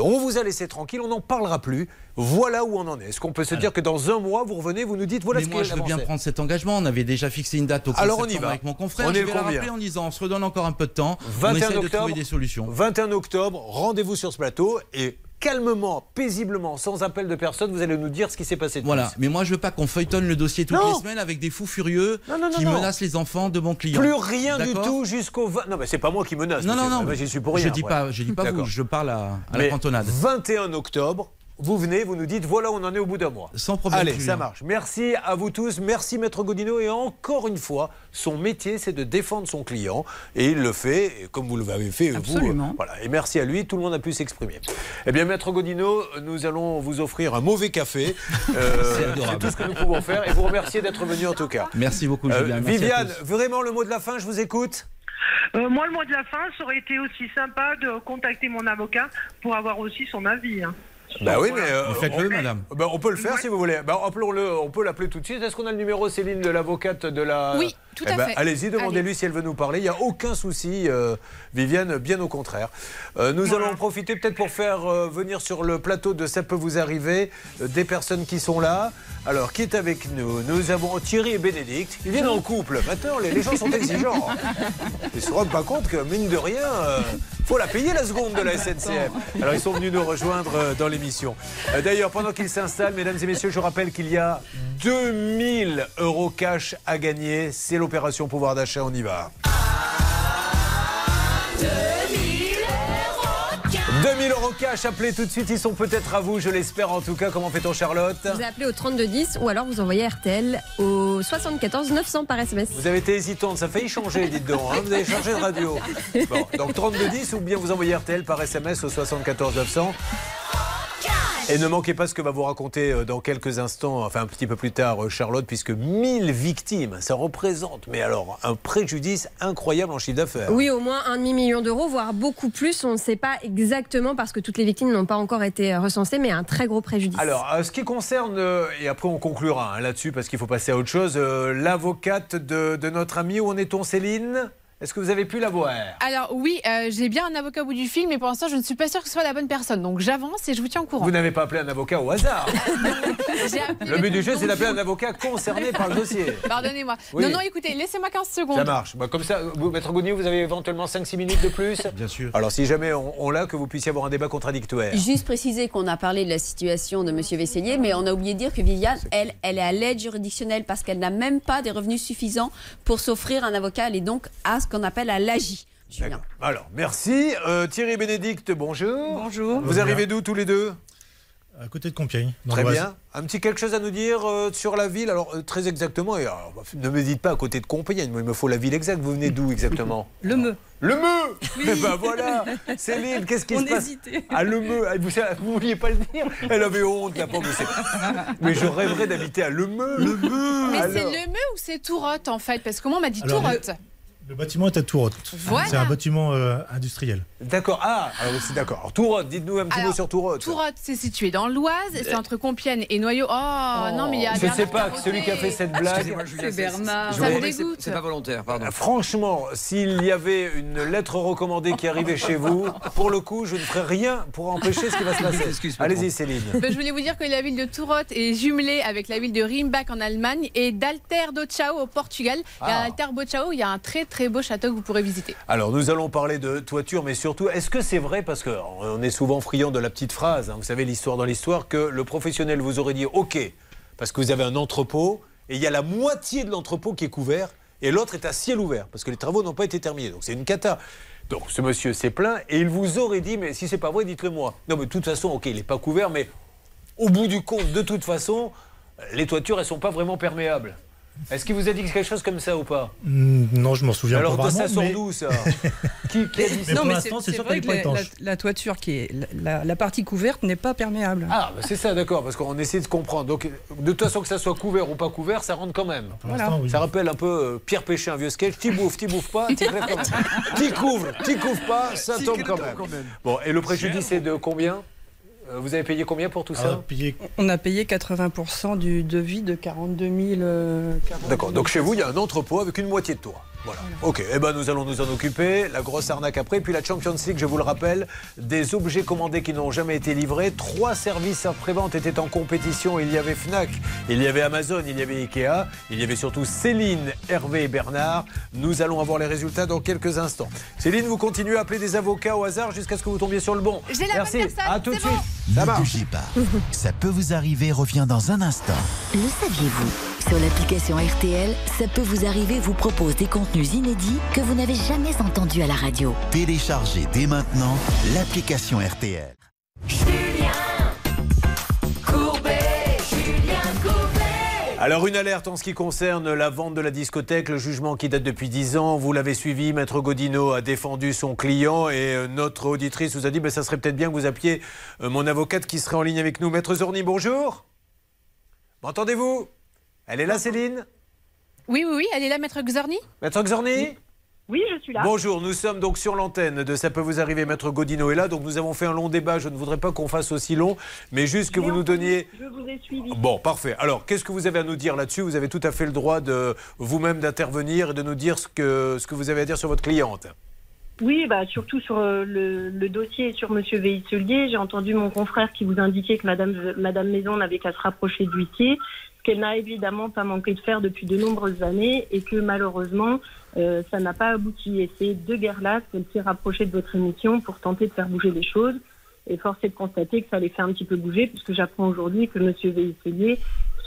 on vous a laissé tranquille, on n'en parlera plus. Voilà où on en est. Est-ce qu'on peut se dire que dans un mois, vous revenez, vous nous dites voilà Mais ce moi, qui je est veux bien prendre cet engagement. On avait déjà fixé une date au 15 Alors, on y va. avec mon confrère. On je est vais le rappeler en disant on se redonne encore un peu de temps. on 21 essaie de trouver des solutions. 21 octobre, rendez-vous sur ce plateau et calmement, paisiblement, sans appel de personne, vous allez nous dire ce qui s'est passé. de Voilà, plus. mais moi je veux pas qu'on feuilletonne le dossier toutes Non. les semaines avec des fous furieux Non, non, non, qui menacent les enfants de mon client. Plus rien du tout jusqu'au 20. Non, mais c'est pas moi qui menace. Non, non, non. Moi, j'y suis pour rien. Je dis ouais. pas, je dis pas vous, je parle à, à Mais la cantonade. 21 octobre, vous venez, vous nous dites voilà, on en est au bout d'un mois. Sans problème. Allez, ça marche. Merci à vous tous. Merci Maître Godino. Et encore une fois, son métier, c'est de défendre son client. Et il le fait, comme vous l'avez fait, Absolument. vous. Voilà. Et merci à lui, tout le monde a pu s'exprimer. Eh bien, Maître Godino, nous allons vous offrir un mauvais café. Euh, C'est adorable. tout ce que nous pouvons faire. Et vous remercier d'être venu en tout cas. Merci beaucoup, Euh, Julien. Viviane, vraiment le mot de la fin, je vous écoute. Euh, moi, le mot de la fin, ça aurait été aussi sympa de contacter mon avocat pour avoir aussi son avis. hein. Bah oui, mais. euh, Faites-le, madame. bah, on peut le faire si vous voulez. Bah, appelons-le, on peut l'appeler tout de suite. Est-ce qu'on a le numéro, Céline, de l'avocate de la. Oui, tout Eh à ben, fait. Allez-y, demandez-lui si elle veut nous parler. Il n'y a aucun souci, euh, Viviane, bien au contraire. Euh, nous allons en profiter peut-être pour faire euh, venir sur le plateau de Ça peut vous arriver euh, des personnes qui sont là. Alors, qui est avec nous? Nous avons Thierry et Bénédicte. Ils viennent en couple. Maintenant, les, les gens sont exigeants. Ils ne se rendent pas compte que, mine de rien, faut la payer la seconde de la SNCF. Alors, ils sont venus nous rejoindre euh, dans l'émission. Euh, D'ailleurs, pendant qu'ils s'installent, mesdames et messieurs, je rappelle qu'il y a 2000 euros cash à gagner. C'est l'opération pouvoir d'achat. On y va. 2000 euros cash, appelez tout de suite, ils sont peut-être à vous, je l'espère en tout cas. Comment fait-on Charlotte Vous appelez au 3210 ou alors vous envoyez RTL au 74 900 par SMS. Vous avez été hésitante, ça a failli changer, dites donc. hein, vous avez changé de radio. Bon, donc 3210 ou bien vous envoyez RTL par SMS au 74 900. Et ne manquez pas ce que va vous raconter euh, dans quelques instants, enfin un petit peu plus tard, euh, Charlotte, puisque 1000 victimes, ça représente, mais alors, un préjudice incroyable en chiffre d'affaires. Oui, au moins un demi-million d'euros, voire beaucoup plus. On ne sait pas exactement parce que toutes les victimes n'ont pas encore été recensées, mais un très gros préjudice. Alors, euh, ce qui concerne, euh, et après on conclura hein, là-dessus parce qu'il faut passer à autre chose, euh, l'avocate de, de notre ami, où en est-on Céline? Est-ce que vous avez pu la voir Alors oui, euh, j'ai bien un avocat au bout du fil, mais pour l'instant, je ne suis pas sûre que ce soit la bonne personne. Donc j'avance et je vous tiens au courant. Vous n'avez pas appelé un avocat au hasard Le but du jeu, c'est d'appeler un avocat concerné par le dossier. Pardonnez-moi. Oui. Non, non, écoutez, laissez-moi 15 secondes. Ça marche. Bah, comme ça, vous, Maître Gounier, vous avez éventuellement 5-6 minutes de plus Bien sûr. Alors, si jamais on, on l'a, que vous puissiez avoir un débat contradictoire. Juste préciser qu'on a parlé de la situation de M. Vessellier, mais on a oublié de dire que Viviane, elle, elle est à l'aide juridictionnelle parce qu'elle n'a même pas des revenus suffisants pour s'offrir un avocat. Elle est donc à ce qu'on appelle à l'AGI. Julien. Alors, merci. Euh, Thierry Bénédicte, bonjour. Bonjour. Vous arrivez d'où tous les deux? À côté de Compiègne. dans Très bien. Un petit quelque chose à nous dire euh, sur la ville? Alors, euh, très exactement, et alors, ne me dites pas à côté de Compiègne, moi, il me faut la ville exacte. Vous venez d'où exactement? Le Meux. Le Meux Eh ben voilà Céline, qu'est-ce qui On se passe hésitait. Ah, le Meux Ah, Vous ne vouliez pas le dire? Elle avait honte, la pauvre. mais c'est- Mais je rêverais d'habiter à Le Meux Le Meux Mais c'est le Meux ou c'est Tourotte en fait? Parce que moi on m'a dit Tourotte. Le bâtiment est à Tourotte. Voilà. C'est un bâtiment euh, industriel. D'accord. Ah, alors c'est d'accord. Alors, Tourotte, dites-nous un petit mot Alors, sur Tourotte. Tourotte, c'est situé dans l'Oise, c'est entre Compiègne et Noyau. Oh, non, mais il y a. Je ne sais pas, celui qui a fait cette blague. C'est Bernard. Ça me dégoûte. C'est pas volontaire, pardon. Euh, Franchement, s'il y avait une lettre recommandée qui arrivait chez vous, pour le coup, je ne ferais rien pour empêcher ce qui va se passer. Allez-y, Céline. Ben, je voulais vous dire que la ville de Tourotte est jumelée avec la ville de Rimbach en Allemagne et d'Alter do Chao au Portugal. Et Ah. à Alter do Chao, il y a un très très beau château que vous pourrez visiter. Alors, nous allons parler de toiture, mais surtout, est-ce que c'est vrai, parce qu'on est souvent friand de la petite phrase, hein, vous savez, l'histoire dans l'histoire, que le professionnel vous aurait dit OK, parce que vous avez un entrepôt, et il y a la moitié de l'entrepôt qui est couvert, et l'autre est à ciel ouvert, parce que les travaux n'ont pas été terminés. Donc, c'est une cata. Donc, ce monsieur s'est plaint, et il vous aurait dit Mais si c'est pas vrai, dites-le moi. Non, mais de toute façon, OK, il n'est pas couvert, mais au bout du compte, de toute façon, les toitures, elles sont pas vraiment perméables. Est-ce qu'il vous a dit quelque chose comme ça ou pas? Hmm, non, je m'en souviens Alors, pas de vraiment. ça sort mais- d'où, ça? Qui, qui a dit ça? Mais c'est vrai que la, étanche. la- la toiture qui est la, partie couverte n'est pas perméable. Ah, bah c'est ça, d'accord, parce qu'on essaie de comprendre. Donc, de toute façon, que ça soit couvert ou pas couvert, ça rentre quand même. oui. Ça rappelle un peu euh, Pierre Péché, un vieux sketch. T'y bouffes, t'y bouffes pas, t'y crèves quand même. T'y couvres, t'y couvres pas, ça tombe quand même. quand même. Bon, et le préjudice est de combien? Vous avez payé combien pour tout Ah, ça payé- On a payé 80% du devis de 42 000. euh, 42 D'accord, 000. donc chez vous, il y a un entrepôt avec une moitié de toit. Voilà. Ok, eh ben nous allons nous en occuper. La grosse arnaque après. Puis la Champions League, je vous le rappelle, des objets commandés qui n'ont jamais été livrés. Trois services après-vente étaient en compétition. Il y avait Fnac, il y avait Amazon, il y avait Ikea, il y avait surtout Céline, Hervé et Bernard. Nous allons avoir les résultats dans quelques instants. Céline, vous continuez à appeler des avocats au hasard jusqu'à ce que vous tombiez sur le bon. J'ai la Merci. bonne personne, À tout de suite. bon. Ça Ne marche. bougez pas. Ça peut vous arriver revient dans un instant. Le saviez-vous? Sur l'application RTL, ça peut vous arriver vous propose des contenus inédits que vous n'avez jamais entendus à la radio. Téléchargez dès maintenant l'application RTL. Alors une alerte en ce qui concerne la vente de la discothèque, le jugement qui date depuis 10 ans. Vous l'avez suivi, Maître Godino a défendu son client et euh, notre auditrice vous a dit ben, ça serait peut-être bien que vous appeliez euh, mon avocate qui serait en ligne avec nous. Maître Zorni, bonjour. M'entendez-vous? Elle est là Céline? Oui, oui, oui, elle est là, Maître Xorni Maître Zorni Oui, je suis là. Bonjour, nous sommes donc sur l'antenne de Ça peut vous arriver, Maître Godino est là. Donc nous avons fait un long débat, je ne voudrais pas qu'on fasse aussi long, mais juste que vous nous donniez... Je vous ai suivi. Bon, parfait. Alors, qu'est-ce que vous avez à nous dire là-dessus? Vous avez tout à fait le droit de vous-même d'intervenir et de nous dire ce que, ce que vous avez à dire sur votre cliente. Oui, bah, surtout sur euh, le, le dossier sur Monsieur Veisselier. J'ai entendu mon confrère qui vous indiquait que Madame, Madame Maison n'avait qu'à se rapprocher de l'huissier, ce qu'elle n'a évidemment pas manqué de faire depuis de nombreuses années et que malheureusement, euh, ça n'a pas abouti. Et c'est de guerre là qu'elle s'est rapprochée de votre émission pour tenter de faire bouger les choses. Et force est de constater que ça les fait un petit peu bouger, puisque j'apprends aujourd'hui que Monsieur Veisselier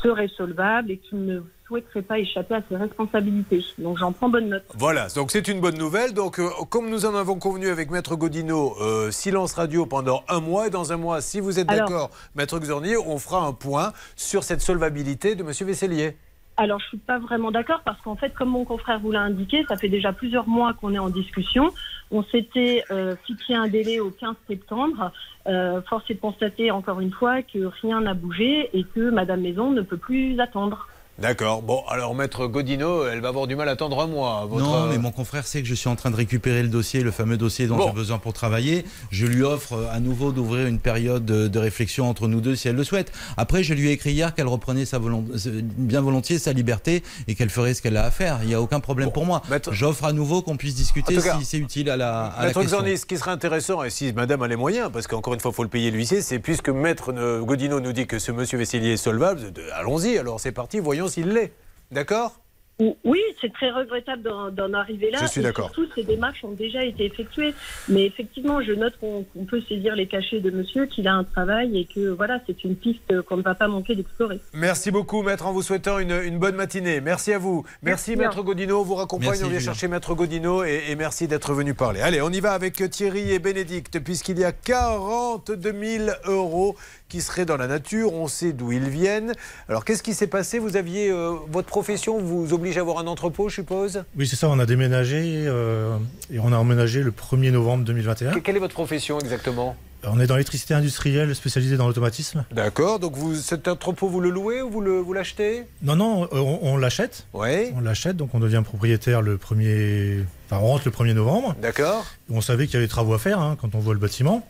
serait solvable et qu'il ne souhaiterait pas échapper à ses responsabilités. Donc j'en prends bonne note. Voilà, donc c'est une bonne nouvelle. Donc, euh, comme nous en avons convenu avec Maître Godino, euh, silence radio pendant un mois. Et dans un mois, si vous êtes d'accord, Maître Xornier, on fera un point sur cette solvabilité de Monsieur Vesselier. Alors, je suis pas vraiment d'accord parce qu'en fait, comme mon confrère vous l'a indiqué, ça fait déjà plusieurs mois qu'on est en discussion. On s'était euh, fixé un délai au 15 septembre. Euh, force est de constater encore une fois que rien n'a bougé et que Madame Maison ne peut plus attendre. D'accord. Bon, alors Maître Godino, elle va avoir du mal à attendre un mois. Votre, Non, mais euh, mon confrère sait que je suis en train de récupérer le dossier, le fameux dossier dont Bon. j'ai besoin pour travailler. Je lui offre euh, à nouveau d'ouvrir une période de, réflexion entre nous deux si elle le souhaite. Après, je lui ai écrit hier qu'elle reprenait sa euh, bien volontiers sa liberté et qu'elle ferait ce qu'elle a à faire. Il n'y a aucun problème pour moi. J'offre à nouveau qu'on puisse discuter cas, si c'est utile à la, à la Maître question. Ce qui serait intéressant, et si Madame a les moyens, parce qu'encore une fois, il faut le payer l'huissier, c'est puisque Maître Godino nous dit que ce Monsieur Vesselier est solvable, allons-y, alors c'est parti, voyons s'il l'est. D'accord? Ou- Oui, c'est très regrettable d'en arriver là. Je suis d'accord. Surtout, ces démarches ont déjà été effectuées. Mais effectivement, je note qu'on peut saisir les cachets de monsieur, qu'il a un travail et que voilà, c'est une piste qu'on ne va pas manquer d'explorer. Merci beaucoup, Maître, en vous souhaitant une, une bonne matinée. Merci à vous. Merci, Merci. Maître Godino. On vous raccompagne, Merci, on vient chercher Maître Godino et, et merci d'être venu parler. Allez, on y va avec Thierry et Bénédicte, puisqu'il y a 42 000 euros qui seraient dans la nature. On sait d'où ils viennent. Alors, qu'est-ce qui s'est passé? Vous aviez. euh, votre profession vous oblige à avoir un entrepôt, je suppose? Oui, c'est ça, on a déménagé euh, et on a emménagé le 1er novembre 2021. Que- Quelle est votre profession exactement? On est dans l'électricité industrielle spécialisée dans l'automatisme. D'accord, donc vous, cet entrepôt, vous le louez ou vous le- vous l'achetez? Non, non, euh, on, on l'achète. Oui. On l'achète, donc on devient propriétaire le 1er. Enfin, on rentre le 1er novembre. D'accord. On savait qu'il y avait des travaux à faire hein, quand on voit le bâtiment.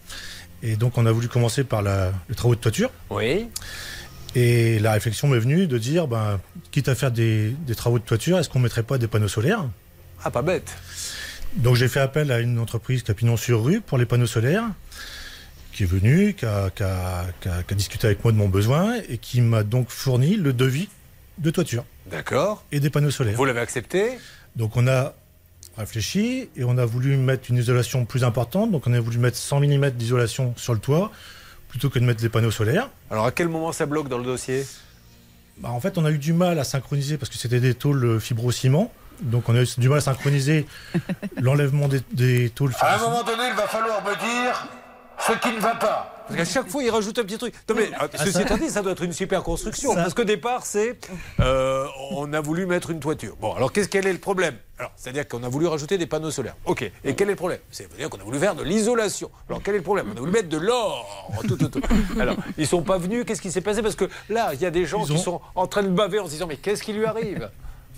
Et donc on a voulu commencer par la, les travaux de toiture. Oui. Et la réflexion m'est venue de dire, ben, quitte à faire des, des travaux de toiture, est-ce qu'on ne mettrait pas des panneaux solaires? Ah, pas bête. Donc j'ai fait appel à une entreprise qui a pignon sur rue pour les panneaux solaires, qui est venue, qui a, qui a- qui a- qui a discuté avec moi de mon besoin et qui m'a donc fourni le devis de toiture D'accord. et des panneaux solaires. Vous l'avez accepté? Donc on a réfléchi et on a voulu mettre une isolation plus importante. Donc on a voulu mettre 100 mm d'isolation sur le toit plutôt que de mettre des panneaux solaires. Alors, à quel moment ça bloque dans le dossier? Bah, en fait, on a eu du mal à synchroniser parce que c'était des tôles fibro-ciment. Donc on a eu du mal à synchroniser l'enlèvement des, des tôles À un fibro moment donné, il va falloir me dire ce qui ne va pas. Parce qu'à chaque fois, il rajoute un petit truc. Non, mais euh, Ah, ceci ça- étant dit, ça doit être une super construction. Ça- Parce qu'au départ, c'est. euh, on a voulu mettre une toiture. Bon, alors qu'est-ce quel est le problème? Alors, c'est-à-dire qu'on a voulu rajouter des panneaux solaires. OK. Et quel est le problème? C'est-à-dire qu'on a voulu faire de l'isolation. Alors, quel est le problème? On a voulu mettre de l'or. Tout, tout, tout. Alors, ils sont pas venus. Qu'est-ce qui s'est passé? Parce que là, il y a des gens qui ont- sont en train de baver en se disant Mais qu'est-ce qui lui arrive?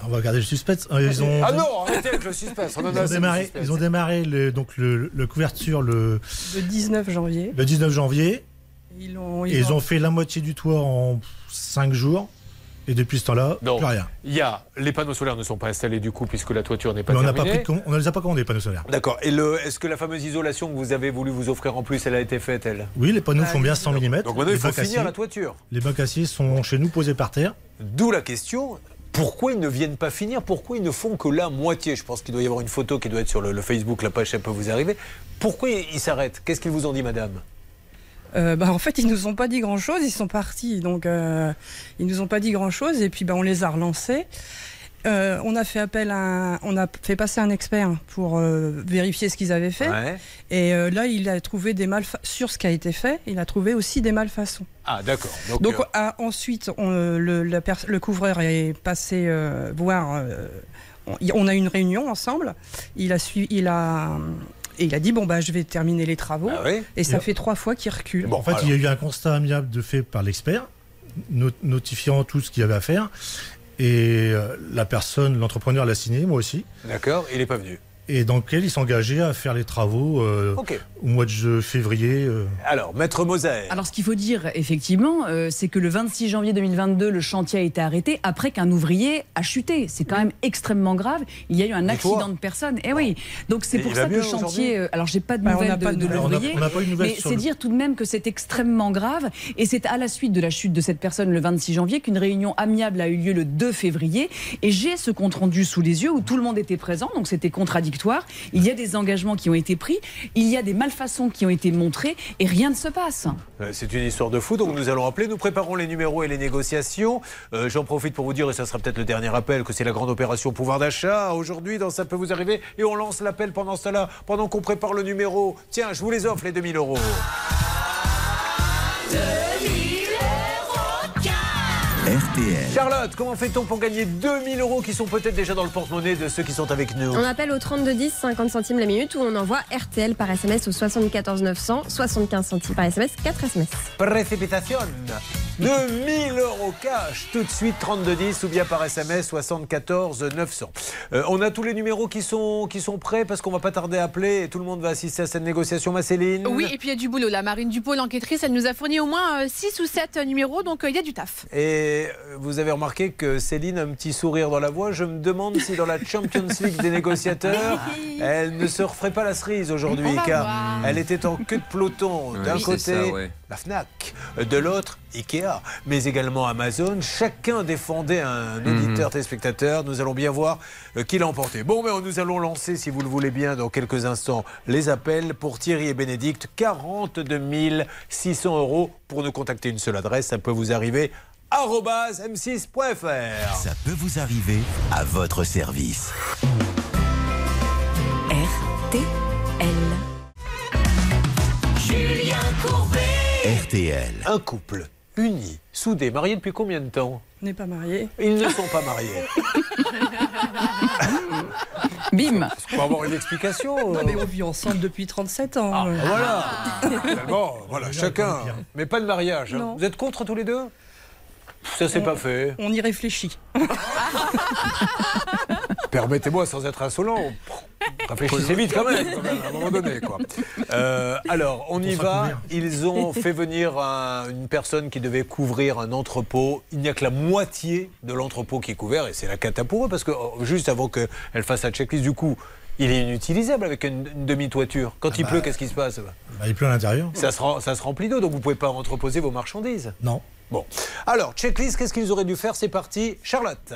On va garder le suspense. Euh, Ils ont, Ah non, arrêtez avec le suspense. On en ils a ont démarré, suspense. ils ont démarré le, donc le, le couverture le, Le 19 janvier. le 19 janvier. Ils ont, Et ils ont fait la moitié du toit en 5 jours. Et depuis ce temps-là, plus rien. Il y a les panneaux solaires ne sont pas installés du coup puisque la toiture n'est pas Mais on n'a pas terminée. pris on ne les a pas commandés, les panneaux solaires. D'accord. Et le, est-ce que la fameuse isolation que vous avez voulu vous offrir en plus, elle a été faite elle? Oui, les panneaux font bien 100 mm. Donc maintenant il faut finir la toiture. Les bacs aciers sont chez nous posés par terre. D'où la question. Pourquoi ils ne viennent pas finir? Pourquoi ils ne font que la moitié? Je pense qu'il doit y avoir une photo qui doit être sur le, Facebook, la page, ça peut vous arriver. Pourquoi ils s'arrêtent? Qu'est-ce qu'ils vous ont dit, madame? Euh, bah, en fait, ils nous ont pas dit grand-chose. Ils sont partis, donc euh, ils nous ont pas dit grand-chose. Et puis, bah, on les a relancés. Euh, on a fait appel à, un- on a fait passer un expert pour euh, vérifier ce qu'ils avaient fait. Ouais. Et euh, là, il a trouvé des malfa sur ce qui a été fait. Il a trouvé aussi des malfaçons. Ah, d'accord. Donc, Donc euh, ah, ensuite, on, le, la pers- le couvreur est passé euh, voir. euh, on, a eu une réunion ensemble. Il a suivi, il a. Et il a dit bon bah je vais terminer les travaux Ah oui et ça Et- fait trois fois qu'il recule. en fait, il y a eu un constat amiable de fait par l'expert, no- notifiant tout ce qu'il y avait à faire. Et euh, la personne, l'entrepreneur l'a signé, moi aussi. D'accord, il n'est pas venu. Et dans lequel il s'engageait à faire les travaux euh, au mois de février. euh. Alors, Maître Moser. Alors, ce qu'il faut dire, effectivement, euh, c'est que le 26 janvier 2022, le chantier a été arrêté après qu'un ouvrier a chuté. C'est quand même extrêmement grave. Il y a eu un accident de personne. Et oui. Donc, c'est pour ça que le chantier. alors, j'ai pas de Bah, on nouvelles pas de, de de l'ouvrier. On n'a pas eu de nouvelles Mais c'est le- dire tout de même que c'est extrêmement grave. Et c'est à la suite de la chute de cette personne le 26 janvier qu'une réunion amiable a eu lieu le 2 février. Et j'ai ce compte rendu sous les yeux où tout le monde était présent. Donc, c'était contradictoire. Il y a des engagements qui ont été pris. Il y a des malfaçons qui ont été montrées. Et rien ne se passe. Euh, C'est une histoire de fou, donc nous allons appeler. Nous préparons les numéros et les négociations. Euh, J'en profite pour vous dire, et ça sera peut-être le dernier appel, que c'est la grande opération pouvoir d'achat aujourd'hui dans Ça peut vous arriver. Et on lance l'appel pendant cela, pendant qu'on prépare le numéro. Tiens, je vous les offre, les 2000 euros. RTL. Charlotte, comment fait-on pour gagner 2000 euros qui sont peut-être déjà dans le porte-monnaie de ceux qui sont avec nous On appelle au 3210, 50 centimes la minute, ou on envoie RTL par SMS au 74 900, 75 centimes par SMS, 4 SMS. Précipitation 2000 euros cash tout de suite 3210 ou bien par SMS 74 900. Euh, on a tous les numéros qui sont, qui sont prêts parce qu'on va pas tarder à appeler et tout le monde va assister à cette négociation, ma Céline. Oui, et puis il y a du boulot. La Marine Dupont, l'enquêtrice, elle nous a fourni au moins 6 ou 7 numéros, donc euh, il y a du taf. Et euh, vous avez remarqué que Céline a un petit sourire dans la voix. Je me demande si dans la Champions League des négociateurs, elle ne se referait pas la cerise aujourd'hui, car voir. elle était en queue de peloton. D'un côté, ça, ouais. la Fnac, de l'autre, Ikea, mais également Amazon. Chacun défendait un Mhm. auditeur téléspectateur. Nous allons bien voir euh, qui l'a emporté. Bon, mais nous allons lancer, si vous le voulez bien, dans quelques instants, les appels pour Thierry et Bénédicte. 42 600 euros pour nous contacter une seule adresse. Ça peut vous arriver arobase m6.fr. Ça peut vous arriver à votre service. RTL. Julien Courbet. RTL. Un couple uni, soudé, marié depuis combien de temps? On n'est pas mariés. Ils ne sont pas mariés. Bim Pour avoir une explication. Non, euh, mais on vit ensemble depuis 37 ans. Ah, voilà. Finalement, voilà, chacun. Mais pas de mariage. hein. Non. Vous êtes contre tous les deux? Ça, c'est pas fait. On y réfléchit. Permettez-moi, sans être insolent, réfléchissez vite quand même, quand même, à un moment donné. Quoi. Euh, alors, on y va. Ils ont fait venir un- une personne qui devait couvrir un entrepôt. Il n'y a que la moitié de l'entrepôt qui est couvert et c'est la cata pour eux parce que oh, juste avant qu'elle fasse sa checklist, du coup, il est inutilisable avec une, une demi-toiture. Quand il bah. pleut, qu'est-ce qui se passe? Bah, il pleut à l'intérieur. ça se, ça se remplit d'eau, donc vous ne pouvez pas entreposer vos marchandises. Non. Bon. Alors, checklist, qu'est-ce qu'ils auraient dû faire? C'est parti. Charlotte.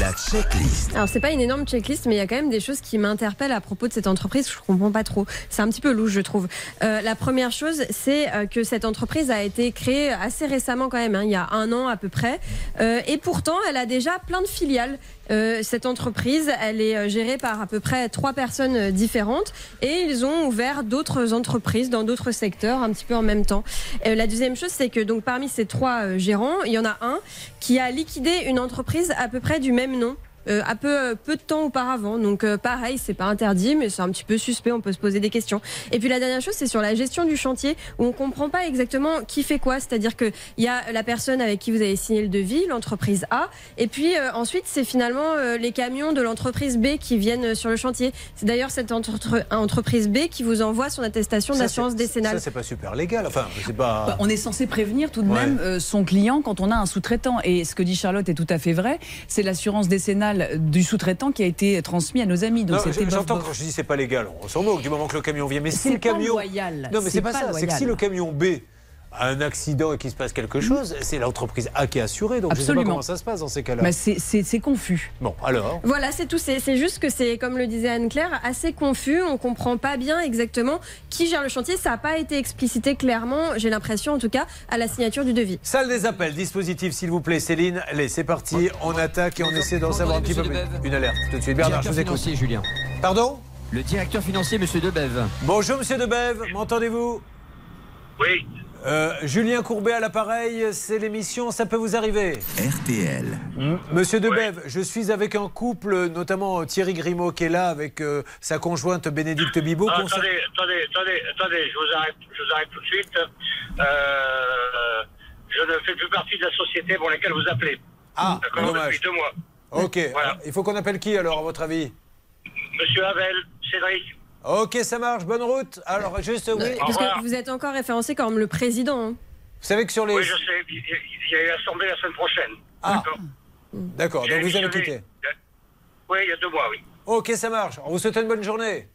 La checklist. Alors c'est pas une énorme checklist, mais il y a quand même des choses qui m'interpellent à propos de cette entreprise. Je comprends pas trop. C'est un petit peu louche, je trouve. Euh, la première chose, c'est euh, que cette entreprise a été créée assez récemment quand même, hein, il y a un an à peu près, Euh, et pourtant elle a déjà plein de filiales. Euh, cette entreprise, elle est euh, gérée par à peu près trois personnes euh, différentes, et ils ont ouvert d'autres entreprises dans d'autres secteurs un petit peu en même temps. La deuxième chose, c'est que donc parmi ces trois gérants, il y en a un qui a liquidé une entreprise à peu près du même nom. Euh, à peu, peu de temps auparavant. Donc euh, pareil, c'est pas interdit, mais c'est un petit peu suspect, on peut se poser des questions. Et puis la dernière chose, c'est sur la gestion du chantier, où on comprend pas exactement qui fait quoi. C'est-à-dire qu'il y a la personne avec qui vous avez signé le devis, l'entreprise A, et puis euh, ensuite c'est finalement euh, les camions de l'entreprise B qui viennent euh, sur le chantier. C'est d'ailleurs cette entre- entreprise B qui vous envoie son attestation d'assurance décennale. Ça, c'est pas super légal. Enfin, c'est pas. Bah, on est censé prévenir tout de Ouais. même euh, son client quand on a un sous-traitant. Et ce que dit Charlotte est tout à fait vrai. C'est l'assurance décennale du sous-traitant qui a été transmis à nos amis. Donc J'entends quand je dis c'est pas légal, on s'en moque du moment que le camion vient. Mais si C'est le camion. loyal. Non, mais c'est pas, pas ça. C'est que si le camion B un accident et qu'il se passe quelque chose, c'est l'entreprise A qui est assurée. Donc je sais pas comment ça se passe dans ces cas-là. Bah, c'est- c'est c'est confus. Bon, alors. Voilà, c'est tout. C'est c'est juste que c'est, comme le disait Anne-Claire, assez confus. On comprend pas bien exactement qui gère le chantier. Ça n'a pas été explicité clairement, j'ai l'impression en tout cas, à la signature du devis. Salle des appels, dispositif s'il vous plaît, Céline. Allez, c'est parti, on attaque et on essaie d'en savoir un petit peu plus. Une alerte, tout de suite. Bernard, je vous écoute. Julien. Pardon Le directeur financier, monsieur Debève. Bonjour, monsieur Debève, m'entendez-vous? Oui. Euh, Julien Courbet à l'appareil, c'est l'émission, ça peut vous arriver. RTL. M- Monsieur Debève, je suis avec un couple, notamment Thierry Grimaud qui est là avec euh, sa conjointe Bénédicte Bibot. Ah, attendez, attendez, attendez, attendez, je vous arrête, je vous arrête tout de suite. Euh, je ne fais plus partie de la société pour laquelle vous appelez. Ah, D'accord dommage. Depuis deux mois. Ok, alors, il faut qu'on appelle qui alors à votre avis? Monsieur Havel, Cédric. Ok, ça marche. Bonne route. Alors, juste, oui. Parce que vous êtes encore référencé comme le président. hein. Vous savez que sur les. Oui, je sais. Il y a- eu l'assemblée la semaine prochaine. Ah. D'accord. Donc vous avez quitté. Oui, il y a deux mois, oui. Ok, ça marche. On vous souhaite une bonne journée.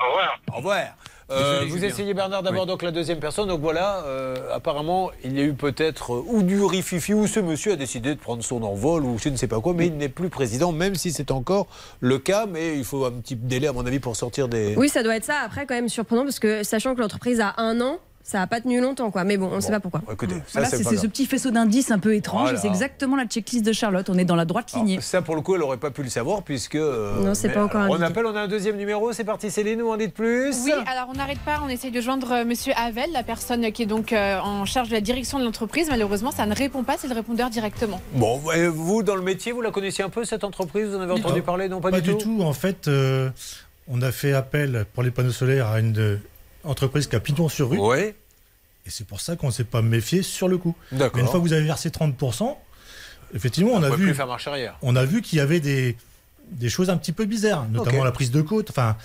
Au revoir. Au revoir. Euh, Désolé, vous essayez Bernard d'abord donc la deuxième personne. Donc voilà, euh, apparemment il y a eu peut-être euh, ou du rififi ou ce monsieur a décidé de prendre son envol ou je ne sais pas quoi, mais il n'est plus président, même si c'est encore le cas. Mais il faut un petit délai à mon avis pour sortir des. Oui, ça doit être ça. Après, quand même surprenant parce que sachant que l'entreprise a un an, ça n'a pas tenu longtemps, quoi. Mais bon, on ne sait pas pourquoi. Écoutez, Voilà, c'est c'est ce petit faisceau d'indices un peu étrange. Voilà. et C'est exactement la checklist de Charlotte. On est dans la droite lignée. Ça pour le coup elle n'aurait pas pu le savoir puisque. euh, Non, c'est pas encore euh, On appelle, on a un deuxième numéro. C'est parti, Céline, ou en dites plus Oui, alors on n'arrête pas, on essaye de joindre euh, Monsieur Havel, la personne qui est donc euh, en charge de la direction de l'entreprise. Malheureusement, ça ne répond pas, c'est le répondeur directement. Bon, et vous dans le métier, vous la connaissiez un peu cette entreprise? Vous en avez entendu parler? Non, pas, Pas du du tout. En fait, euh, on a fait appel pour les panneaux solaires à une euh, entreprise qui a pignon sur rue. Oui. Et c'est pour ça qu'on ne s'est pas méfié sur le coup. D'accord. Mais une fois que vous avez versé 30%, effectivement, on, On a vu. plus faire marche arrière. On a vu qu'il y avait des, des choses un petit peu bizarres, notamment la prise de côte. Enfin,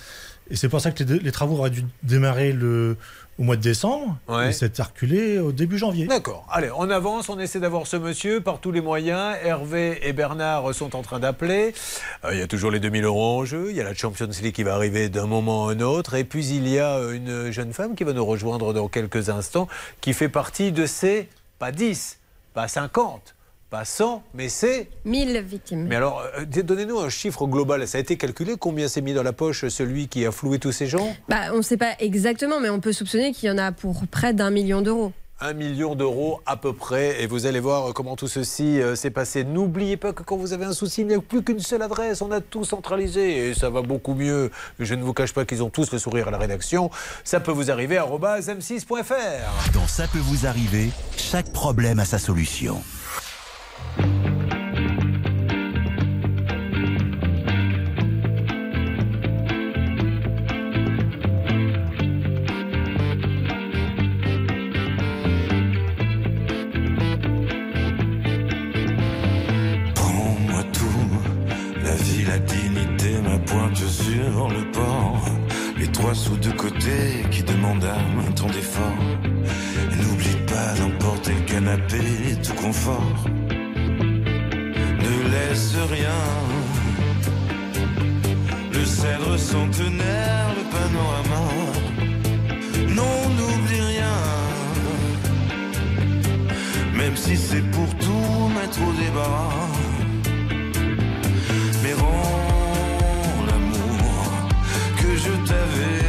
et c'est pour ça que les, les travaux auraient dû démarrer le, au mois de décembre. Ouais. Et s'est reculé au début janvier. D'accord. Allez, on avance, on essaie d'avoir ce monsieur par tous les moyens. Hervé et Bernard sont en train d'appeler. Euh, il y a toujours les 2000 euros en jeu. Il y a la Champions League qui va arriver d'un moment à un autre. Et puis il y a une jeune femme qui va nous rejoindre dans quelques instants, qui fait partie de ces, pas 10, pas 50, pas 100, mais c'est 1000 victimes. Mais alors, euh, donnez-nous un chiffre global. Ça a été calculé Combien s'est mis dans la poche celui qui a floué tous ces gens? Bah, on ne sait pas exactement, mais on peut soupçonner qu'il y en a pour près d'un million d'euros. Un million d'euros à peu près. Et vous allez voir comment tout ceci euh, s'est passé. N'oubliez pas que quand vous avez un souci, il n'y a plus qu'une seule adresse. On a tout centralisé et ça va beaucoup mieux. Je ne vous cache pas qu'ils ont tous le sourire à la rédaction. Ça peut vous arriver à m6.fr. Dans Ça peut vous arriver, chaque problème a sa solution. Prends-moi tout, la vie, la dignité, ma pointe sur le port. Les trois sous de côté qui demandent un temps d'effort. Et N'oublie pas d'emporter le canapé, tout confort. Laisse rien. Le cèdre centenaire, le panorama. Non, n'oublie rien. Même si c'est pour tout mettre au débat. Mais rends l'amour que je t'avais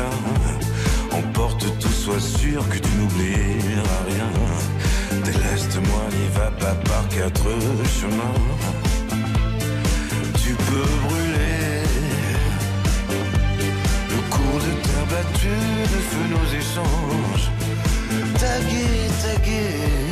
en éteint. Emporte tout, sois sûr que tu n'oublieras rien. Déleste-moi, n'y va pas par quatre chemins. Tu peux brûler le cours de terre battue, de feu nos échanges. Taguer, taguer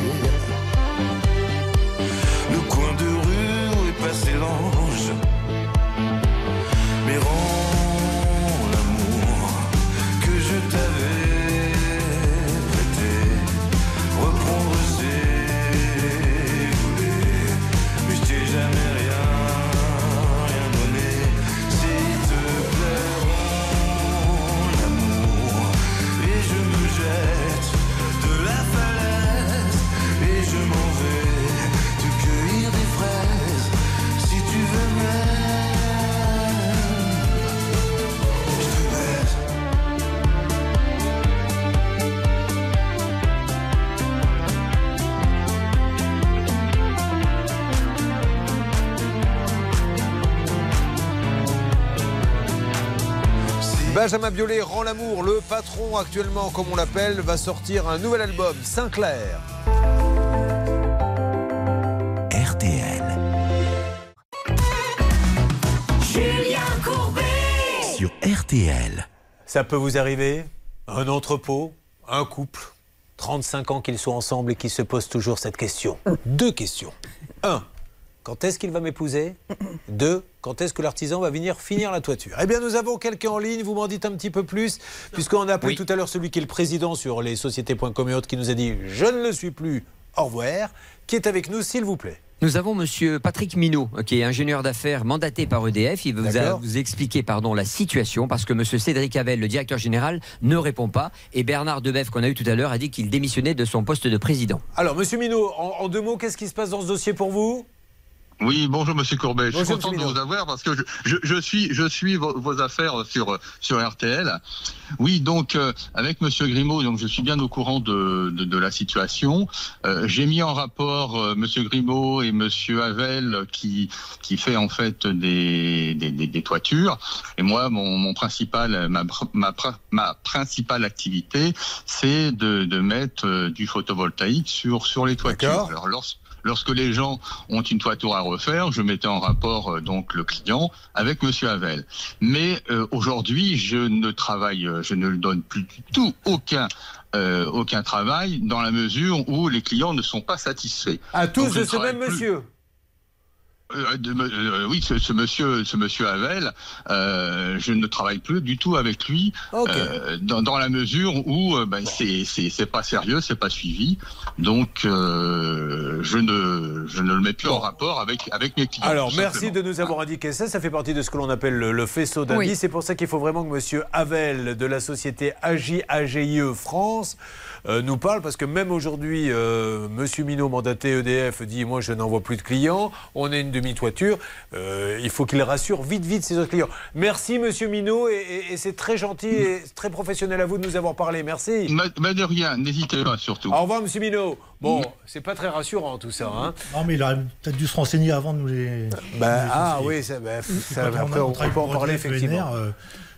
Benjamin Biolay rend l'amour. Le patron, actuellement, comme on l'appelle, va sortir un nouvel album, Sinclair. RTL. Julien Courbet Sur RTL. Ça peut vous arriver? Un entrepôt, un couple, 35 ans qu'ils sont ensemble et qui se posent toujours cette question. Deux questions. Un, quand est-ce qu'il va m'épouser? Deux, quand est-ce que l'artisan va venir finir la toiture? Eh bien, nous avons quelqu'un en ligne, vous m'en dites un petit peu plus, puisqu'on a appelé tout à l'heure celui qui est le président sur les sociétés.com et autres, qui nous a dit « je ne le suis plus, au revoir », qui est avec nous, s'il vous plaît. Nous avons Monsieur Patrick Minot, qui est ingénieur d'affaires mandaté par EDF. Il vous a D'accord. vous expliquer pardon la situation parce que Monsieur Cédric Havel, le directeur général, ne répond pas et Bernard Debeff qu'on a eu tout à l'heure a dit qu'il démissionnait de son poste de président. Alors, Monsieur Minot, en, en deux mots, qu'est-ce qui se passe dans ce dossier pour vous? Oui, bonjour Monsieur Courbet. Je suis content de vous avoir parce que je, je, je suis je suis vos, vos affaires sur sur RTL. Oui, donc euh, avec Monsieur Grimaud, donc je suis bien au courant de de, de la situation. Euh, J'ai mis en rapport euh, Monsieur Grimaud et Monsieur Havel qui qui fait en fait des des, des, des toitures. Et moi, mon, mon principal ma ma ma principale activité, c'est de de mettre euh, du photovoltaïque sur sur les toitures. Alors lors- Lorsque les gens ont une toiture à refaire, je mettais en rapport euh, donc le client avec Monsieur Havel. Mais euh, aujourd'hui, je ne travaille, euh, je ne donne plus du tout aucun euh, aucun travail dans la mesure où les clients ne sont pas satisfaits. À tous Donc, de ce même monsieur euh, de- euh, oui, ce, ce monsieur, ce monsieur Havel, euh, je ne travaille plus du tout avec lui euh, dans, dans la mesure où euh, ben, c'est pas sérieux, c'est pas suivi, donc euh, je ne je ne le mets plus en rapport avec avec mes clients. Alors, merci simplement. de nous avoir indiqué ça. Ça fait partie de ce que l'on appelle le, le faisceau d'indices. Oui. C'est pour ça qu'il faut vraiment que Monsieur Havel de la société AJAGIE France euh, nous parle, parce que même aujourd'hui, euh, Monsieur Minot, mandaté EDF, dit Moi, je n'envoie plus de clients. On est une demi-toiture. Euh, il faut qu'il rassure vite, vite ses autres clients. Merci, Monsieur Minot, et, et- et c'est très gentil et très professionnel à vous de nous avoir parlé. Merci. Mais, de rien, n'hésitez pas surtout. Au revoir, Monsieur Minot. Bon, c'est pas très rassurant tout ça. Hein. Non, mais il aurait peut-être dû se renseigner avant de nous les. Bah, nous les ah oui, ça, bah, ça, après, on, peut en parler effectivement. euh.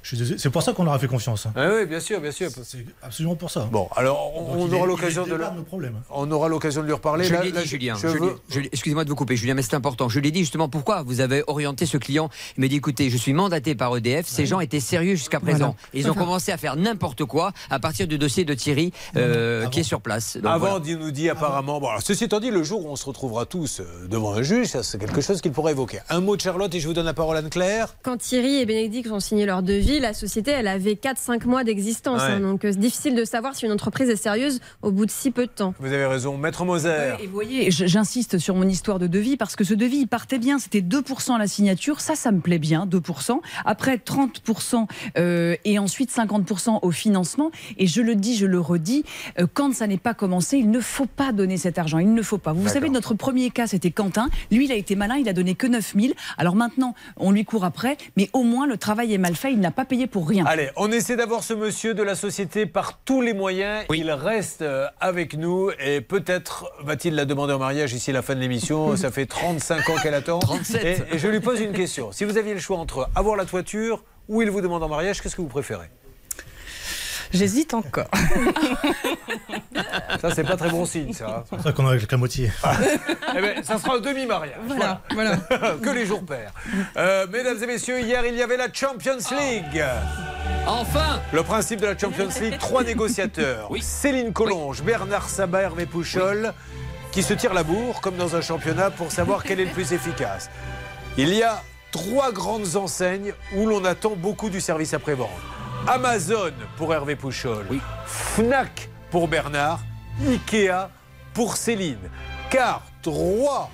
C'est pour ça qu'on leur a fait confiance. hein. Ah oui, bien sûr, bien sûr. C'est absolument pour ça. Bon, alors on, aura l'occasion de, départ le- de nos problèmes. on aura l'occasion de lui reparler. Je Là- dit, Julien. veux- Excusez-moi de vous couper, Julien, mais c'est important. Je l'ai dit justement pourquoi vous avez orienté ce client. Il m'a dit écoutez, je suis mandaté par EDF. Ces gens étaient sérieux jusqu'à présent. Voilà. Ils ont commencé à faire n'importe quoi à partir du dossier de Thierry euh, qui est sur place. Donc, Avant, voilà. il nous dit apparemment. Bon, alors, ceci étant dit, le jour où on se retrouvera tous euh, devant un juge, ça c'est quelque chose qu'il pourrait évoquer. Un mot de Charlotte et je vous donne la parole à Anne-Claire. Quand Thierry et Bénédicte ont signé leur devis, la société, elle avait 4-5 mois d'existence. Ouais. hein, donc euh, c'est difficile de savoir si une entreprise est sérieuse au bout de si peu de temps. Vous avez raison, Maître Moser. Et vous voyez, j'insiste sur mon histoire de devis parce que ce devis, il partait bien. C'était 2% à la signature. Ça, ça me plaît bien, 2%. Après, 30% euh, et ensuite 50% au financement. Et je le dis, je le redis, euh, quand ça n'est pas commencé, il ne faut pas donner cet argent. Il ne faut pas. Vous, vous savez, notre premier cas, c'était Quentin. Lui, il a été malin. Il a donné que 9000. Alors maintenant, on lui court après. Mais au moins, le travail est mal fait. Il n'a pas payé pour rien. Allez, on essaie d'avoir ce monsieur de la société par tous les moyens. Il reste euh, avec nous et peut-être va-t-il la demander en mariage ici à la fin de l'émission. Ça fait 35 ans qu'elle attend. 37. Et, et je lui pose une question. Si vous aviez le choix entre avoir la toiture ou il vous demande en mariage, qu'est-ce que vous préférez? J'hésite encore. Ça, c'est pas très bon signe, ça. hein. C'est pour ça qu'on a avec la moitié. Eh ben, ça sera un demi-mariage. Voilà, voilà. que les jours pairs. Euh, mesdames et messieurs, hier, il y avait la Champions League. Enfin Le principe de la Champions League, trois négociateurs. Céline Collonge, Bernard Sabat, Hervé Pouchol, qui se tirent la bourre, comme dans un championnat, pour savoir quel est le plus efficace. Il y a trois grandes enseignes où l'on attend beaucoup du service après-vente. Amazon pour Hervé Pouchol, Fnac pour Bernard, Ikea pour Céline. Car trois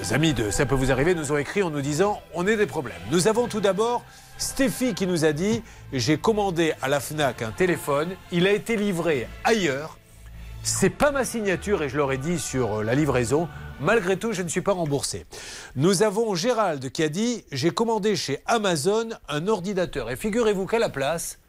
les amis de Ça peut vous arriver nous ont écrit en nous disant on est des problèmes. Nous avons tout d'abord Stéphie qui nous a dit j'ai commandé à la Fnac un téléphone, il a été livré ailleurs. C'est pas ma signature et je leur ai dit sur euh, la livraison. Malgré tout, je ne suis pas remboursé. Nous avons Gérald qui a dit j'ai commandé chez Amazon un ordinateur et figurez-vous qu'à la place,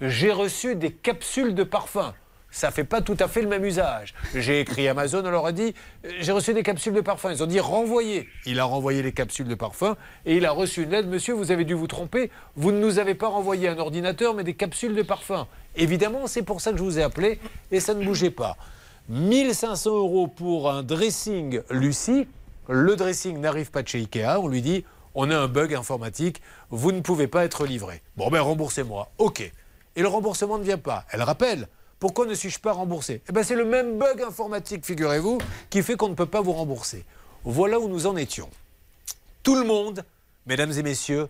j'ai reçu des capsules de parfum. ça fait pas tout à fait le même usage. J'ai écrit Amazon, on leur a dit, j'ai reçu des capsules de parfum. Ils ont dit renvoyer. Il a renvoyé les capsules de parfum et il a reçu une lettre. Monsieur, vous avez dû vous tromper. Vous ne nous avez pas renvoyé un ordinateur, mais des capsules de parfum. Évidemment, c'est pour ça que je vous ai appelé et ça ne bougeait pas. 1500 euros pour un dressing Lucie. Le dressing n'arrive pas chez Ikea. On lui dit, on a un bug informatique, vous ne pouvez pas être livré. Bon, ben remboursez-moi. OK. Et le remboursement ne vient pas. Elle rappelle. Pourquoi ne suis-je pas remboursé? Eh bien, c'est le même bug informatique, figurez-vous, qui fait qu'on ne peut pas vous rembourser. Voilà où nous en étions. Tout le monde, mesdames et messieurs,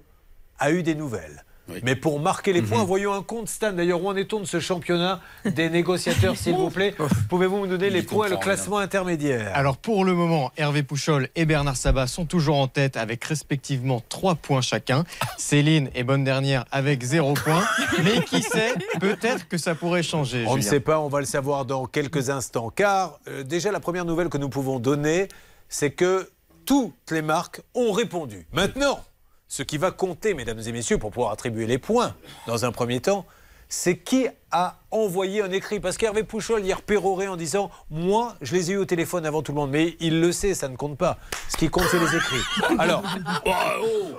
a eu des nouvelles. Mais pour marquer les points, voyons un compte, Stan. D'ailleurs, où en est-on de ce championnat des négociateurs, s'il vous plaît Pouvez-vous me donner les points et le classement intermédiaire Alors pour le moment, Hervé Pouchol et Bernard Sabat sont toujours en tête avec respectivement 3 points chacun. Céline est bonne dernière avec 0 points. Mais qui sait, peut-être que ça pourrait changer. On ne sait pas, on va le savoir dans quelques instants. Car euh, déjà, la première nouvelle que nous pouvons donner, c'est que toutes les marques ont répondu. Maintenant, ce qui va compter, mesdames et messieurs, pour pouvoir attribuer les points dans un premier temps, c'est qui a envoyé un écrit. Parce qu'Hervé Pouchol hier péroré en disant Moi, je les ai eu au téléphone avant tout le monde. Mais il le sait, ça ne compte pas. Ce qui compte, c'est les écrits. Alors,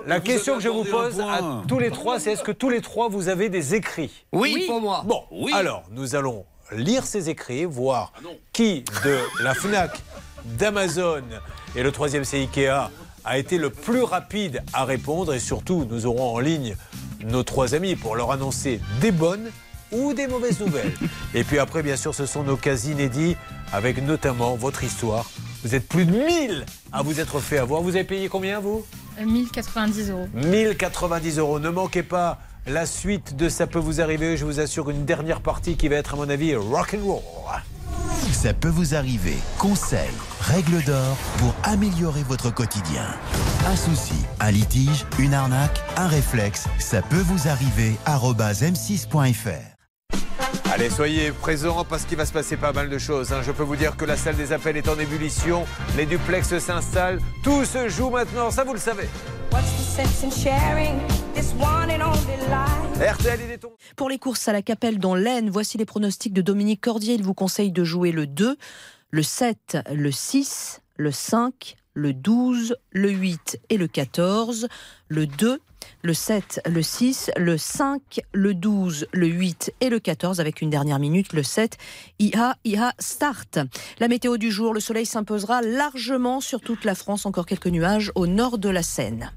la question que je vous pose à tous les trois, c'est est-ce que tous les trois, vous avez des écrits Oui, Oui. pour moi. Bon, alors, nous allons lire ces écrits, voir qui de la FNAC, d'Amazon et le troisième c'est Ikea a été le plus rapide à répondre et surtout nous aurons en ligne nos trois amis pour leur annoncer des bonnes ou des mauvaises nouvelles. Et puis après, bien sûr, ce sont nos cas inédits avec notamment votre histoire. Vous êtes plus de 1000 à vous être fait avoir. Vous avez payé combien, vous? 1090 euros. 1090 euros. Ne manquez pas la suite de Ça peut vous arriver. Je vous assure une dernière partie qui va être, à mon avis, rock'n'roll. Ça peut vous arriver. Conseils, règles d'or pour améliorer votre quotidien. Un souci, un litige, une arnaque, un réflexe, ça peut vous arriver. arobase m6.fr. Allez, soyez présents parce qu'il va se passer pas mal de choses. hein. Je peux vous dire que la salle des appels est en ébullition. Les duplex s'installent. Tout se joue maintenant, ça vous le savez. What's the sense in sharing this one and only life? RTL, il est tombé. Pour les courses à la Capelle dans l'Aisne, voici les pronostics de Dominique Cordier. Il vous conseille de jouer le 2, le 7, le 6, le 5, le 12, le 8 et le 14. Le 2, le 7, le 6, le 5, le 12, le 8 et le 14 avec une dernière minute, le 7. IA, IA, start. La météo du jour, le soleil s'imposera largement sur toute la France. Encore quelques nuages au nord de la Seine.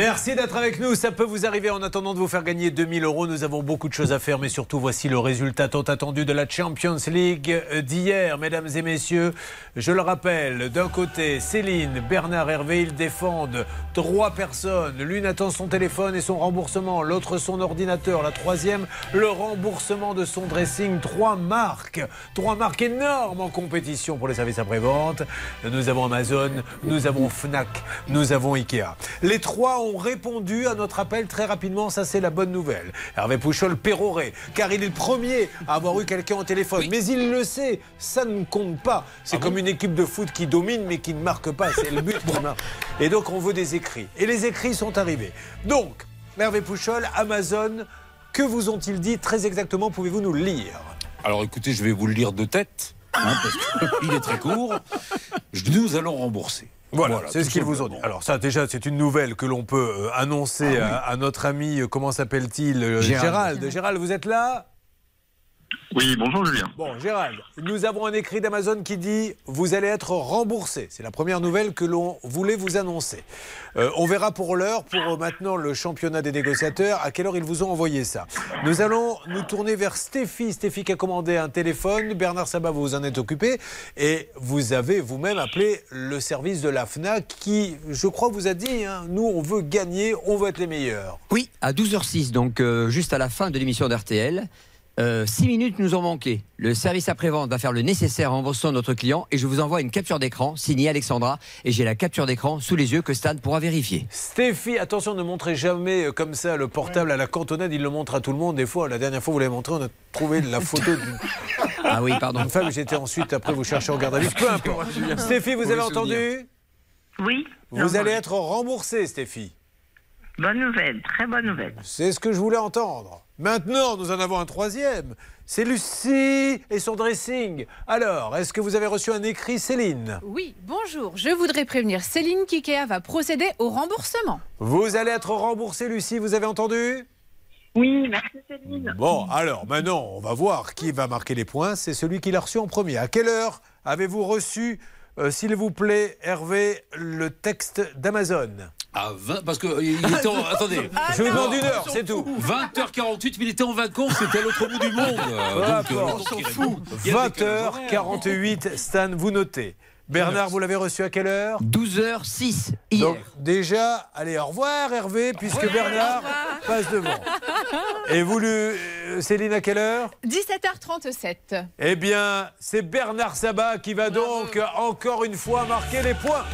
Merci d'être avec nous. Ça peut vous arriver en attendant de vous faire gagner 2000 euros. Nous avons beaucoup de choses à faire, mais surtout, voici le résultat tant attendu de la Champions League d'hier, mesdames et messieurs. Je le rappelle, d'un côté, Céline, Bernard, Hervé, ils défendent trois personnes. L'une attend son téléphone et son remboursement, l'autre son ordinateur, la troisième, le remboursement de son dressing. Trois marques, trois marques énormes en compétition pour les services après-vente. Nous avons Amazon, nous avons Fnac, nous avons Ikea. Les trois ont répondu à notre appel très rapidement, ça c'est la bonne nouvelle. Hervé Pouchol péroré, car il est le premier à avoir eu quelqu'un au téléphone. Mais il le sait, ça ne compte pas. C'est comme une équipe de foot qui domine mais qui ne marque pas, c'est le but. Et donc on veut des écrits. Et les écrits sont arrivés. Donc, Hervé Pouchol, Amazon, que vous ont-ils dit très exactement Pouvez-vous nous le lire Alors écoutez, je vais vous le lire de tête, hein, parce qu'il est très court. Nous allons rembourser. Voilà, c'est ce qu'ils vous ont dit. Alors ça, déjà, c'est une nouvelle que l'on peut euh, annoncer à, à notre ami, euh, comment s'appelle-t-il euh, Gérald. Gérald. Gérald, vous êtes là? Oui, bonjour Julien. Bon, Gérald, nous avons un écrit d'Amazon qui dit vous allez être remboursé. C'est la première nouvelle que l'on voulait vous annoncer. Euh, on verra pour l'heure, pour euh, maintenant le championnat des négociateurs, à quelle heure ils vous ont envoyé ça. Nous allons nous tourner vers Stéphie. Stéphie qui a commandé un téléphone. Bernard Sabat, vous vous en êtes occupé. Et vous avez vous-même appelé le service de la FNAC qui, je crois, vous a dit hein, nous, on veut gagner, on veut être les meilleurs. Oui, à 12h06, donc euh, juste à la fin de l'émission d'RTL. 6 minutes nous ont manqué. Le service après-vente va faire le nécessaire en remboursant notre client et je vous envoie une capture d'écran signée Alexandra et j'ai la capture d'écran sous les yeux que Stan pourra vérifier. Stéphie, attention, ne montrez jamais euh, comme ça le portable à la cantonade. Il le montre à tout le monde. Des fois, la dernière fois, vous l'avez montré, on a trouvé la photo d'une Ah oui, pardon. une femme. J'étais ensuite, après, vous cherchez en garde à vue. Peu importe. Stéphie, vous avez entendu? Oui. Vous allez être remboursé, Stéphie. Bonne nouvelle, très bonne nouvelle. C'est ce que je voulais entendre. Maintenant, nous en avons un troisième. C'est Lucie et son dressing. Alors, est-ce que vous avez reçu un écrit, Céline? Oui, bonjour. Je voudrais prévenir Céline qu'IKEA va procéder au remboursement. Vous allez être remboursé, Lucie, vous avez entendu? Oui, merci Céline. Bon, alors maintenant, on va voir qui va marquer les points. C'est celui qui l'a reçu en premier. À quelle heure avez-vous reçu, euh, s'il vous plaît, Hervé, le texte d'Amazon? À 20, parce que euh, il était en- attendez. Je vous demande une heure, c'est tout. 20h48, mais il était en vacances, c'était à l'autre bout du monde. Euh, Peu donc, euh. 20h48, Stan, vous notez. Bernard, vous l'avez reçu à quelle heure? 12h06 Donc déjà, allez, au revoir Hervé, puisque Bernard passe devant. Et vous, le- euh, Céline, à quelle heure? 17h37. Eh bien, c'est Bernard Sabat qui va donc encore une fois marquer les points.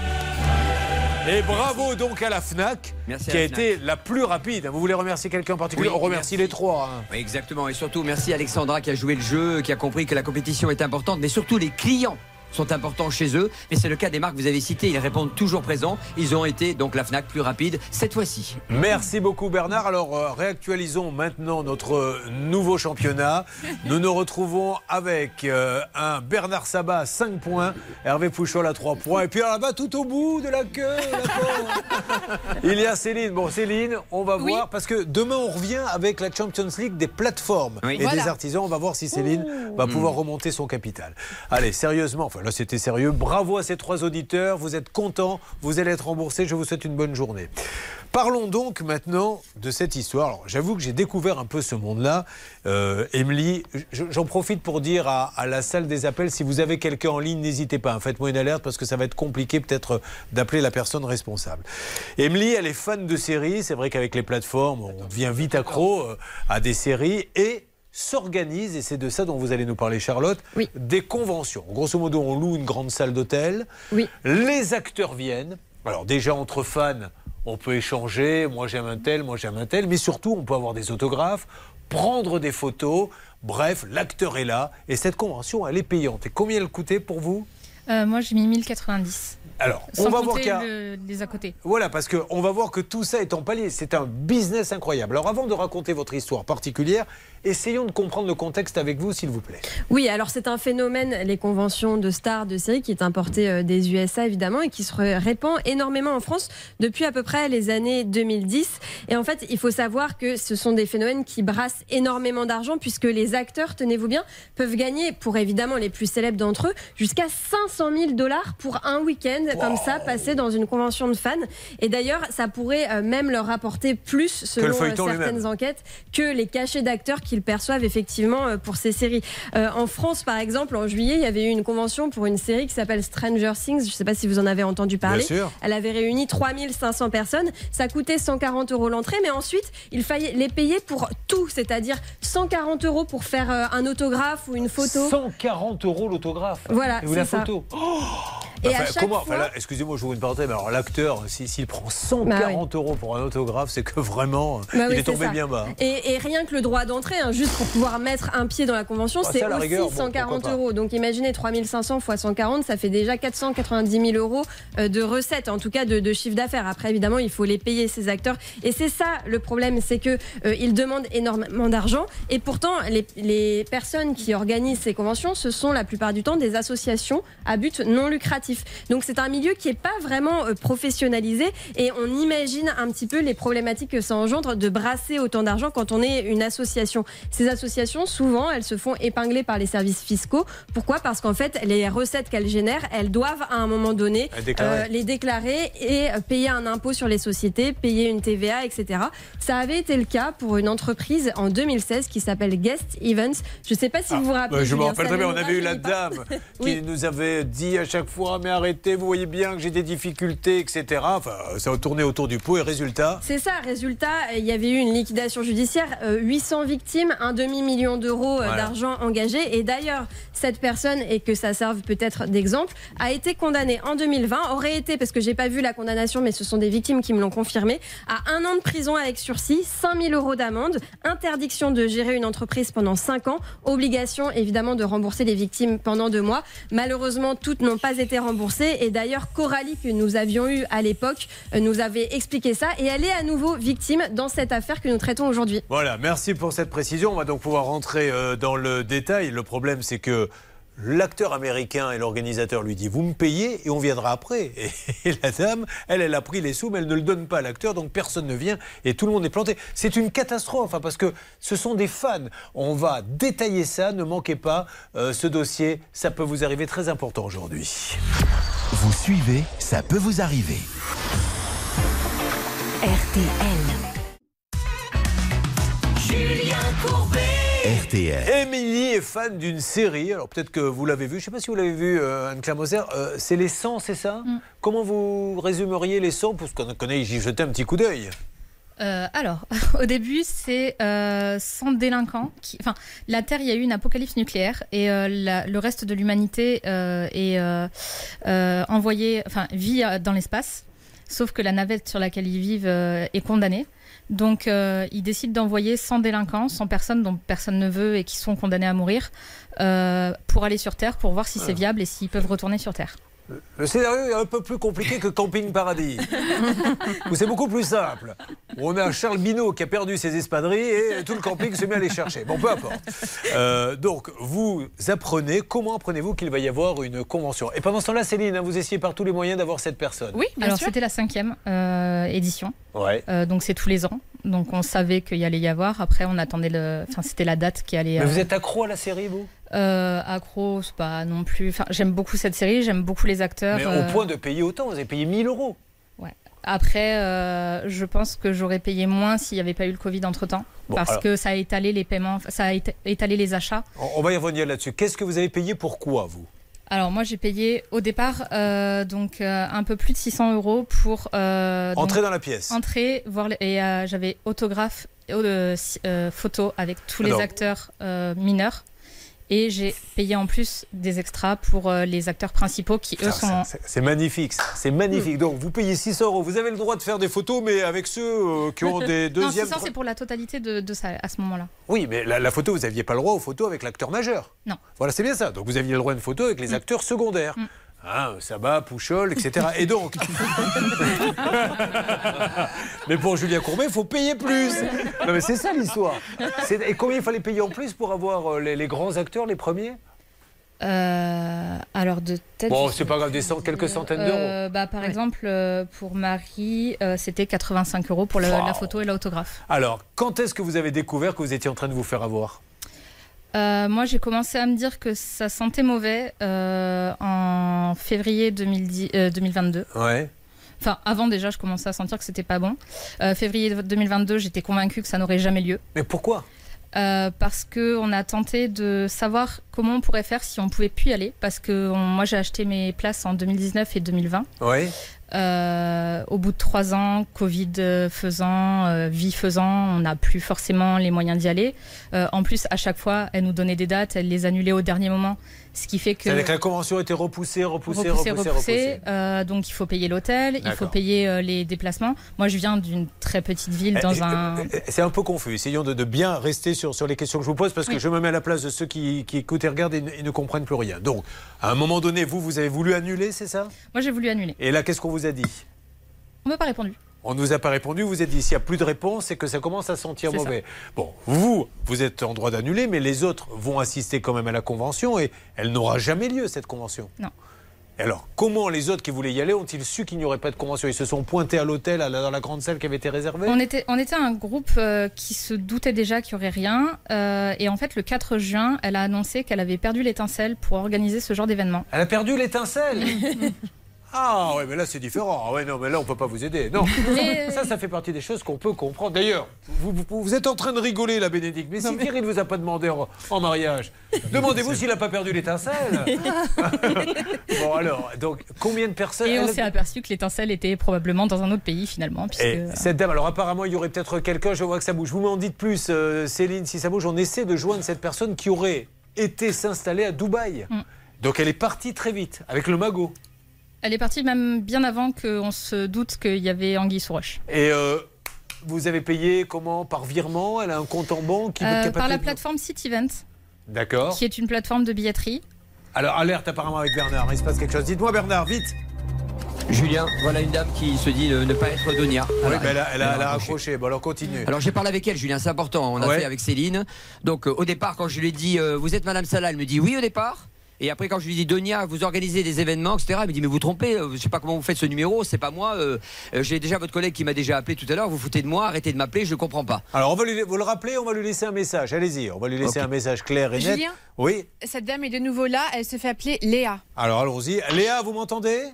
Et bravo donc à la FNAC, Merci qui a la été la plus rapide. Vous voulez remercier quelqu'un en particulier Oui, On remercie les trois. hein. Oui, exactement. Et surtout, merci Alexandra qui a joué le jeu, qui a compris que la compétition est importante, mais surtout les clients sont importants chez eux. Mais c'est le cas des marques que vous avez citées, ils répondent toujours présents. Ils ont été, donc la FNAC, plus rapide cette fois-ci. Merci beaucoup Bernard. Alors euh, réactualisons maintenant notre euh, nouveau championnat. Nous nous retrouvons avec euh, un Bernard Sabat à 5 points, Hervé Pouchol à 3 points. Et puis là-bas, tout au bout de la queue, il y a Céline. Bon Céline, on va voir, parce que demain on revient avec la Champions League des plateformes et Voilà. des artisans. On va voir si Céline va pouvoir remonter son capital. Allez, sérieusement, enfin là c'était sérieux. Bravo à ces trois auditeurs. Vous êtes contents, vous allez être remboursés. Je vous souhaite une bonne journée. Parlons donc maintenant de cette histoire. Alors, j'avoue que j'ai découvert un peu ce monde-là. Euh, Emily, je- j'en profite pour dire à, la salle des appels, si vous avez quelqu'un en ligne, n'hésitez pas. Faites-moi une alerte parce que ça va être compliqué peut-être d'appeler la personne responsable. Emily, elle est fan de séries. C'est vrai qu'avec les plateformes, on devient vite accro euh, à des séries et s'organise, et c'est de ça dont vous allez nous parler Charlotte, des conventions. Grosso modo, on loue une grande salle d'hôtel, les acteurs viennent, alors déjà entre fans, on peut échanger, moi j'aime un tel, moi j'aime un tel, mais surtout on peut avoir des autographes, prendre des photos, bref, l'acteur est là, et cette convention, elle est payante. Et combien elle coûtait pour vous? Euh, moi, j'ai mis 1090. Alors, Sans on va voir compter qu'il y a... le- les à côté. Voilà, parce qu'on va voir que tout ça est en palier. C'est un business incroyable. Alors, avant de raconter votre histoire particulière, essayons de comprendre le contexte avec vous, s'il vous plaît. Oui, alors c'est un phénomène, les conventions de stars de série, qui est importé euh, des USA évidemment et qui se ré- répand énormément en France depuis à peu près les années 2010. Et en fait, il faut savoir que ce sont des phénomènes qui brassent énormément d'argent puisque les acteurs, tenez-vous bien, peuvent gagner, pour évidemment les plus célèbres d'entre eux, jusqu'à 500 000 dollars pour un week-end comme ça, passé dans une convention de fans. Et d'ailleurs, ça pourrait euh, même leur rapporter plus, selon euh, certaines enquêtes, que les cachets d'acteurs qu'ils perçoivent effectivement euh, pour ces séries. Euh, en France, par exemple, en juillet, il y avait eu une convention pour une série qui s'appelle Stranger Things. Je ne sais pas si vous en avez entendu parler. sûr. Elle avait réuni 3500 personnes. Ça coûtait 140 euros l'entrée, mais ensuite, il fallait les payer pour tout, c'est-à-dire 140 euros pour faire un autographe ou une photo. 140 euros l'autographe. Voilà, Et vous la ça. photo. Et Enfin, à chaque comment fois- enfin, là, Excusez-moi, je vous une parenthèse, mais alors l'acteur, si- s'il prend 140 euros pour un autographe, c'est que vraiment, Bah il oui, est tombé bien bas. Et, et rien que le droit d'entrée, hein, juste pour pouvoir mettre un pied dans la convention, Ah, c'est aussi rigueur, bon, 140 pourquoi pas. euros. Donc imaginez 3500 fois 140, ça fait déjà 490 000 euros euh, de recettes, en tout cas de, de chiffre d'affaires. Après, évidemment, il faut les payer ces acteurs. Et c'est ça le problème, c'est que euh, ils demandent énormément d'argent. Et pourtant, les, les personnes qui organisent ces conventions, ce sont la plupart du temps des associations à but non lucratif. Donc c'est un milieu qui n'est pas vraiment euh, professionnalisé. Et on imagine un petit peu les problématiques que ça engendre de brasser autant d'argent quand on est une association. Ces associations, souvent, elles se font épingler par les services fiscaux. Pourquoi? Parce qu'en fait, les recettes qu'elles génèrent, elles doivent à un moment donné Les déclarer. euh, les déclarer et euh, payer un impôt sur les sociétés, payer une TVA, etc. Ça avait été le cas pour une entreprise en 2016 qui s'appelle Guest Events. Je ne sais pas si vous vous rappelez. Je me rappelle très bien, on avait eu la dame qui Oui. nous avait dit à chaque fois Mais arrêtez, vous voyez bien que j'ai des difficultés, etc. Enfin, ça a tourné autour du pot et résultat. C'est ça, résultat, il y avait eu une liquidation judiciaire, euh, 800 victimes, un demi-million d'euros euh, Voilà. d'argent engagé. Et d'ailleurs, cette personne, et que ça serve peut-être d'exemple, a été condamnée en 2020, aurait été, parce que j'ai pas vu la condamnation, mais ce sont des victimes qui me l'ont confirmé, à un an de prison avec sursis, 5000 euros d'amende, interdiction de gérer une entreprise pendant 5 ans, obligation évidemment de rembourser les victimes pendant deux mois. Malheureusement, toutes n'ont pas été remboursées remboursé. Et d'ailleurs, Coralie, que nous avions eue à l'époque, euh, nous avait expliqué ça. Et elle est à nouveau victime dans cette affaire que nous traitons aujourd'hui. Voilà, merci pour cette précision. On va donc pouvoir rentrer euh, dans le détail. Le problème, c'est que l'acteur américain et l'organisateur lui dit Vous me payez et on viendra après. Et, la dame, elle, elle a pris les sous, mais elle ne le donne pas à l'acteur, donc personne ne vient et tout le monde est planté. C'est une catastrophe, hein, parce que ce sont des fans. On va détailler ça, ne manquez pas euh, ce dossier. Ça peut vous arriver très important aujourd'hui. Vous suivez, ça peut vous arriver. RTL. Julien Courbet. RTL. Émilie est fan d'une série, alors peut-être que vous l'avez vue, je ne sais pas si vous l'avez vue, euh, Anne-Claire Moser, Euh, c'est Les 100, c'est ça Comment vous résumeriez Les 100 Parce qu'on connaît, j'y jetais un petit coup d'œil. Euh, alors, au début, c'est euh, 100 délinquants. Qui... Enfin, la Terre, il y a eu une apocalypse nucléaire et euh, la- le reste de l'humanité euh, est euh, euh, envoyé, enfin, vit dans l'espace. Sauf que la navette sur laquelle ils vivent euh, est condamnée. Donc, euh, ils décident d'envoyer 100 délinquants, 100 personnes dont personne ne veut et qui sont condamnées à mourir, euh, pour aller sur Terre, pour voir si c'est viable et s'ils peuvent retourner sur Terre. Le scénario est un peu plus compliqué que Camping Paradis. Où c'est beaucoup plus simple. On a Charles Binot qui a perdu ses espadrilles et tout le camping se met à les chercher. Bon, peu importe. Euh, donc, vous apprenez, comment apprenez-vous qu'il va y avoir une convention? Et pendant ce temps-là, Céline, hein, vous essayez par tous les moyens d'avoir cette personne. Oui, alors c'était la cinquième euh, édition. Ouais. Euh, donc c'est tous les ans. Donc on savait qu'il y allait y avoir. Après, on attendait le. Enfin, c'était la date qui allait. Mais vous êtes accro à la série, vous? Euh, accro, c'est pas non plus. Enfin, j'aime beaucoup cette série. J'aime beaucoup les acteurs. Mais euh, au point de payer autant, vous avez payé 1000 euros. Ouais. Après, euh, je pense que j'aurais payé moins s'il n'y avait pas eu le Covid entre temps, Bon, parce alors- que ça a étalé les paiements, ça a éta- étalé les achats. On va y revenir là-dessus. Qu'est-ce que vous avez payé pour quoi, vous? Alors moi, j'ai payé au départ euh, donc euh, un peu plus de 600 euros pour euh, donc, Entrer dans la pièce. Entrer, voir les- et euh, j'avais autographe, euh, euh, photo avec tous les acteurs euh, mineurs. Et j'ai payé en plus des extras pour euh, les acteurs principaux qui eux sont. c'est- magnifique, c'est magnifique. Donc vous payez 600 euros. Vous avez le droit de faire des photos, mais avec ceux euh, qui ont des non, deuxièmes. 600 c'est pour la totalité de, de ça à ce moment-là. Oui, mais la, la photo, vous n'aviez pas le droit aux photos avec l'acteur majeur. Non. Voilà, c'est bien ça. Donc vous aviez le droit à une photo avec les acteurs secondaires. Hein, Sabat, Pouchol, etc. Et donc. mais pour Julien Courbet, il faut payer plus. Non, mais c'est ça l'histoire. C'est- Et combien il fallait payer en plus pour avoir euh, les, les grands acteurs, les premiers? Euh, alors de tête. Bon, c'est pas grave, des cent- quelques centaines d'euros. Euh, bah, par exemple, euh, pour Marie, euh, c'était 85 euros pour Wow. la photo et l'autographe. Alors, quand est-ce que vous avez découvert que vous étiez en train de vous faire avoir? Euh, moi, j'ai commencé à me dire que ça sentait mauvais euh, en février 2010, euh, 2022. Ouais. Enfin, avant déjà, je commençais à sentir que c'était pas bon. Février 2022, j'étais convaincue que ça n'aurait jamais lieu. Mais pourquoi? Parce que on a tenté de savoir comment on pourrait faire si on pouvait plus y aller. Parce que on- moi, j'ai acheté mes places en 2019 et 2020. Oui. Euh, au bout de trois ans, Covid euh, faisant, euh, vie faisant, on n'a plus forcément les moyens d'y aller. En plus, à chaque fois, elle nous donnait des dates, elle les annulait au dernier moment, ce qui fait que C'est-à-dire que la convention a été repoussée, repoussée, repoussé, repoussée, repoussé. repoussée. Euh, donc il faut payer l'hôtel, il faut payer euh, les déplacements. Moi, je viens d'une très petite ville dans Eh, un. eh, C'est un peu confus. Essayons de, de bien rester sur, sur les questions que je vous pose parce que Oui. je me mets à la place de ceux qui, qui écoutent et regardent et, ne- et ne comprennent plus rien. Donc, à un moment donné, vous, vous avez voulu annuler, c'est ça? Moi, j'ai voulu annuler. Et là, qu'est-ce qu'on vous a dit? On m'a pas répondu. On ne nous a pas répondu, vous avez dit s'il n'y a plus de réponse, c'est que ça commence à sentir ça. mauvais. Bon, vous, vous êtes en droit d'annuler, mais les autres vont assister quand même à la convention et elle n'aura jamais lieu, cette convention. Non. Alors, comment les autres qui voulaient y aller ont-ils su qu'il n'y aurait pas de convention? Ils se sont pointés à l'hôtel, dans la grande salle qui avait été réservée? On était, on était un groupe euh, qui se doutait déjà qu'il n'y aurait rien. euh, et en fait, le 4 juin, elle a annoncé qu'elle avait perdu l'étincelle pour organiser ce genre d'événement. Elle a perdu l'étincelle? Ah ouais, mais là c'est différent. Ah ouais, non, mais là on peut pas vous aider. Non, Mais- ça, ça fait partie des choses qu'on peut comprendre. D'ailleurs, vous, vous- vous êtes en train de rigoler là, Bénédicte. Mais si Thierry ne vous a pas demandé en, en mariage, demandez-vous s'il n'a pas perdu l'étincelle. bon alors, donc combien de personnes Et on s'est aperçu que l'étincelle était probablement dans un autre pays finalement. Puisque... Et cette dame, alors apparemment il y aurait peut-être quelqu'un, je vois que ça bouge. Vous m'en dites plus, euh, Céline, si ça bouge, on essaie de joindre cette personne qui aurait été s'installer à Dubaï. Mm. Donc elle est partie très vite, avec le magot. Elle est partie même bien avant qu'on se doute qu'il y avait Anguille sous roche. Et euh, vous avez payé comment? Par virement? Elle a un compte en banque qui, Euh, par la de- plateforme City Event, D'accord. qui est une plateforme de billetterie. Alors, alerte apparemment avec Bernard. Il se passe quelque chose. Dites-moi, Bernard, vite. Julien, voilà une dame qui se dit ne, ne pas être Donia. Oui, elle a, elle elle a raccroché. raccroché. Bon, alors continue. Alors j'ai parlé avec elle, Julien, c'est important. On a Ouais. fait avec Céline. Donc euh, au départ, quand je lui ai dit euh, Vous êtes Madame Salah, elle me dit oui au départ. Et après, quand je lui dit Donia, vous organisez des événements, etc., elle me dit Mais vous trompez, euh, je sais pas comment vous faites ce numéro, c'est pas moi. euh, euh, J'ai déjà votre collègue qui m'a déjà appelé tout à l'heure, vous foutez de moi, arrêtez de m'appeler, je comprends pas. Alors, on va lui, vous le rappelez, on va lui laisser un message. Allez-y, on va lui laisser un message clair et net. Julien Oui. Cette dame est de nouveau là, elle se fait appeler Léa. Alors, allons-y. Léa, vous m'entendez?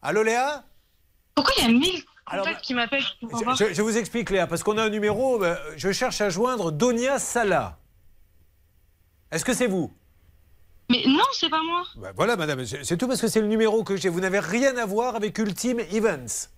Allô, Léa? Pourquoi il y a mille contacts qui m'appellent je je, je vous explique, Léa, parce qu'on a un numéro. je cherche à joindre Donia Salah. Est-ce que c'est vous? Mais non, c'est pas moi. Ben Voilà, madame, c'est tout parce que c'est le numéro que j'ai. Vous n'avez rien à voir avec Ultime Events.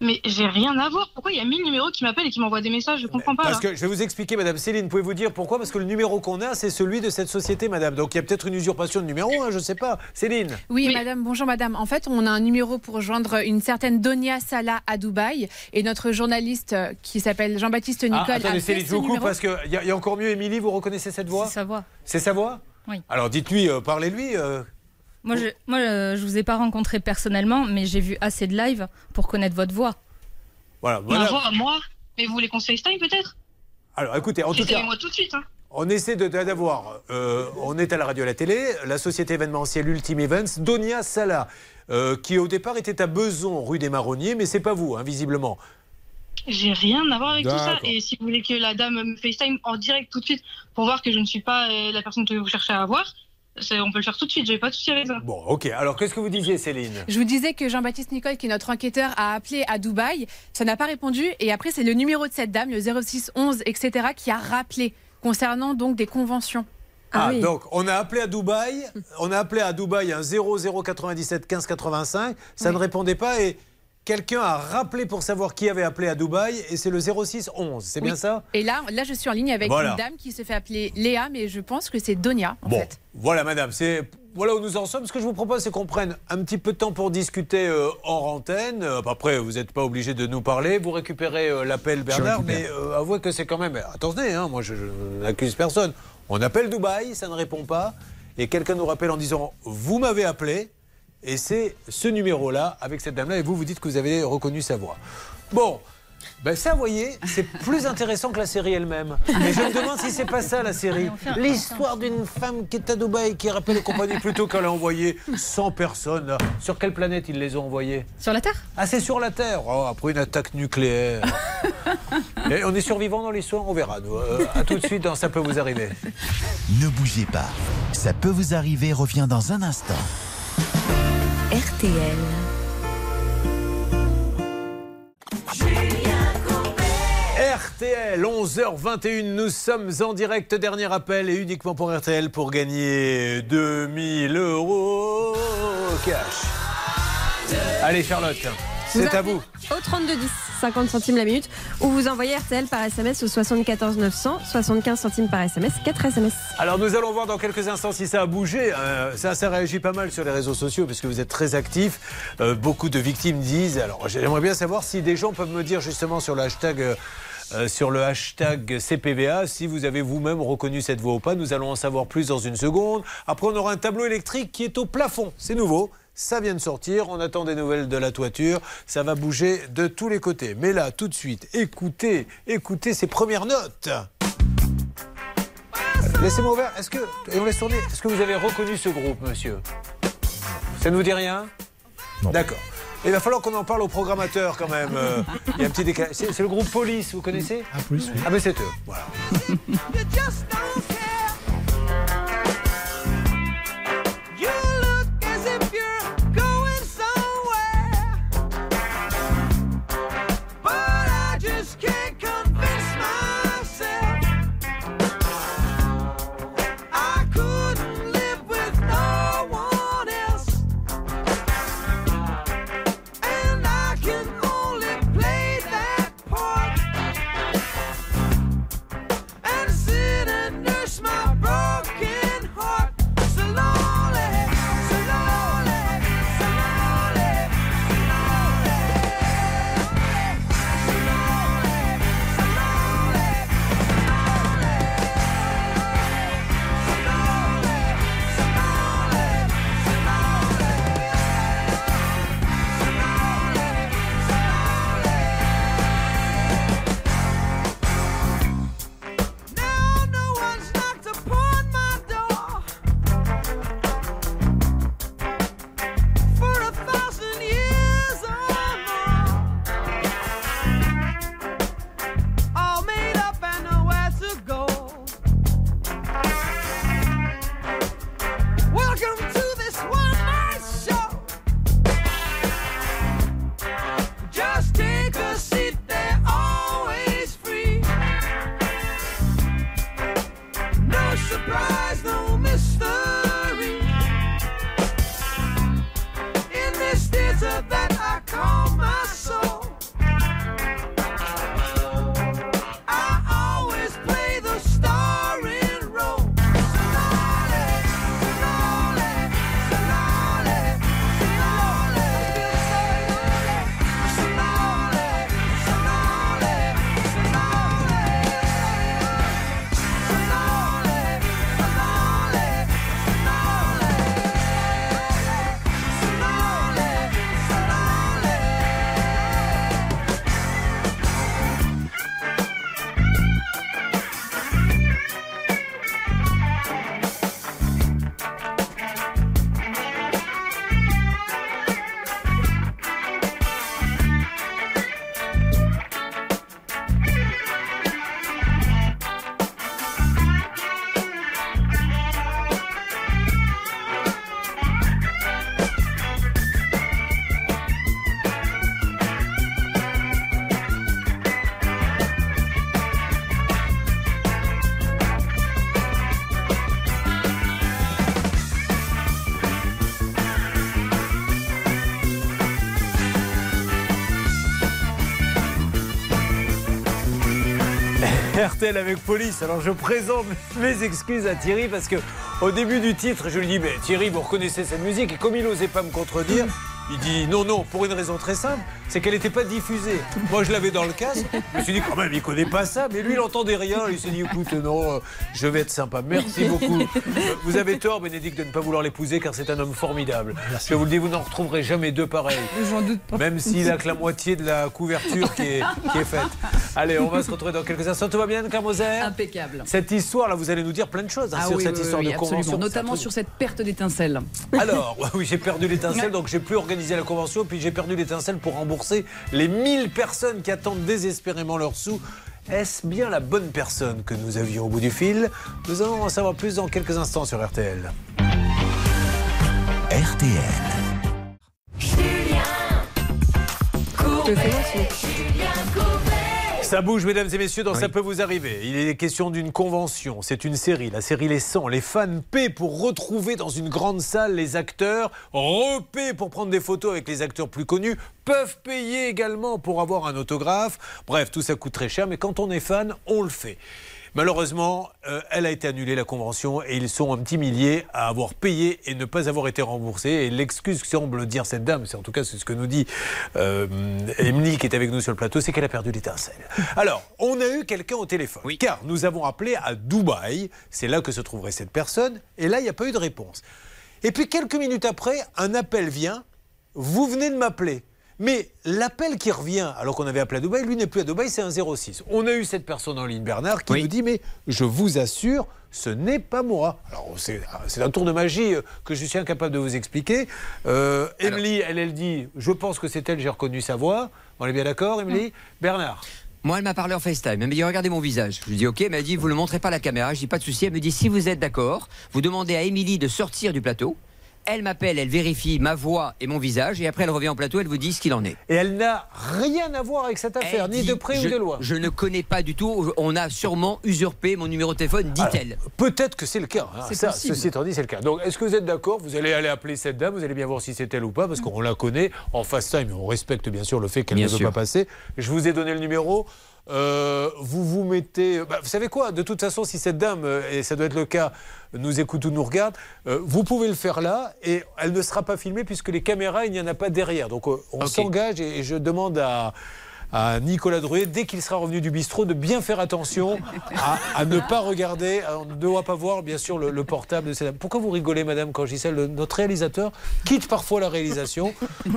Mais j'ai rien à voir. Pourquoi il y a mille numéros qui m'appellent et qui m'envoient des messages? Je comprends pas. Parce là. que je vais vous expliquer, Madame Céline, pouvez-vous dire pourquoi? Parce que le numéro qu'on a, c'est celui de cette société, Madame. Donc il y a peut-être une usurpation de numéro, hein, je ne sais pas. Céline Oui, madame, bonjour madame. En fait, on a un numéro pour joindre une certaine Donia Salah à Dubaï. Et notre journaliste euh, qui s'appelle Jean-Baptiste Nicole Ah, a attendez, fait Céline, je vous coupe numéro. parce qu'il y, a- y a encore mieux, Émilie, vous reconnaissez cette voix? C'est sa voix. C'est sa voix? Oui. Alors dites-lui, euh, parlez-lui. euh. Moi, je, moi, euh, je vous ai pas rencontré personnellement, mais j'ai vu assez de live pour connaître votre voix. Voilà, Ma voilà. voix à moi Mais vous voulez qu'on se FaceTime peut-être? Alors écoutez, en tout cas, moi tout de suite. Hein. on essaie de- d'avoir, euh, on est à la radio et à la télé, la société événementielle Ultime Events, Donia Salah, euh, qui au départ était à Beson, rue des Marronniers, mais c'est pas vous, hein, visiblement. J'ai rien à voir avec tout ça. Et si vous voulez que la dame me FaceTime en direct tout de suite pour voir que je ne suis pas euh, la personne que vous cherchez à avoir, on peut le faire tout de suite. J'ai pas de souci avec ça. Bon, ok. Alors qu'est-ce que vous disiez, Céline? Je vous disais que Jean-Baptiste Nicole, qui est notre enquêteur, a appelé à Dubaï. Ça n'a pas répondu. Et après, c'est le numéro de cette dame, le 06 11, etc., qui a rappelé concernant donc des conventions. Ah, donc on a appelé à Dubaï, on a appelé à Dubaï un 0097 15 85, ça ne répondait pas et quelqu'un a rappelé pour savoir qui avait appelé à Dubaï et c'est le 06 11, c'est bien ça? Et là, là, je suis en ligne avec Voilà. une dame qui se fait appeler Léa, mais je pense que c'est Donia, en Bon, fait. voilà madame, c'est voilà où nous en sommes. Ce que je vous propose, c'est qu'on prenne un petit peu de temps pour discuter euh, hors antenne. Euh, après, vous n'êtes pas obligé de nous parler. Vous récupérez euh, l'appel Bernard, mais euh, avouez que c'est quand même. Attendez, hein, moi je, je n'accuse personne. On appelle Dubaï, ça ne répond pas, et quelqu'un nous rappelle en disant vous m'avez appelé, et c'est ce numéro-là avec cette dame-là, et vous vous dites que vous avez reconnu sa voix. Bon. Ben ça, vous voyez, c'est plus intéressant que la série elle-même. Mais je me demande si c'est pas ça la série. L'histoire d'une femme qui est à Dubaï, qui rappelle les compagnies plutôt qu'elle a envoyé 100 personnes. Sur quelle planète ils les ont envoyées? Sur la Terre? Ah, c'est sur la Terre. Oh, après une attaque nucléaire. Et on est survivants dans l'histoire, on verra. Nous. Euh, à tout de suite dans Ça peut vous arriver. Ne bougez pas. Ça peut vous arriver revient dans un instant. RTL. RTL, 11h21, nous sommes en direct, dernier appel et uniquement pour RTL pour gagner 2000 euros cash. Allez Charlotte, c'est à vous. Au 32 10, 50 centimes la minute, ou vous envoyez RTL par SMS au 74 900, 75 centimes par SMS, 4 SMS. Alors nous allons voir dans quelques instants si ça a bougé. Euh, ça, ça réagit pas mal sur les réseaux sociaux puisque vous êtes très actifs. Euh, beaucoup de victimes disent. Alors j'aimerais bien savoir si des gens peuvent me dire justement sur le hashtag. euh, euh, sur le hashtag CPVA, si vous avez vous-même reconnu cette voix ou pas, nous allons en savoir plus dans une seconde. Après, on aura un tableau électrique qui est au plafond. C'est nouveau. Ça vient de sortir, on attend des nouvelles de la toiture, ça va bouger de tous les côtés. Mais là, tout de suite, écoutez, écoutez ces premières notes. Laissez-moi ouvert. Est-ce que et on laisse tourner. Est-ce que vous avez reconnu ce groupe, monsieur? Ça ne vous dit rien? D'accord. Il va falloir qu'on en parle au programmateur quand même. Euh, Il y a un petit décalage. C'est c'est le groupe Police, vous connaissez? Ah, Police, oui. Ah, mais c'est eux. Voilà. RTL avec police. Alors je présente mes excuses à Thierry parce que au début du titre, je lui dis mais Thierry, vous reconnaissez cette musique? Et comme il n'osait pas me contredire, il dit non non pour une raison très simple, c'est qu'elle n'était pas diffusée. Moi je l'avais dans le casque. Je me suis dit quand même il connaît pas ça, mais lui il entendait rien. Il s'est dit écoute non, euh, je vais être sympa. Merci beaucoup. Vous avez tort Bénédicte de ne pas vouloir l'épouser car c'est un homme formidable. Je vous le dis, vous n'en retrouverez jamais deux pareils. J'en doute pas. Même s'il a que la moitié de la couverture qui est, qui est faite. Allez, on va se retrouver dans quelques instants. Tout va bien, Anne Moser Impeccable. Cette histoire, là, vous allez nous dire plein de choses hein, Ah sur oui, cette oui, histoire oui, de absolument. convention. Notamment sur cette perte d'étincelle. Alors, oui, j'ai perdu l'étincelle, donc j'ai plus organisé la convention, puis j'ai perdu l'étincelle pour rembourser les 1000 personnes qui attendent désespérément leurs sous. Est-ce bien la bonne personne que nous avions au bout du fil? Nous allons en savoir plus dans quelques instants sur RTL. RTL. Ça bouge, mesdames et messieurs, donc ça peut vous arriver. Il est question d'une convention. C'est une série, la série Les 100. Les fans paient pour retrouver dans une grande salle les acteurs, repaient pour prendre des photos avec les acteurs plus connus, peuvent payer également pour avoir un autographe. Bref, tout ça coûte très cher, mais quand on est fan, on le fait. Malheureusement, euh, elle a été annulée, la convention, et ils sont un petit millier à avoir payé et ne pas avoir été remboursés. Et l'excuse que semble dire cette dame, c'est en tout cas ce que nous dit euh, Emily qui est avec nous sur le plateau, c'est qu'elle a perdu l'étincelle. Alors, on a eu quelqu'un au téléphone, car nous avons appelé à Dubaï, c'est là que se trouverait cette personne, et là, il n'y a pas eu de réponse. Et puis quelques minutes après, un appel vient, vous venez de m'appeler. Mais l'appel qui revient, alors qu'on avait appelé à Dubaï, lui n'est plus à Dubaï, c'est un 06. On a eu cette personne en ligne, Bernard, qui nous dit Mais je vous assure, ce n'est pas moi. Alors, c'est c'est un tour de magie euh, que je suis incapable de vous expliquer. Euh, Emily, elle, elle dit Je pense que c'est elle, j'ai reconnu sa voix. On est bien d'accord, Emily Bernard Moi, elle m'a parlé en FaceTime. Elle m'a dit Regardez mon visage. Je lui dis Ok. Elle m'a dit Vous ne le montrez pas à la caméra. Je dis Pas de souci. Elle me dit Si vous êtes d'accord, vous demandez à Émilie de sortir du plateau. Elle m'appelle, elle vérifie ma voix et mon visage. Et après, elle revient en plateau, elle vous dit ce qu'il en est. Et elle n'a rien à voir avec cette affaire, ni dit, de près je, ou de loin. Je ne connais pas du tout. On a sûrement usurpé mon numéro de téléphone, dit-elle. Peut-être que c'est le cas. hein. Ça, ceci étant dit, c'est le cas. Donc, est-ce que vous êtes d'accord? Vous allez aller appeler cette dame, vous allez bien voir si c'est elle ou pas, parce qu'on la connaît en face time. On respecte bien sûr le fait qu'elle ne veut pas passer. Je vous ai donné le numéro. Euh, vous vous mettez. bah, vous savez quoi De toute façon, si cette dame, euh, et ça doit être le cas, nous écoute ou nous regarde, euh, vous pouvez le faire là et elle ne sera pas filmée puisque les caméras, il n'y en a pas derrière. Donc, on s'engage et, et je demande à à Nicolas Drouet, dès qu'il sera revenu du bistrot, de bien faire attention à, ne pas regarder, on ne doit pas voir bien sûr le, le portable de dame. Pourquoi vous rigolez, madame, quand je Le- Notre réalisateur quitte parfois la réalisation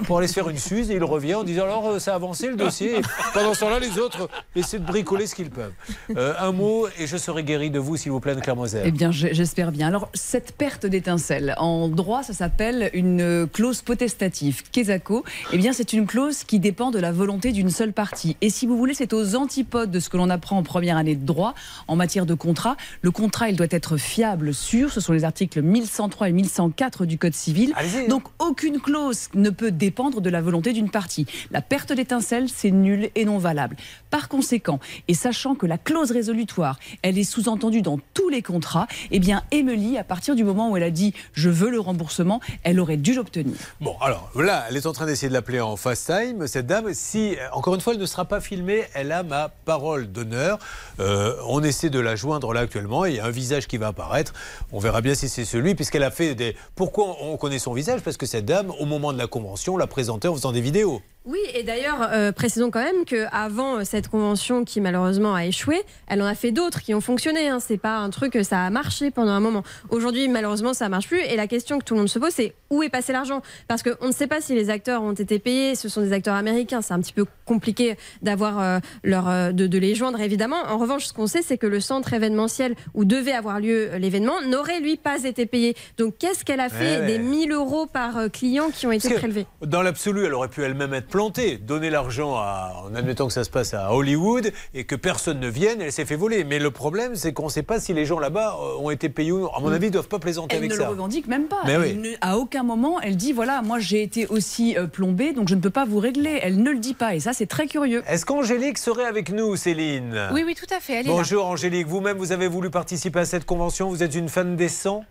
pour aller se faire une suze et il revient en disant alors euh, ça a avancé le dossier. Pendant ce temps-là, les autres essaient de bricoler ce qu'ils peuvent. Euh, un mot et je serai guéri de vous, s'il vous plaît, Anne-Claire Moser. Eh bien, j'espère bien. Alors, cette perte d'étincelle, en droit, ça s'appelle une clause potestative. Eh bien, c'est une clause qui dépend de la volonté d'une seule partie. Et si vous voulez, c'est aux antipodes de ce que l'on apprend en première année de droit en matière de contrat. Le contrat, il doit être fiable, sûr. Ce sont les articles 1103 et 1104 du Code civil. Donc, aucune clause ne peut dépendre de la volonté d'une partie. La perte d'étincelle, c'est nul et non valable. Par conséquent, et sachant que la clause résolutoire, elle est sous-entendue dans tous les contrats, eh bien, Emily, à partir du moment où elle a dit je veux le remboursement, elle aurait dû l'obtenir. Bon, alors là, elle est en train d'essayer de l'appeler en fast time, cette dame. Si, encore une fois, ne sera pas filmée, elle a ma parole d'honneur. Euh, on essaie de la joindre là actuellement. Il y a un visage qui va apparaître. On verra bien si c'est celui, puisqu'elle a fait des. Pourquoi on connaît son visage? Parce que cette dame, au moment de la convention, l'a présentait en faisant des vidéos. Oui, et d'ailleurs, euh, précisons quand même qu'avant cette convention qui malheureusement a échoué, elle en a fait d'autres qui ont fonctionné. Hein. C'est pas un truc que ça a marché pendant un moment. Aujourd'hui, malheureusement, ça marche plus. Et la question que tout le monde se pose, c'est où est passé l'argent? Parce qu'on ne sait pas si les acteurs ont été payés. Ce sont des acteurs américains. C'est un petit peu compliqué d'avoir euh, leur, euh, de, de les joindre, évidemment. En revanche, ce qu'on sait, c'est que le centre événementiel où devait avoir lieu euh, l'événement n'aurait, lui, pas été payé. Donc, qu'est-ce qu'elle a fait Ouais, ouais. des 1000 euros par euh, client qui ont été Parce prélevés? Dans l'absolu, elle aurait pu elle-même être plantée, donner l'argent à, en admettant que ça se passe à Hollywood et que personne ne vienne, elle s'est fait voler. Mais le problème, c'est qu'on ne sait pas si les gens là-bas euh, ont été payés ou non. À mon avis, ils ne doivent pas plaisanter Elle avec ne ça. le revendique même pas. Mais Elle oui. ne- à aucun moment, elle dit voilà, moi j'ai été aussi euh, plombée, donc je ne peux pas vous régler. Elle ne le dit pas, et ça c'est très curieux. Est-ce qu'Angélique serait avec nous, Céline? Oui, oui, tout à fait. Elle est là. Bonjour Angélique, vous-même vous avez voulu participer à cette convention, vous êtes une fan des 100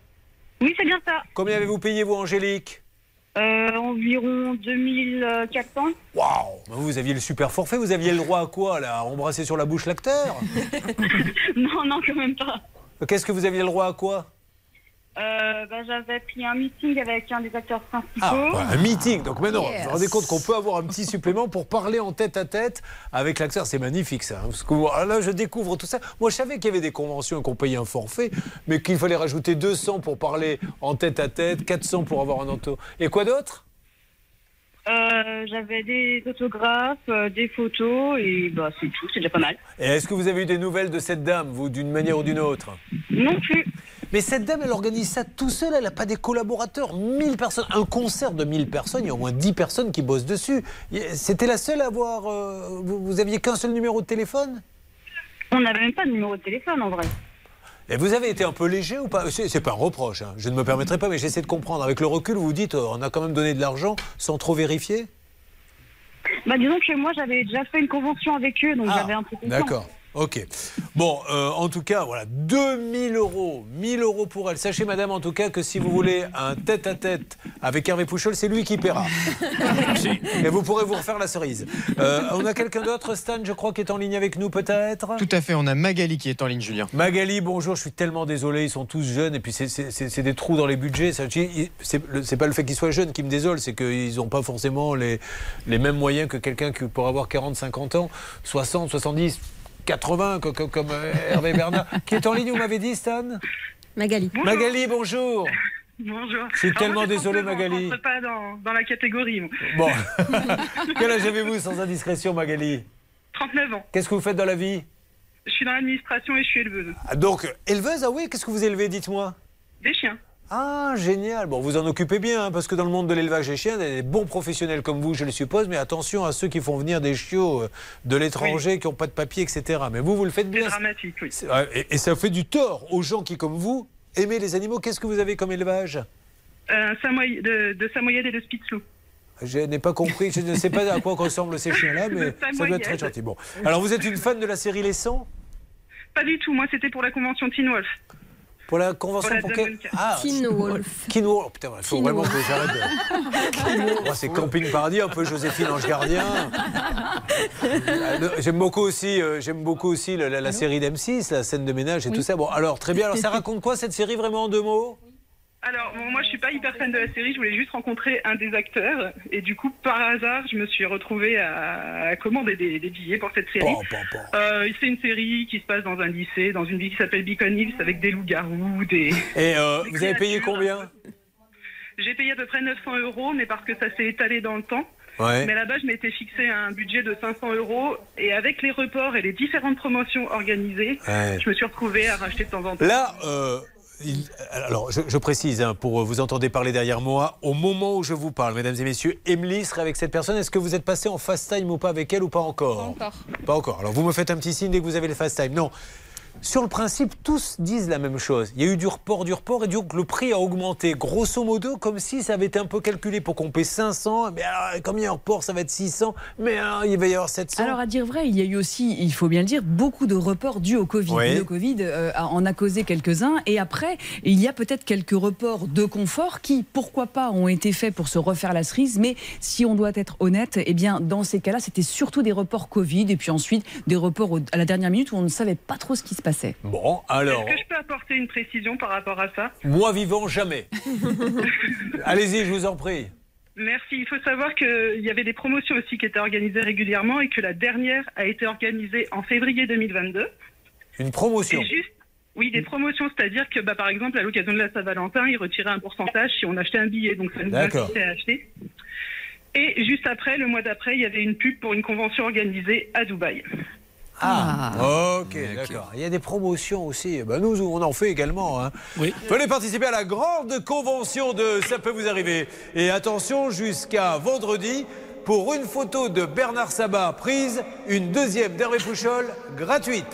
Oui, c'est bien ça. Combien avez-vous payé vous Angélique? Euh, environ 2400. Waouh Vous vous aviez le super forfait, vous aviez le droit à quoi là? À embrasser sur la bouche l'acteur? Non, non, quand même pas. Qu'est-ce que vous aviez le droit à quoi? Euh, bah, J'avais pris un meeting avec un des acteurs principaux. Ah, voilà, un meeting. Donc maintenant, vous Yes. vous rendez compte qu'on peut avoir un petit supplément pour parler en tête à tête avec l'acteur. C'est magnifique ça. hein, Parce que là, je découvre tout ça. Moi, je savais qu'il y avait des conventions et qu'on payait un forfait, mais qu'il fallait rajouter 200 pour parler en tête à tête, 400 pour avoir un auto. Et quoi d'autre? Euh, J'avais des autographes, euh, des photos, et bah, c'est tout, c'est déjà pas mal. Et est-ce que vous avez eu des nouvelles de cette dame, vous, d'une manière ou d'une autre? Non plus. Mais cette dame, elle organise ça tout seule, elle n'a pas des collaborateurs. 1000 personnes, un concert de 1000 personnes, il y a au moins 10 personnes qui bossent dessus. C'était la seule à avoir. euh, vous, vous aviez qu'un seul numéro de téléphone? On n'avait même pas de numéro de téléphone en vrai. Et vous avez été un peu léger ou pas? C'est pas un reproche, hein. je ne me permettrai pas, mais j'essaie de comprendre. Avec le recul, vous vous dites, euh, on a quand même donné de l'argent sans trop vérifier? Bah, disons que moi, j'avais déjà fait une convention avec eux, donc j'avais un peu confiance. Ah, D'accord. Ok. Bon, euh, en tout cas, voilà, 2000 euros. 1000 euros pour elle. Sachez, madame, en tout cas, que si vous voulez un tête-à-tête avec Hervé Pouchol, c'est lui qui paiera. Et vous pourrez vous refaire la cerise. Euh, on a quelqu'un d'autre, Stan, je crois, qui est en ligne avec nous, peut-être? Tout à fait, on a Magali qui est en ligne, Julien. Magali, bonjour, je suis tellement désolé, ils sont tous jeunes et puis c'est- des trous dans les budgets. C'est pas le fait qu'ils soient jeunes qui me désole, c'est qu'ils n'ont pas forcément les, les mêmes moyens que quelqu'un qui pourrait avoir 40, 50 ans, 60, 70, 80, co- co- comme, euh, Hervé Bernard. qui est en ligne, vous m'avez dit, Stan? Magali. Magali, bonjour. Bonjour. Je suis Alors, tellement moi, désolé, 39 ans, Magali. Je rentre pas dans, dans la catégorie. moi. Bon. Quel âge avez-vous sans indiscrétion, Magali? 39 ans. Qu'est-ce que vous faites dans la vie? Je suis dans l'administration et je suis éleveuse. Ah, Donc, éleveuse, ah oui, qu'est-ce que vous élevez, dites-moi Des chiens. Ah, génial. Bon, vous en occupez bien, hein, parce que dans le monde de l'élevage des chiens, il y a des bons professionnels comme vous, je le suppose, mais attention à ceux qui font venir des chiots euh, de l'étranger, qui n'ont pas de papier, etc. Mais vous, vous le faites C'est bien. dramatique, oui. C'est- Et, et ça fait du tort aux gens qui, comme vous, aimez les animaux. Qu'est-ce que vous avez comme élevage? Euh, Samoy- de, de et de Spitzlou. Je n'ai pas compris, je ne sais pas à quoi ressemblent ces chiens-là, mais ça doit être très gentil. Bon. Alors, vous êtes une fan de la série Les 100 Pas du tout. Moi, c'était pour la convention Teen Wolf. Pour la convention Pour la pour quel... Ah, Teen Wolf. Teen Wolf. Putain, il faut Teen vraiment Wolf. que j'arrête de... C'est Camping Paradis, un peu Joséphine Ange Gardien. Euh, J'aime beaucoup aussi, euh, j'aime beaucoup aussi la, la- la série d'M6, la scène de ménage et tout ça. Bon, alors très bien. Alors, ça raconte quoi cette série vraiment en deux mots? Alors, bon, moi, je suis pas hyper fan de la série. Je voulais juste rencontrer un des acteurs. Et du coup, par hasard, je me suis retrouvée à, à commander des, des billets pour cette série. Bon, bon. Euh, c'est une série qui se passe dans un lycée, dans une ville qui s'appelle Beacon Hills, avec des loups-garous, des... Et euh, des vous avez payé combien J'ai payé à peu près 900 euros, mais parce que ça s'est étalé dans le temps. Ouais. Mais là-bas, je m'étais fixé un budget de 500 euros. Et avec les reports et les différentes promotions organisées, Ouais. je me suis retrouvée à racheter de temps en temps. Là, euh, il- alors je, je précise, hein, pour vous entendez parler derrière moi, au moment où je vous parle, mesdames et messieurs, Emily serait avec cette personne. Est-ce que vous êtes passé en fast time ou pas avec elle ou pas encore Pas encore. Pas encore. Alors vous me faites un petit signe dès que vous avez le fast time. Non. Sur le principe, tous disent la même chose. Il y a eu du report, du report, et donc le prix a augmenté. Grosso modo, comme si ça avait été un peu calculé pour qu'on paie 500. Mais alors, comme il y a un report, ça va être 600. Mais alors, il va y avoir 700. Alors à dire vrai, il y a eu aussi, il faut bien le dire, beaucoup de reports dus au Covid. Oui. Le Covid euh, a- en a causé quelques-uns et après, il y a peut-être quelques reports de confort qui, pourquoi pas, ont été faits pour se refaire la cerise. Mais si on doit être honnête, eh bien dans ces cas-là, c'était surtout des reports Covid et puis ensuite des reports à la dernière minute où on ne savait pas trop ce qui se passait. Bon, alors, Est-ce que je peux apporter une précision par rapport à ça? Moi vivant, jamais. Allez-y, je vous en prie. Merci. Il faut savoir qu'il y avait des promotions aussi qui étaient organisées régulièrement et que la dernière a été organisée en février 2022. Une promotion. Et juste, oui, des promotions, c'est-à-dire que bah, par exemple, à l'occasion de la Saint-Valentin, ils retiraient un pourcentage si on achetait un billet. Donc ça nous D'accord. incitait à acheter. Et juste après, le mois d'après, il y avait une pub pour une convention organisée à Dubaï. Ah, ok, d'accord. Il y a des promotions aussi. Ben, nous, on en fait également. Hein. Venez participer à la grande convention de Ça peut vous arriver. Et attention, jusqu'à vendredi, pour une photo de Bernard Sabat prise, une deuxième d'Hervé Pouchol gratuite.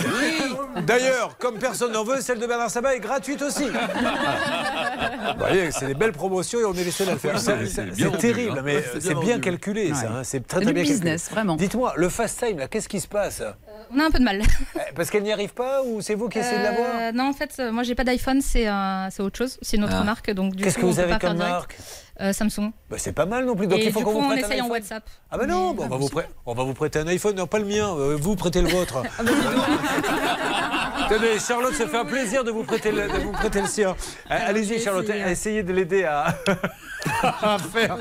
D'ailleurs, comme personne n'en veut, celle de Bernard Sabat est gratuite aussi. Vous voyez, c'est des belles promotions et on est les seuls à le faire. Oui, C'est- terrible, hein. mais c'est bien c'est bien vendu. calculé, ça. Hein. C'est très très du bien business, calculé. vraiment. Dites-moi, le fast time, là, qu'est-ce qui se passe? On a un peu de mal. Parce qu'elle n'y arrive pas ou c'est vous qui essayez de l'avoir Euh, Non, en fait, euh, moi j'ai pas d'iPhone, c'est euh, c'est autre chose, c'est une autre Ah. marque. Donc du Qu'est-ce coup, que on vous peut avez pas faire comme direct. marque? Euh, Samsung. Bah, c'est pas mal non plus. Donc Et il faut du qu'on coup, vous on prête un essaye en iPhone. WhatsApp. Ah bah non, bah, on, va vous prêter, on va vous prêter un iPhone, non pas le mien, euh, vous prêtez le vôtre. Tenez, Charlotte se fait un plaisir de vous prêter le, de vous prêter le sien. Euh, Allez-y Charlotte, essayez de l'aider à, à faire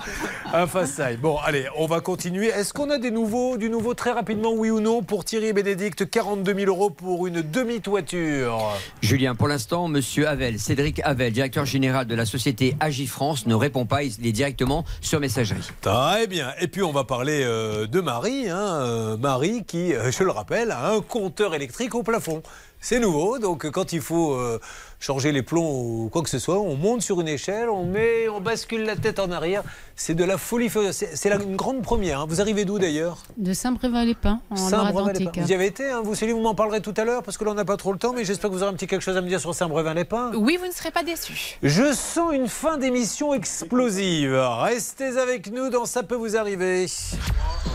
un face Bon, allez, on va continuer. Est-ce qu'on a des nouveaux, du nouveau très rapidement, oui ou non, pour Thierry Bénédicte, 42 000 euros pour une demi-toiture? Julien, pour l'instant, monsieur Havel, Cédric Havel, directeur général de la société Agifrance, ne répond pas. Il est directement sur messagerie. Très bien. Et puis on va parler euh, de Marie. hein, euh, Marie qui, euh, je le rappelle, a un compteur électrique au plafond. C'est nouveau, donc quand il faut euh, changer les plombs ou quoi que ce soit, on monte sur une échelle, on met, on bascule la tête en arrière. C'est de la folie. C'est une grande première. hein. Vous arrivez d'où d'ailleurs? De Saint-Brévin-les-Pins, en Saint-Brévin-les-Pins. Loire-Atlantique. Vous y avez été, hein, vous Céline, vous m'en parlerez tout à l'heure parce que là on n'a pas trop le temps, mais j'espère que vous aurez un petit quelque chose à me dire sur Saint-Brévin-les-Pins. Oui, vous ne serez pas déçus. Je sens une fin d'émission explosive. Restez avec nous dans Ça peut vous arriver.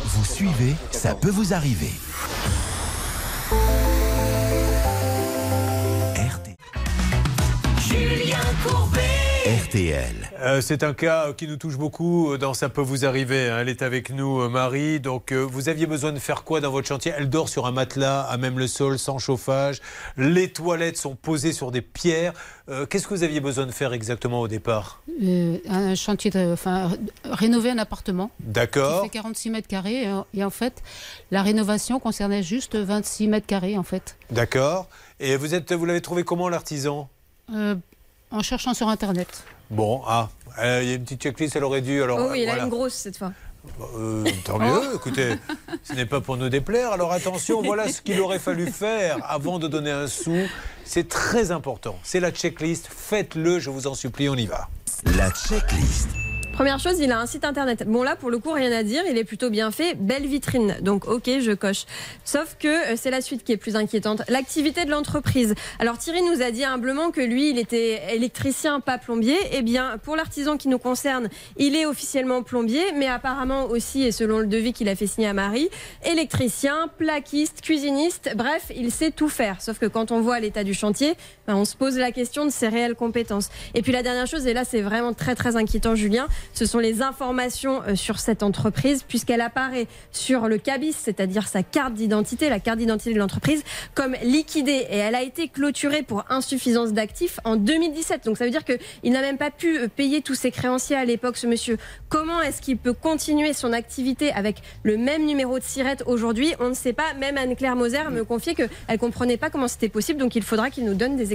Vous suivez, ça peut vous arriver. RTL. Euh, c'est un cas qui nous touche beaucoup euh, dans Ça peut vous arriver. hein. Elle est avec nous, euh, Marie. Donc, euh, vous aviez besoin de faire quoi dans votre chantier? Elle dort sur un matelas, à même le sol, sans chauffage. Les toilettes sont posées sur des pierres. Euh, Qu'est-ce que vous aviez besoin de faire exactement au départ? Euh, un chantier, de, enfin, rénover un appartement. Qui D'accord. fait 46 mètres carrés. euh, Et en fait, la rénovation concernait juste 26 mètres carrés, en fait. D'accord. Et vous êtes, vous l'avez trouvé comment l'artisan? Euh, en cherchant sur Internet. Bon, ah, euh, il y a une petite checklist, elle aurait dû. Alors, Oh oui, il voilà. a une grosse cette fois. Euh, tant mieux, écoutez, ce n'est pas pour nous déplaire. Alors attention, voilà ce qu'il aurait fallu faire avant de donner un sou. C'est très important. C'est la checklist. Faites-le, je vous en supplie, on y va. La checklist. Première chose, il a un site internet. Bon là, pour le coup, rien à dire, il est plutôt bien fait, belle vitrine. Donc ok, je coche. Sauf que euh, c'est la suite qui est plus inquiétante. L'activité de l'entreprise. Alors Thierry nous a dit humblement que lui, il était électricien, pas plombier. Eh bien, pour l'artisan qui nous concerne, il est officiellement plombier, mais apparemment aussi, et selon le devis qu'il a fait signer à Marie, électricien, plaquiste, cuisiniste, bref, il sait tout faire. Sauf que quand on voit l'état du chantier, on se pose la question de ses réelles compétences. Et puis la dernière chose, et là c'est vraiment très très inquiétant Julien, ce sont les informations euh, sur cette entreprise, puisqu'elle apparaît sur le cabis, c'est-à-dire sa carte d'identité, la carte d'identité de l'entreprise, comme liquidée. Et elle a été clôturée pour insuffisance d'actifs en 2017. Donc ça veut dire qu'il n'a même pas pu euh, payer tous ses créanciers à l'époque, ce monsieur. Comment est-ce qu'il peut continuer son activité avec le même numéro de sirette aujourd'hui? On ne sait pas. Même Anne-Claire Moser me confiait qu'elle ne comprenait pas comment c'était possible, donc il faudra qu'il nous donne des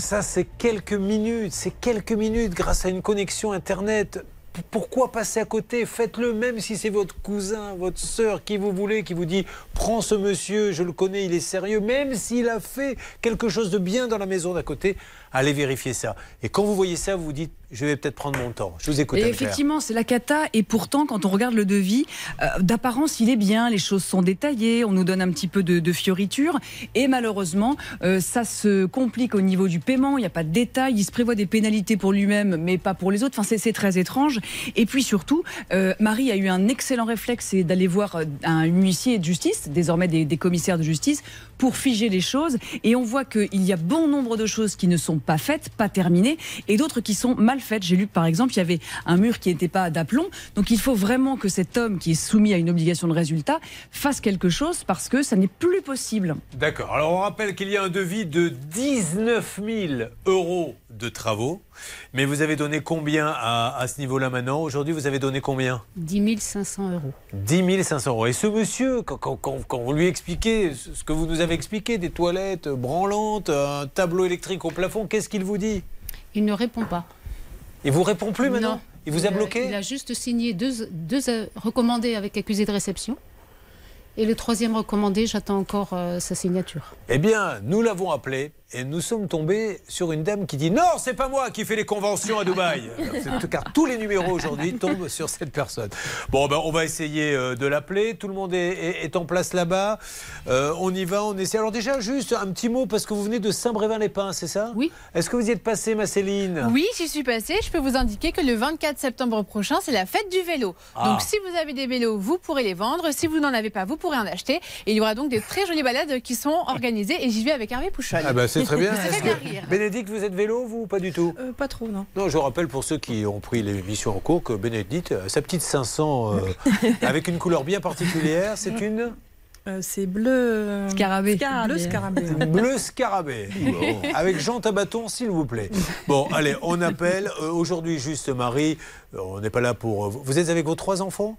Ça, c'est quelques minutes. C'est quelques minutes grâce à une connexion Internet. Pourquoi passer à côté? Faites-le, même si c'est votre cousin, votre sœur, qui vous voulez, qui vous dit Prends ce monsieur, je le connais, il est sérieux. Même s'il a fait quelque chose de bien dans la maison d'à côté, allez vérifier ça. Et quand vous voyez ça, vous vous dites Je vais peut-être prendre mon temps. Je vous écoute, Et effectivement, c'est la cata. Et pourtant, quand on regarde le devis, euh, d'apparence, il est bien. Les choses sont détaillées. On nous donne un petit peu de, de fioriture. Et malheureusement, euh, ça se complique au niveau du paiement. Il n'y a pas de détails. Il se prévoit des pénalités pour lui-même, mais pas pour les autres. Enfin, c'est- très étrange. Et puis surtout, euh, Marie a eu un excellent réflexe, c'est d'aller voir un huissier de justice, désormais des, des commissaires de justice, pour figer les choses. Et on voit qu'il y a bon nombre de choses qui ne sont pas faites, pas terminées, et d'autres qui sont mal faites. J'ai lu par exemple, il y avait un mur qui n'était pas d'aplomb. Donc il faut vraiment que cet homme qui est soumis à une obligation de résultat fasse quelque chose parce que ça n'est plus possible. D'accord. Alors on rappelle qu'il y a un devis de 19 000 euros de travaux. Mais vous avez donné combien à, à ce niveau-là maintenant Aujourd'hui, vous avez donné combien 10 500 euros. 10 500 euros. Et ce monsieur, quand, quand- quand- quand vous lui expliquez ce que vous nous avez expliqué, des toilettes branlantes, un tableau électrique au plafond, qu'est-ce qu'il vous dit Il ne répond pas. Il vous répond plus maintenant Non. Il vous a bloqué Il a juste signé deux, deux euh, recommandés avec accusé de réception. Et le troisième recommandé, j'attends encore euh, sa signature. Eh bien, nous l'avons appelé et nous sommes tombés sur une dame qui dit non, c'est pas moi qui fais les conventions à Dubaï. Car tous les numéros aujourd'hui tombent sur cette personne. Bon, ben, on va essayer euh, de l'appeler. Tout le monde est, est- est en place là-bas. Euh, on y va, on essaie. Alors déjà, juste un petit mot parce que vous venez de Saint-Brévin-les-Pins, c'est ça? Oui. Est-ce que vous y êtes passé, ma Céline? Oui, j'y suis passée. Je peux vous indiquer que le 24 septembre prochain, c'est la fête du vélo. Ah. Donc, si vous avez des vélos, vous pourrez les vendre. Si vous n'en avez pas, vous pourrez en acheter. Et il y aura donc des très jolies balades qui sont organisées. Et j'y vais avec Hervé Pouchol. Ah bah c'est très bien. Rire. Bénédicte, vous êtes vélo, vous, ou pas du tout? Euh, pas trop, non. Non, je rappelle pour ceux qui ont pris l'émission en cours que Bénédicte, sa petite 500 euh, avec une couleur bien particulière, c'est une Euh, c'est bleu. Scarabée. Bleu scarabée. bleu scarabée. Avec Jean Tabaton, s'il vous plaît. Bon, allez, on appelle. Euh, Aujourd'hui, juste Marie, on n'est pas là pour. Vous êtes avec vos trois enfants?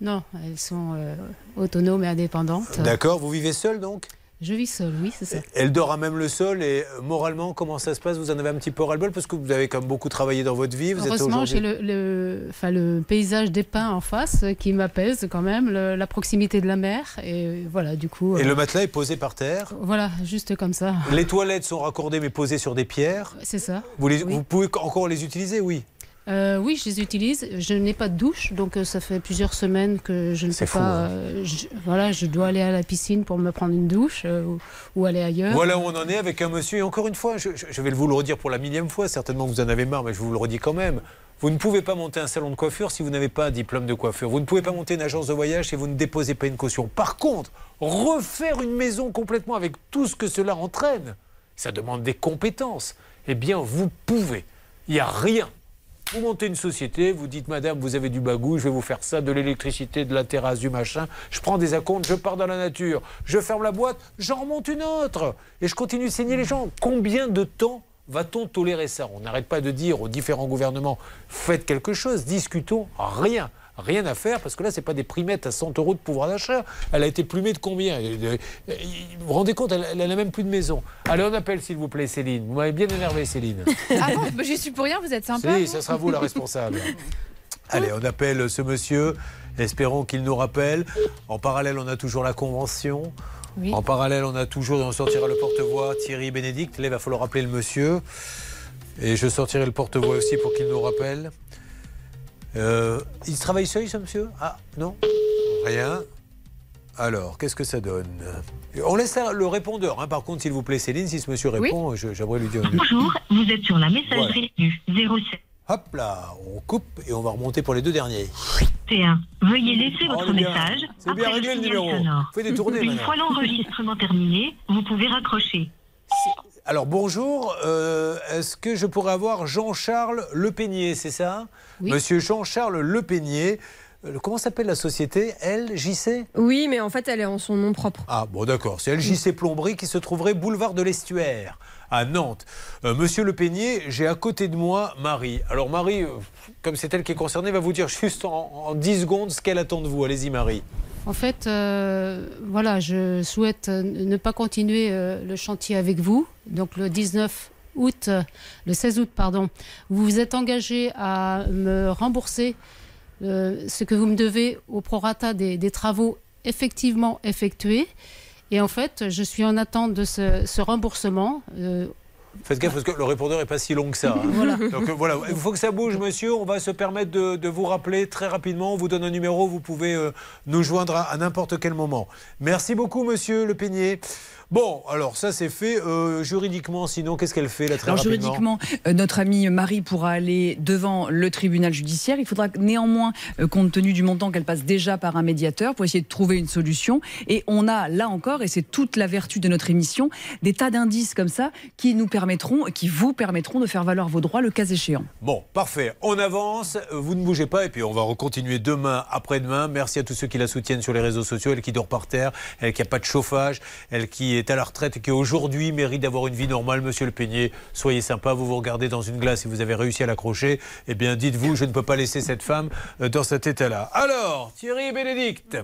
Non, elles sont euh, autonomes et indépendantes. D'accord, vous vivez seul donc? Je vis seule, oui, c'est ça. Elle dort à même le sol et euh, moralement, comment ça se passe? Vous en avez un petit peu ras-le-bol parce que vous avez quand même beaucoup travaillé dans votre vie. Vous Heureusement, j'ai le, le, enfin, le paysage dépeint en face euh, qui m'apaise quand même, le- la proximité de la mer. Et voilà, du coup. Et euh, le matelas est posé par terre? Voilà, juste comme ça. Les toilettes sont raccordées mais posées sur des pierres? C'est ça. Vous, les- vous pouvez encore les utiliser, oui. Euh, oui, je les utilise. Je n'ai pas de douche, donc euh, ça fait plusieurs semaines que je ne fou, pas. hein. euh, je- voilà, je dois aller à la piscine pour me prendre une douche euh, ou, ou aller ailleurs. Voilà où on en est avec un monsieur. Et encore une fois, je, je- vais vous le redire pour la millième fois. Certainement vous en avez marre, mais je vous le redis quand même. Vous ne pouvez pas monter un salon de coiffure si vous n'avez pas un diplôme de coiffure. Vous ne pouvez pas monter une agence de voyage si vous ne déposez pas une caution. Par contre, refaire une maison complètement avec tout ce que cela entraîne, ça demande des compétences. Eh bien, vous pouvez. Il n'y a rien. Vous montez une société, vous dites, madame, vous avez du bagou, je vais vous faire ça, de l'électricité, de la terrasse, du machin. Je prends des acomptes, je pars dans la nature, je ferme la boîte, j'en remonte une autre. Et je continue de saigner les gens. Combien de temps va-t-on tolérer ça? On n'arrête pas de dire aux différents gouvernements, faites quelque chose, discutons, rien. Rien à faire parce que là, c'est pas des primettes à 100 euros de pouvoir d'achat. Elle a été plumée de combien? Euh, euh, Vous vous rendez compte, elle, elle a même plus de maison. Allez, on appelle s'il vous plaît Céline. Vous m'avez bien énervé, Céline. Ah bon? Bah, J'y suis pour rien, vous êtes sympa. Si, ça sera vous la responsable. Allez, on appelle ce monsieur. Espérons qu'il nous rappelle. En parallèle, on a toujours la convention. Oui. En parallèle, on a toujours, on sortira le porte-voix Thierry Bénédicte. Là, il va falloir rappeler le monsieur. Et je sortirai le porte-voix aussi pour qu'il nous rappelle. Euh, il travaille seul, ce monsieur? Ah, non? Rien. Alors, qu'est-ce que ça donne? On laisse le répondeur. hein. Par contre, s'il vous plaît, Céline, si ce monsieur répond, je- j'aimerais lui dire une Bonjour, vous êtes sur la messagerie du 07 Hop là, on coupe et on va remonter pour les deux derniers. 1. Veuillez laisser Oh, votre message c'est bien après réglé, le signal numéro. sonore. Fais des tournées, Une maintenant. fois l'enregistrement terminé, vous pouvez raccrocher. Alors bonjour, euh, est-ce que je pourrais avoir Jean-Charles Le Peigné, c'est ça? Monsieur Jean-Charles Le Peigné. Euh, Comment s'appelle la société LJC Oui, mais en fait, elle est en son nom propre. Ah bon d'accord, c'est LJC Plomberie qui se trouverait boulevard de l'Estuaire à Nantes. Euh, Monsieur Le Peigné, j'ai à côté de moi Marie. Alors Marie, euh, comme c'est elle qui est concernée, va vous dire juste en, en 10 secondes ce qu'elle attend de vous. Allez-y Marie. En fait, euh, voilà, je souhaite ne pas continuer euh, le chantier avec vous. Donc le 19 août, euh, le 16 août, pardon, vous vous êtes engagé à me rembourser euh, ce que vous me devez au prorata des, des travaux effectivement effectués. Et en fait, je suis en attente de ce, ce remboursement. euh, Faites gaffe parce que le répondeur n'est pas si long que ça. hein. Voilà. Donc voilà, il faut que ça bouge, monsieur. On va se permettre de, de vous rappeler très rapidement. On vous donne un numéro, vous pouvez euh, nous joindre à, à n'importe quel moment. Merci beaucoup, monsieur Le Peigné. Bon, alors ça c'est fait. Euh, juridiquement, sinon, qu'est-ce qu'elle fait très Alors juridiquement, euh, notre amie Marie pourra aller devant le tribunal judiciaire. Il faudra néanmoins, euh, compte tenu du montant qu'elle passe déjà par un médiateur, pour essayer de trouver une solution. Et on a là encore, et c'est toute la vertu de notre émission, des tas d'indices comme ça qui nous permettront, qui vous permettront de faire valoir vos droits le cas échéant. Bon, parfait. On avance. Vous ne bougez pas et puis on va continuer demain, après-demain. Merci à tous ceux qui la soutiennent sur les réseaux sociaux. Elle qui dort par terre, elle qui n'a pas de chauffage, elle qui est à la retraite et qui aujourd'hui mérite d'avoir une vie normale. Monsieur Le Peigné, soyez sympa. Vous vous regardez dans une glace et vous avez réussi à l'accrocher. Eh bien, dites-vous, je ne peux pas laisser cette femme euh, dans cet état-là. Alors, Thierry Bénédicte.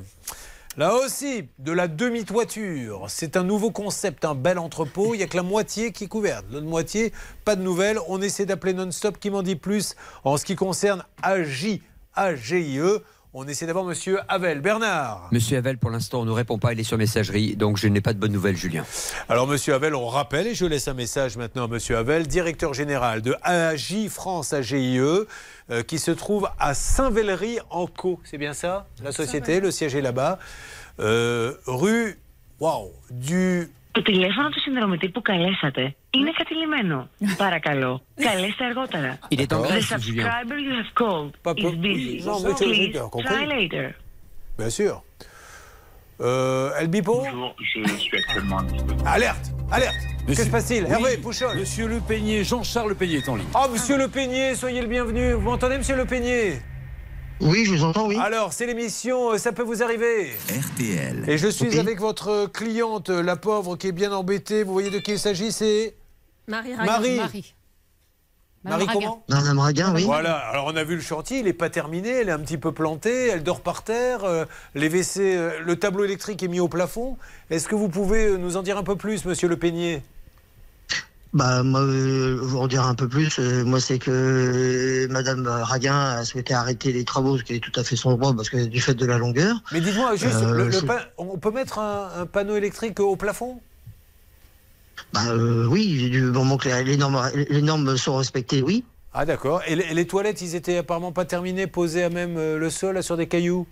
Là aussi, de la demi-toiture. C'est un nouveau concept, un bel entrepôt. Il n'y a que la moitié qui est couverte. L'autre moitié, pas de nouvelles. On essaie d'appeler non-stop qui m'en dit plus en ce qui concerne AJ, AGIE. On essaie d'avoir monsieur Havel. Bernard. Monsieur Havel, pour l'instant, on ne répond pas, il est sur messagerie, donc je n'ai pas de bonnes nouvelles, Julien. Alors, monsieur Havel, on rappelle, et je laisse un message maintenant à monsieur Havel, directeur général de AJ France AGIE, euh, qui se trouve à Saint-Vélery-en-Caux. C'est bien ça? La société, le siège est là-bas. Euh, rue, waouh, du Το τηλέφωνο του συνδρομητή που καλέσατε είναι κατηλημένο. Παρακαλώ, καλέστε αργότερα. Il est en The Grèce, Julien. subscriber you have called Pas- is busy. Non, mais tu- Please j'ai compris. try later. Bien sûr. Euh, El Bipo Bonjour, je suis actuellement disponible. Alerte Alerte Que se passe-t-il Oui, Hervé Pouchol Monsieur Le Peigné, Jean-Charles Le Peigné est en ligne. Oh, monsieur Le Peigné, soyez le bienvenu. Vous m'entendez, monsieur Le Peigné oui, je vous entends, oui. Alors, c'est l'émission euh, Ça peut vous arriver. RTL. Et je suis avec votre cliente, la pauvre, qui est bien embêtée. Vous voyez de qui il s'agit C'est Marie Marie. Marie. Marie Raguin. comment Madame Raguin, oui. Voilà, alors on a vu le chantier, il n'est pas terminé, elle est un petit peu plantée, elle dort par terre, euh, les WC, euh, le tableau électrique est mis au plafond. Est-ce que vous pouvez euh, nous en dire un peu plus, monsieur Le Peigné Bah, moi, euh, vous en dire un peu plus. euh, moi, c'est que euh, Madame Raguin a souhaité arrêter les travaux, ce qui est tout à fait son droit, parce que du fait de la longueur. Mais dites-moi, juste, Euh, le- le je- pa- on peut mettre un, un panneau électrique au plafond? Bah, oui, du moment que les, normes, les normes sont respectées, oui. Ah d'accord, et, les- et les toilettes, ils étaient apparemment pas terminés, posés à même le sol, là, sur des cailloux?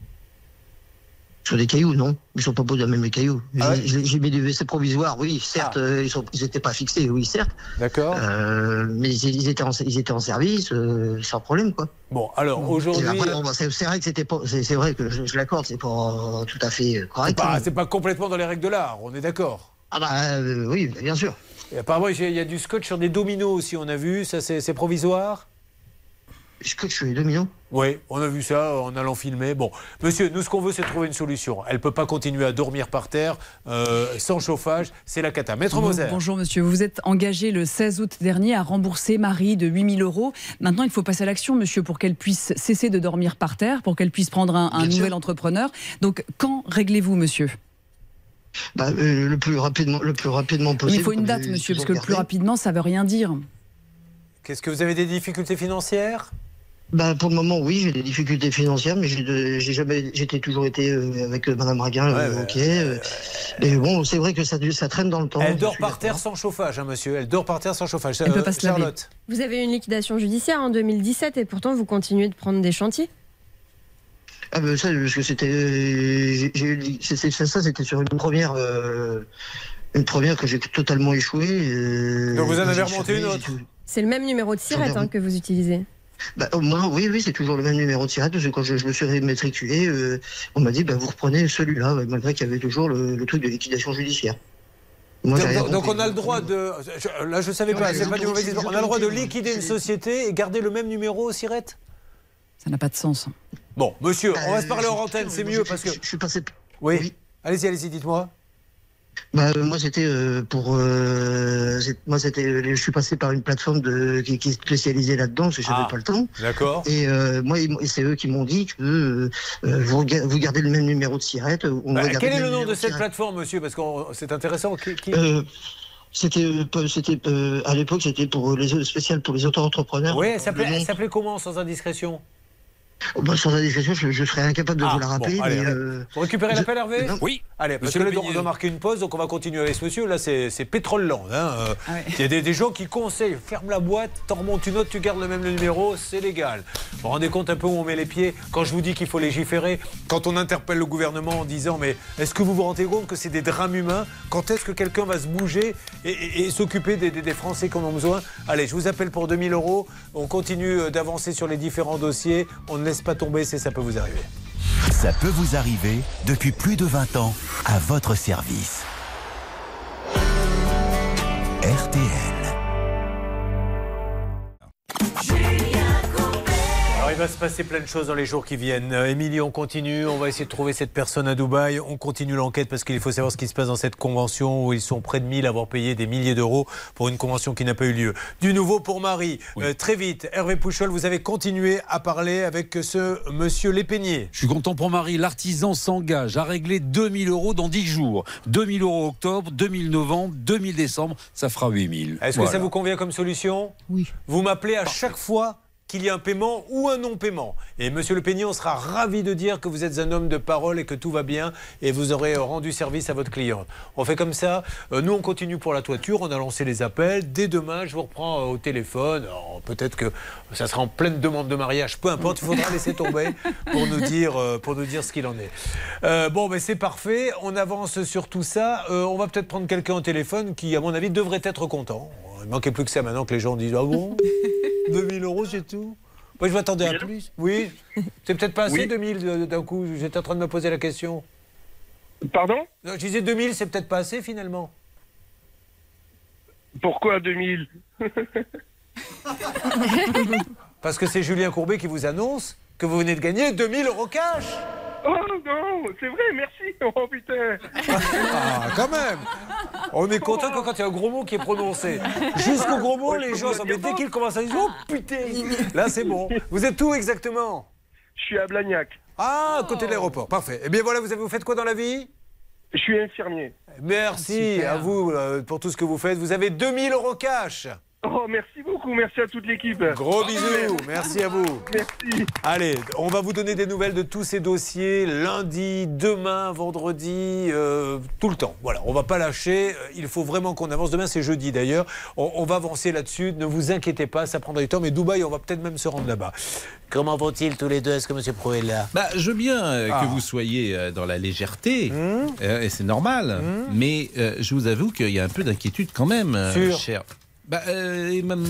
Sur des cailloux, non. Ils sont pas posés même les cailloux. Ah J'ai- J'ai mis du WC provisoire, oui, certes, euh, ils sont, ils étaient pas fixés, oui, certes. D'accord. Euh, mais ils, étaient en, ils étaient en service, euh, sans problème, quoi. Bon, alors aujourd'hui... bah, c'est vrai que c'était pas, c'est vrai que je, je l'accorde, c'est pas tout à fait C'est correct. pas, hein. c'est pas complètement dans les règles de l'art, on est d'accord Ah bah euh, oui, bien sûr. Et apparemment, il y a du scotch sur des dominos aussi, on a vu, ça c'est c'est dominos Oui, on a vu ça en allant filmer. Bon, monsieur, nous ce qu'on veut, c'est trouver une solution. Elle peut pas continuer à dormir par terre euh, sans chauffage, c'est la cata. Maître Bon- Moser. Bonjour monsieur, vous vous êtes engagé le 16 août dernier à rembourser Marie de 8000 euros. Maintenant, il faut passer à l'action, monsieur, pour qu'elle puisse cesser de dormir par terre, pour qu'elle puisse prendre un, un Bien sûr. nouvel entrepreneur. Donc, quand réglez-vous, monsieur? Bah, euh, le plus rapidement, le plus rapidement Mais possible. Il faut une date, monsieur, parce que le plus rapidement, ça veut rien dire. Qu'est-ce que vous avez des difficultés financières? Bah, pour le moment, oui, j'ai des difficultés financières, mais j'ai jamais, j'étais toujours été euh, avec euh, Madame Raguin, euh, Ouais, ok. euh, mais bon, c'est vrai que ça, ça traîne dans le temps. Elle dort par terre sans chauffage, hein, monsieur. Elle dort par terre sans chauffage. Elle peut Euh, pas se laver. Charlotte. Vous avez eu une liquidation judiciaire en 2017 et pourtant vous continuez de prendre des chantiers. Ah ben ça, parce que c'était, euh, ça, c'était sur une première, euh, une première que j'ai totalement échoué. euh, Donc vous en avez remonté une autre C'est le même numéro de sirette hein, que vous utilisez. Bah, au moins, oui, oui, c'est toujours le même numéro de tirette, parce que quand je, je me suis matriculé, euh, on m'a dit, bah, vous reprenez celui-là, malgré qu'il y avait toujours le, le truc de liquidation judiciaire. Moi, Donc, on a le droit de. je- là, je savais Non, pas, c'est pas du mauvais exemple. On a le droit de liquider une société et garder le même numéro, Sirette Ça n'a pas de sens. Bon, monsieur, on va se parler Euh, hors antenne, c'est moi, mieux parce que. Je, je suis passé. Oui. Allez-y, allez-y, dites-moi. Bah, euh, moi, c'était euh, pour. euh, moi, c'était. Je suis passé par une plateforme de, qui, qui est spécialisée là-dedans, parce que j'avais Ah. pas le temps. D'accord. Et moi, c'est eux qui m'ont dit que vous, vous gardez le même numéro de sirette. on Bah, quel est le nom de cette plateforme, monsieur? Parce que c'est intéressant. Qui, qui- C'était, c'était à l'époque, c'était pour les spécial pour les auto-entrepreneurs. Oui, elle s'appelait elle s'appelait comment, sans indiscrétion? Oh, bah, sans indiscrétion, je, je serais incapable de Ah, vous la rappeler. bon, allez, mais, allez. euh, Vous récupérez je- l'appel, Hervé Non. Oui. Allez, parce Monsieur que Le là, on doit marquer une pause, donc on va continuer avec ce monsieur. Là, c'est pétrole land. hein, euh, Ah. Il y a des, des gens qui conseillent ferme la boîte, t'en remontes une autre, tu gardes le même numéro, c'est légal. Vous vous rendez compte un peu où on met les pieds Quand je vous dis qu'il faut légiférer, quand on interpelle le gouvernement en disant Mais est-ce que vous vous rendez compte que c'est des drames humains? Quand est-ce que quelqu'un va se bouger et, et- et s'occuper des, des- des Français qui en ont besoin? Allez, je vous appelle pour 2000 euros. On continue euh, d'avancer sur les différents dossiers. On laisse pas tomber, c'est ça peut vous arriver. Ça peut vous arriver depuis plus de 20 ans à votre service. RTL. Alors il va se passer plein de choses dans les jours qui viennent. Euh, Émilie, on continue, on va essayer de trouver cette personne à Dubaï. On continue l'enquête parce qu'il faut savoir ce qui se passe dans cette convention où ils sont près de 1000 à avoir payé des milliers d'euros pour une convention qui n'a pas eu lieu. Du nouveau pour Marie. Euh, très vite, Hervé Pouchol, vous avez continué à parler avec ce monsieur Lépeigné. Je suis content pour Marie. L'artisan s'engage à régler 2000 euros dans 10 jours. 2000 euros octobre, 2000 novembre, 2000 décembre, ça fera 8000. Est-ce que ça vous convient comme solution? Oui. Vous m'appelez à chaque fois qu'il y a un paiement ou un non-paiement. Et Monsieur Le Peigné, on sera ravi de dire que vous êtes un homme de parole et que tout va bien et vous aurez rendu service à votre cliente. On fait comme ça. Euh, Nous, on continue pour la toiture. On a lancé les appels. Dès demain, je vous reprends euh, au téléphone. Peut-être que ça sera en pleine demande de mariage. Peu importe, il faudra laisser tomber pour nous dire, euh, pour nous dire ce qu'il en est. Bon, ben c'est parfait. On avance sur tout ça. On va peut-être prendre quelqu'un au téléphone qui, à mon avis, devrait être content. Il manquait plus que ça maintenant que les gens disent Ah bon? 2000 euros, c'est tout Moi, je m'attendais à plus. Oui C'est peut-être pas assez, Oui. 2000 de- d'un coup. J'étais en train de me poser la question. Pardon? Non, Je disais 2000, c'est peut-être pas assez finalement. Pourquoi 2000 Parce que c'est Julien Courbet qui vous annonce que vous venez de gagner 2000 euros cash. Oh non, c'est vrai, merci. Oh putain. Ah, quand même On est content que quand il y a un gros mot qui est prononcé. Jusqu'au gros mot, les gens sont mais dès qu'ils commencent à dire Oh putain Là, c'est bon. Vous êtes où exactement? Je suis à Blagnac. Ah, à côté de l'aéroport. Parfait. Eh bien voilà, vous avez vous faites quoi dans la vie? Je suis infirmier. Merci Super. à vous euh, pour tout ce que vous faites. Vous avez 2000 euros cash. Oh, merci beaucoup, merci à toute l'équipe. Gros bisous, merci à vous. Merci. Allez, on va vous donner des nouvelles de tous ces dossiers lundi, demain, vendredi, euh, tout le temps. Voilà, on va pas lâcher. Euh, Il faut vraiment qu'on avance. Demain, c'est jeudi d'ailleurs. On, on va avancer là-dessus. Ne vous inquiétez pas, ça prendra du temps. Mais Dubaï, on va peut-être même se rendre là-bas. Comment vont-ils tous les deux Est-ce que M. Pro est là? Bah, je veux bien euh, Ah. que vous soyez euh, dans la légèreté, Mmh. euh, et c'est normal. Mais euh, je vous avoue qu'il y a un peu d'inquiétude quand même, cher. Bah, euh, même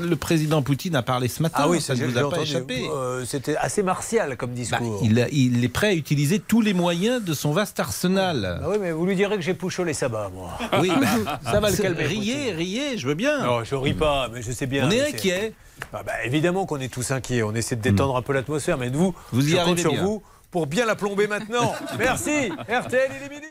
le président Poutine a parlé ce matin. Ah oui, ça ne vous a pas échappé. Euh, C'était assez martial comme discours. Il, a- il est prêt à utiliser tous les moyens de son vaste arsenal. Ah oui, mais vous lui direz que j'ai poussé les sabbats, moi. Oui, bah, ça va le calmer. Riez, riez, je veux bien. Non, je ris pas, mais je sais bien. On est inquiet. Ah bah, évidemment qu'on est tous inquiets. On essaie de détendre un peu l'atmosphère, mais vous, Vous y je compte arrivez sur bien. vous pour bien la plomber maintenant? Merci. RTL, il est midi.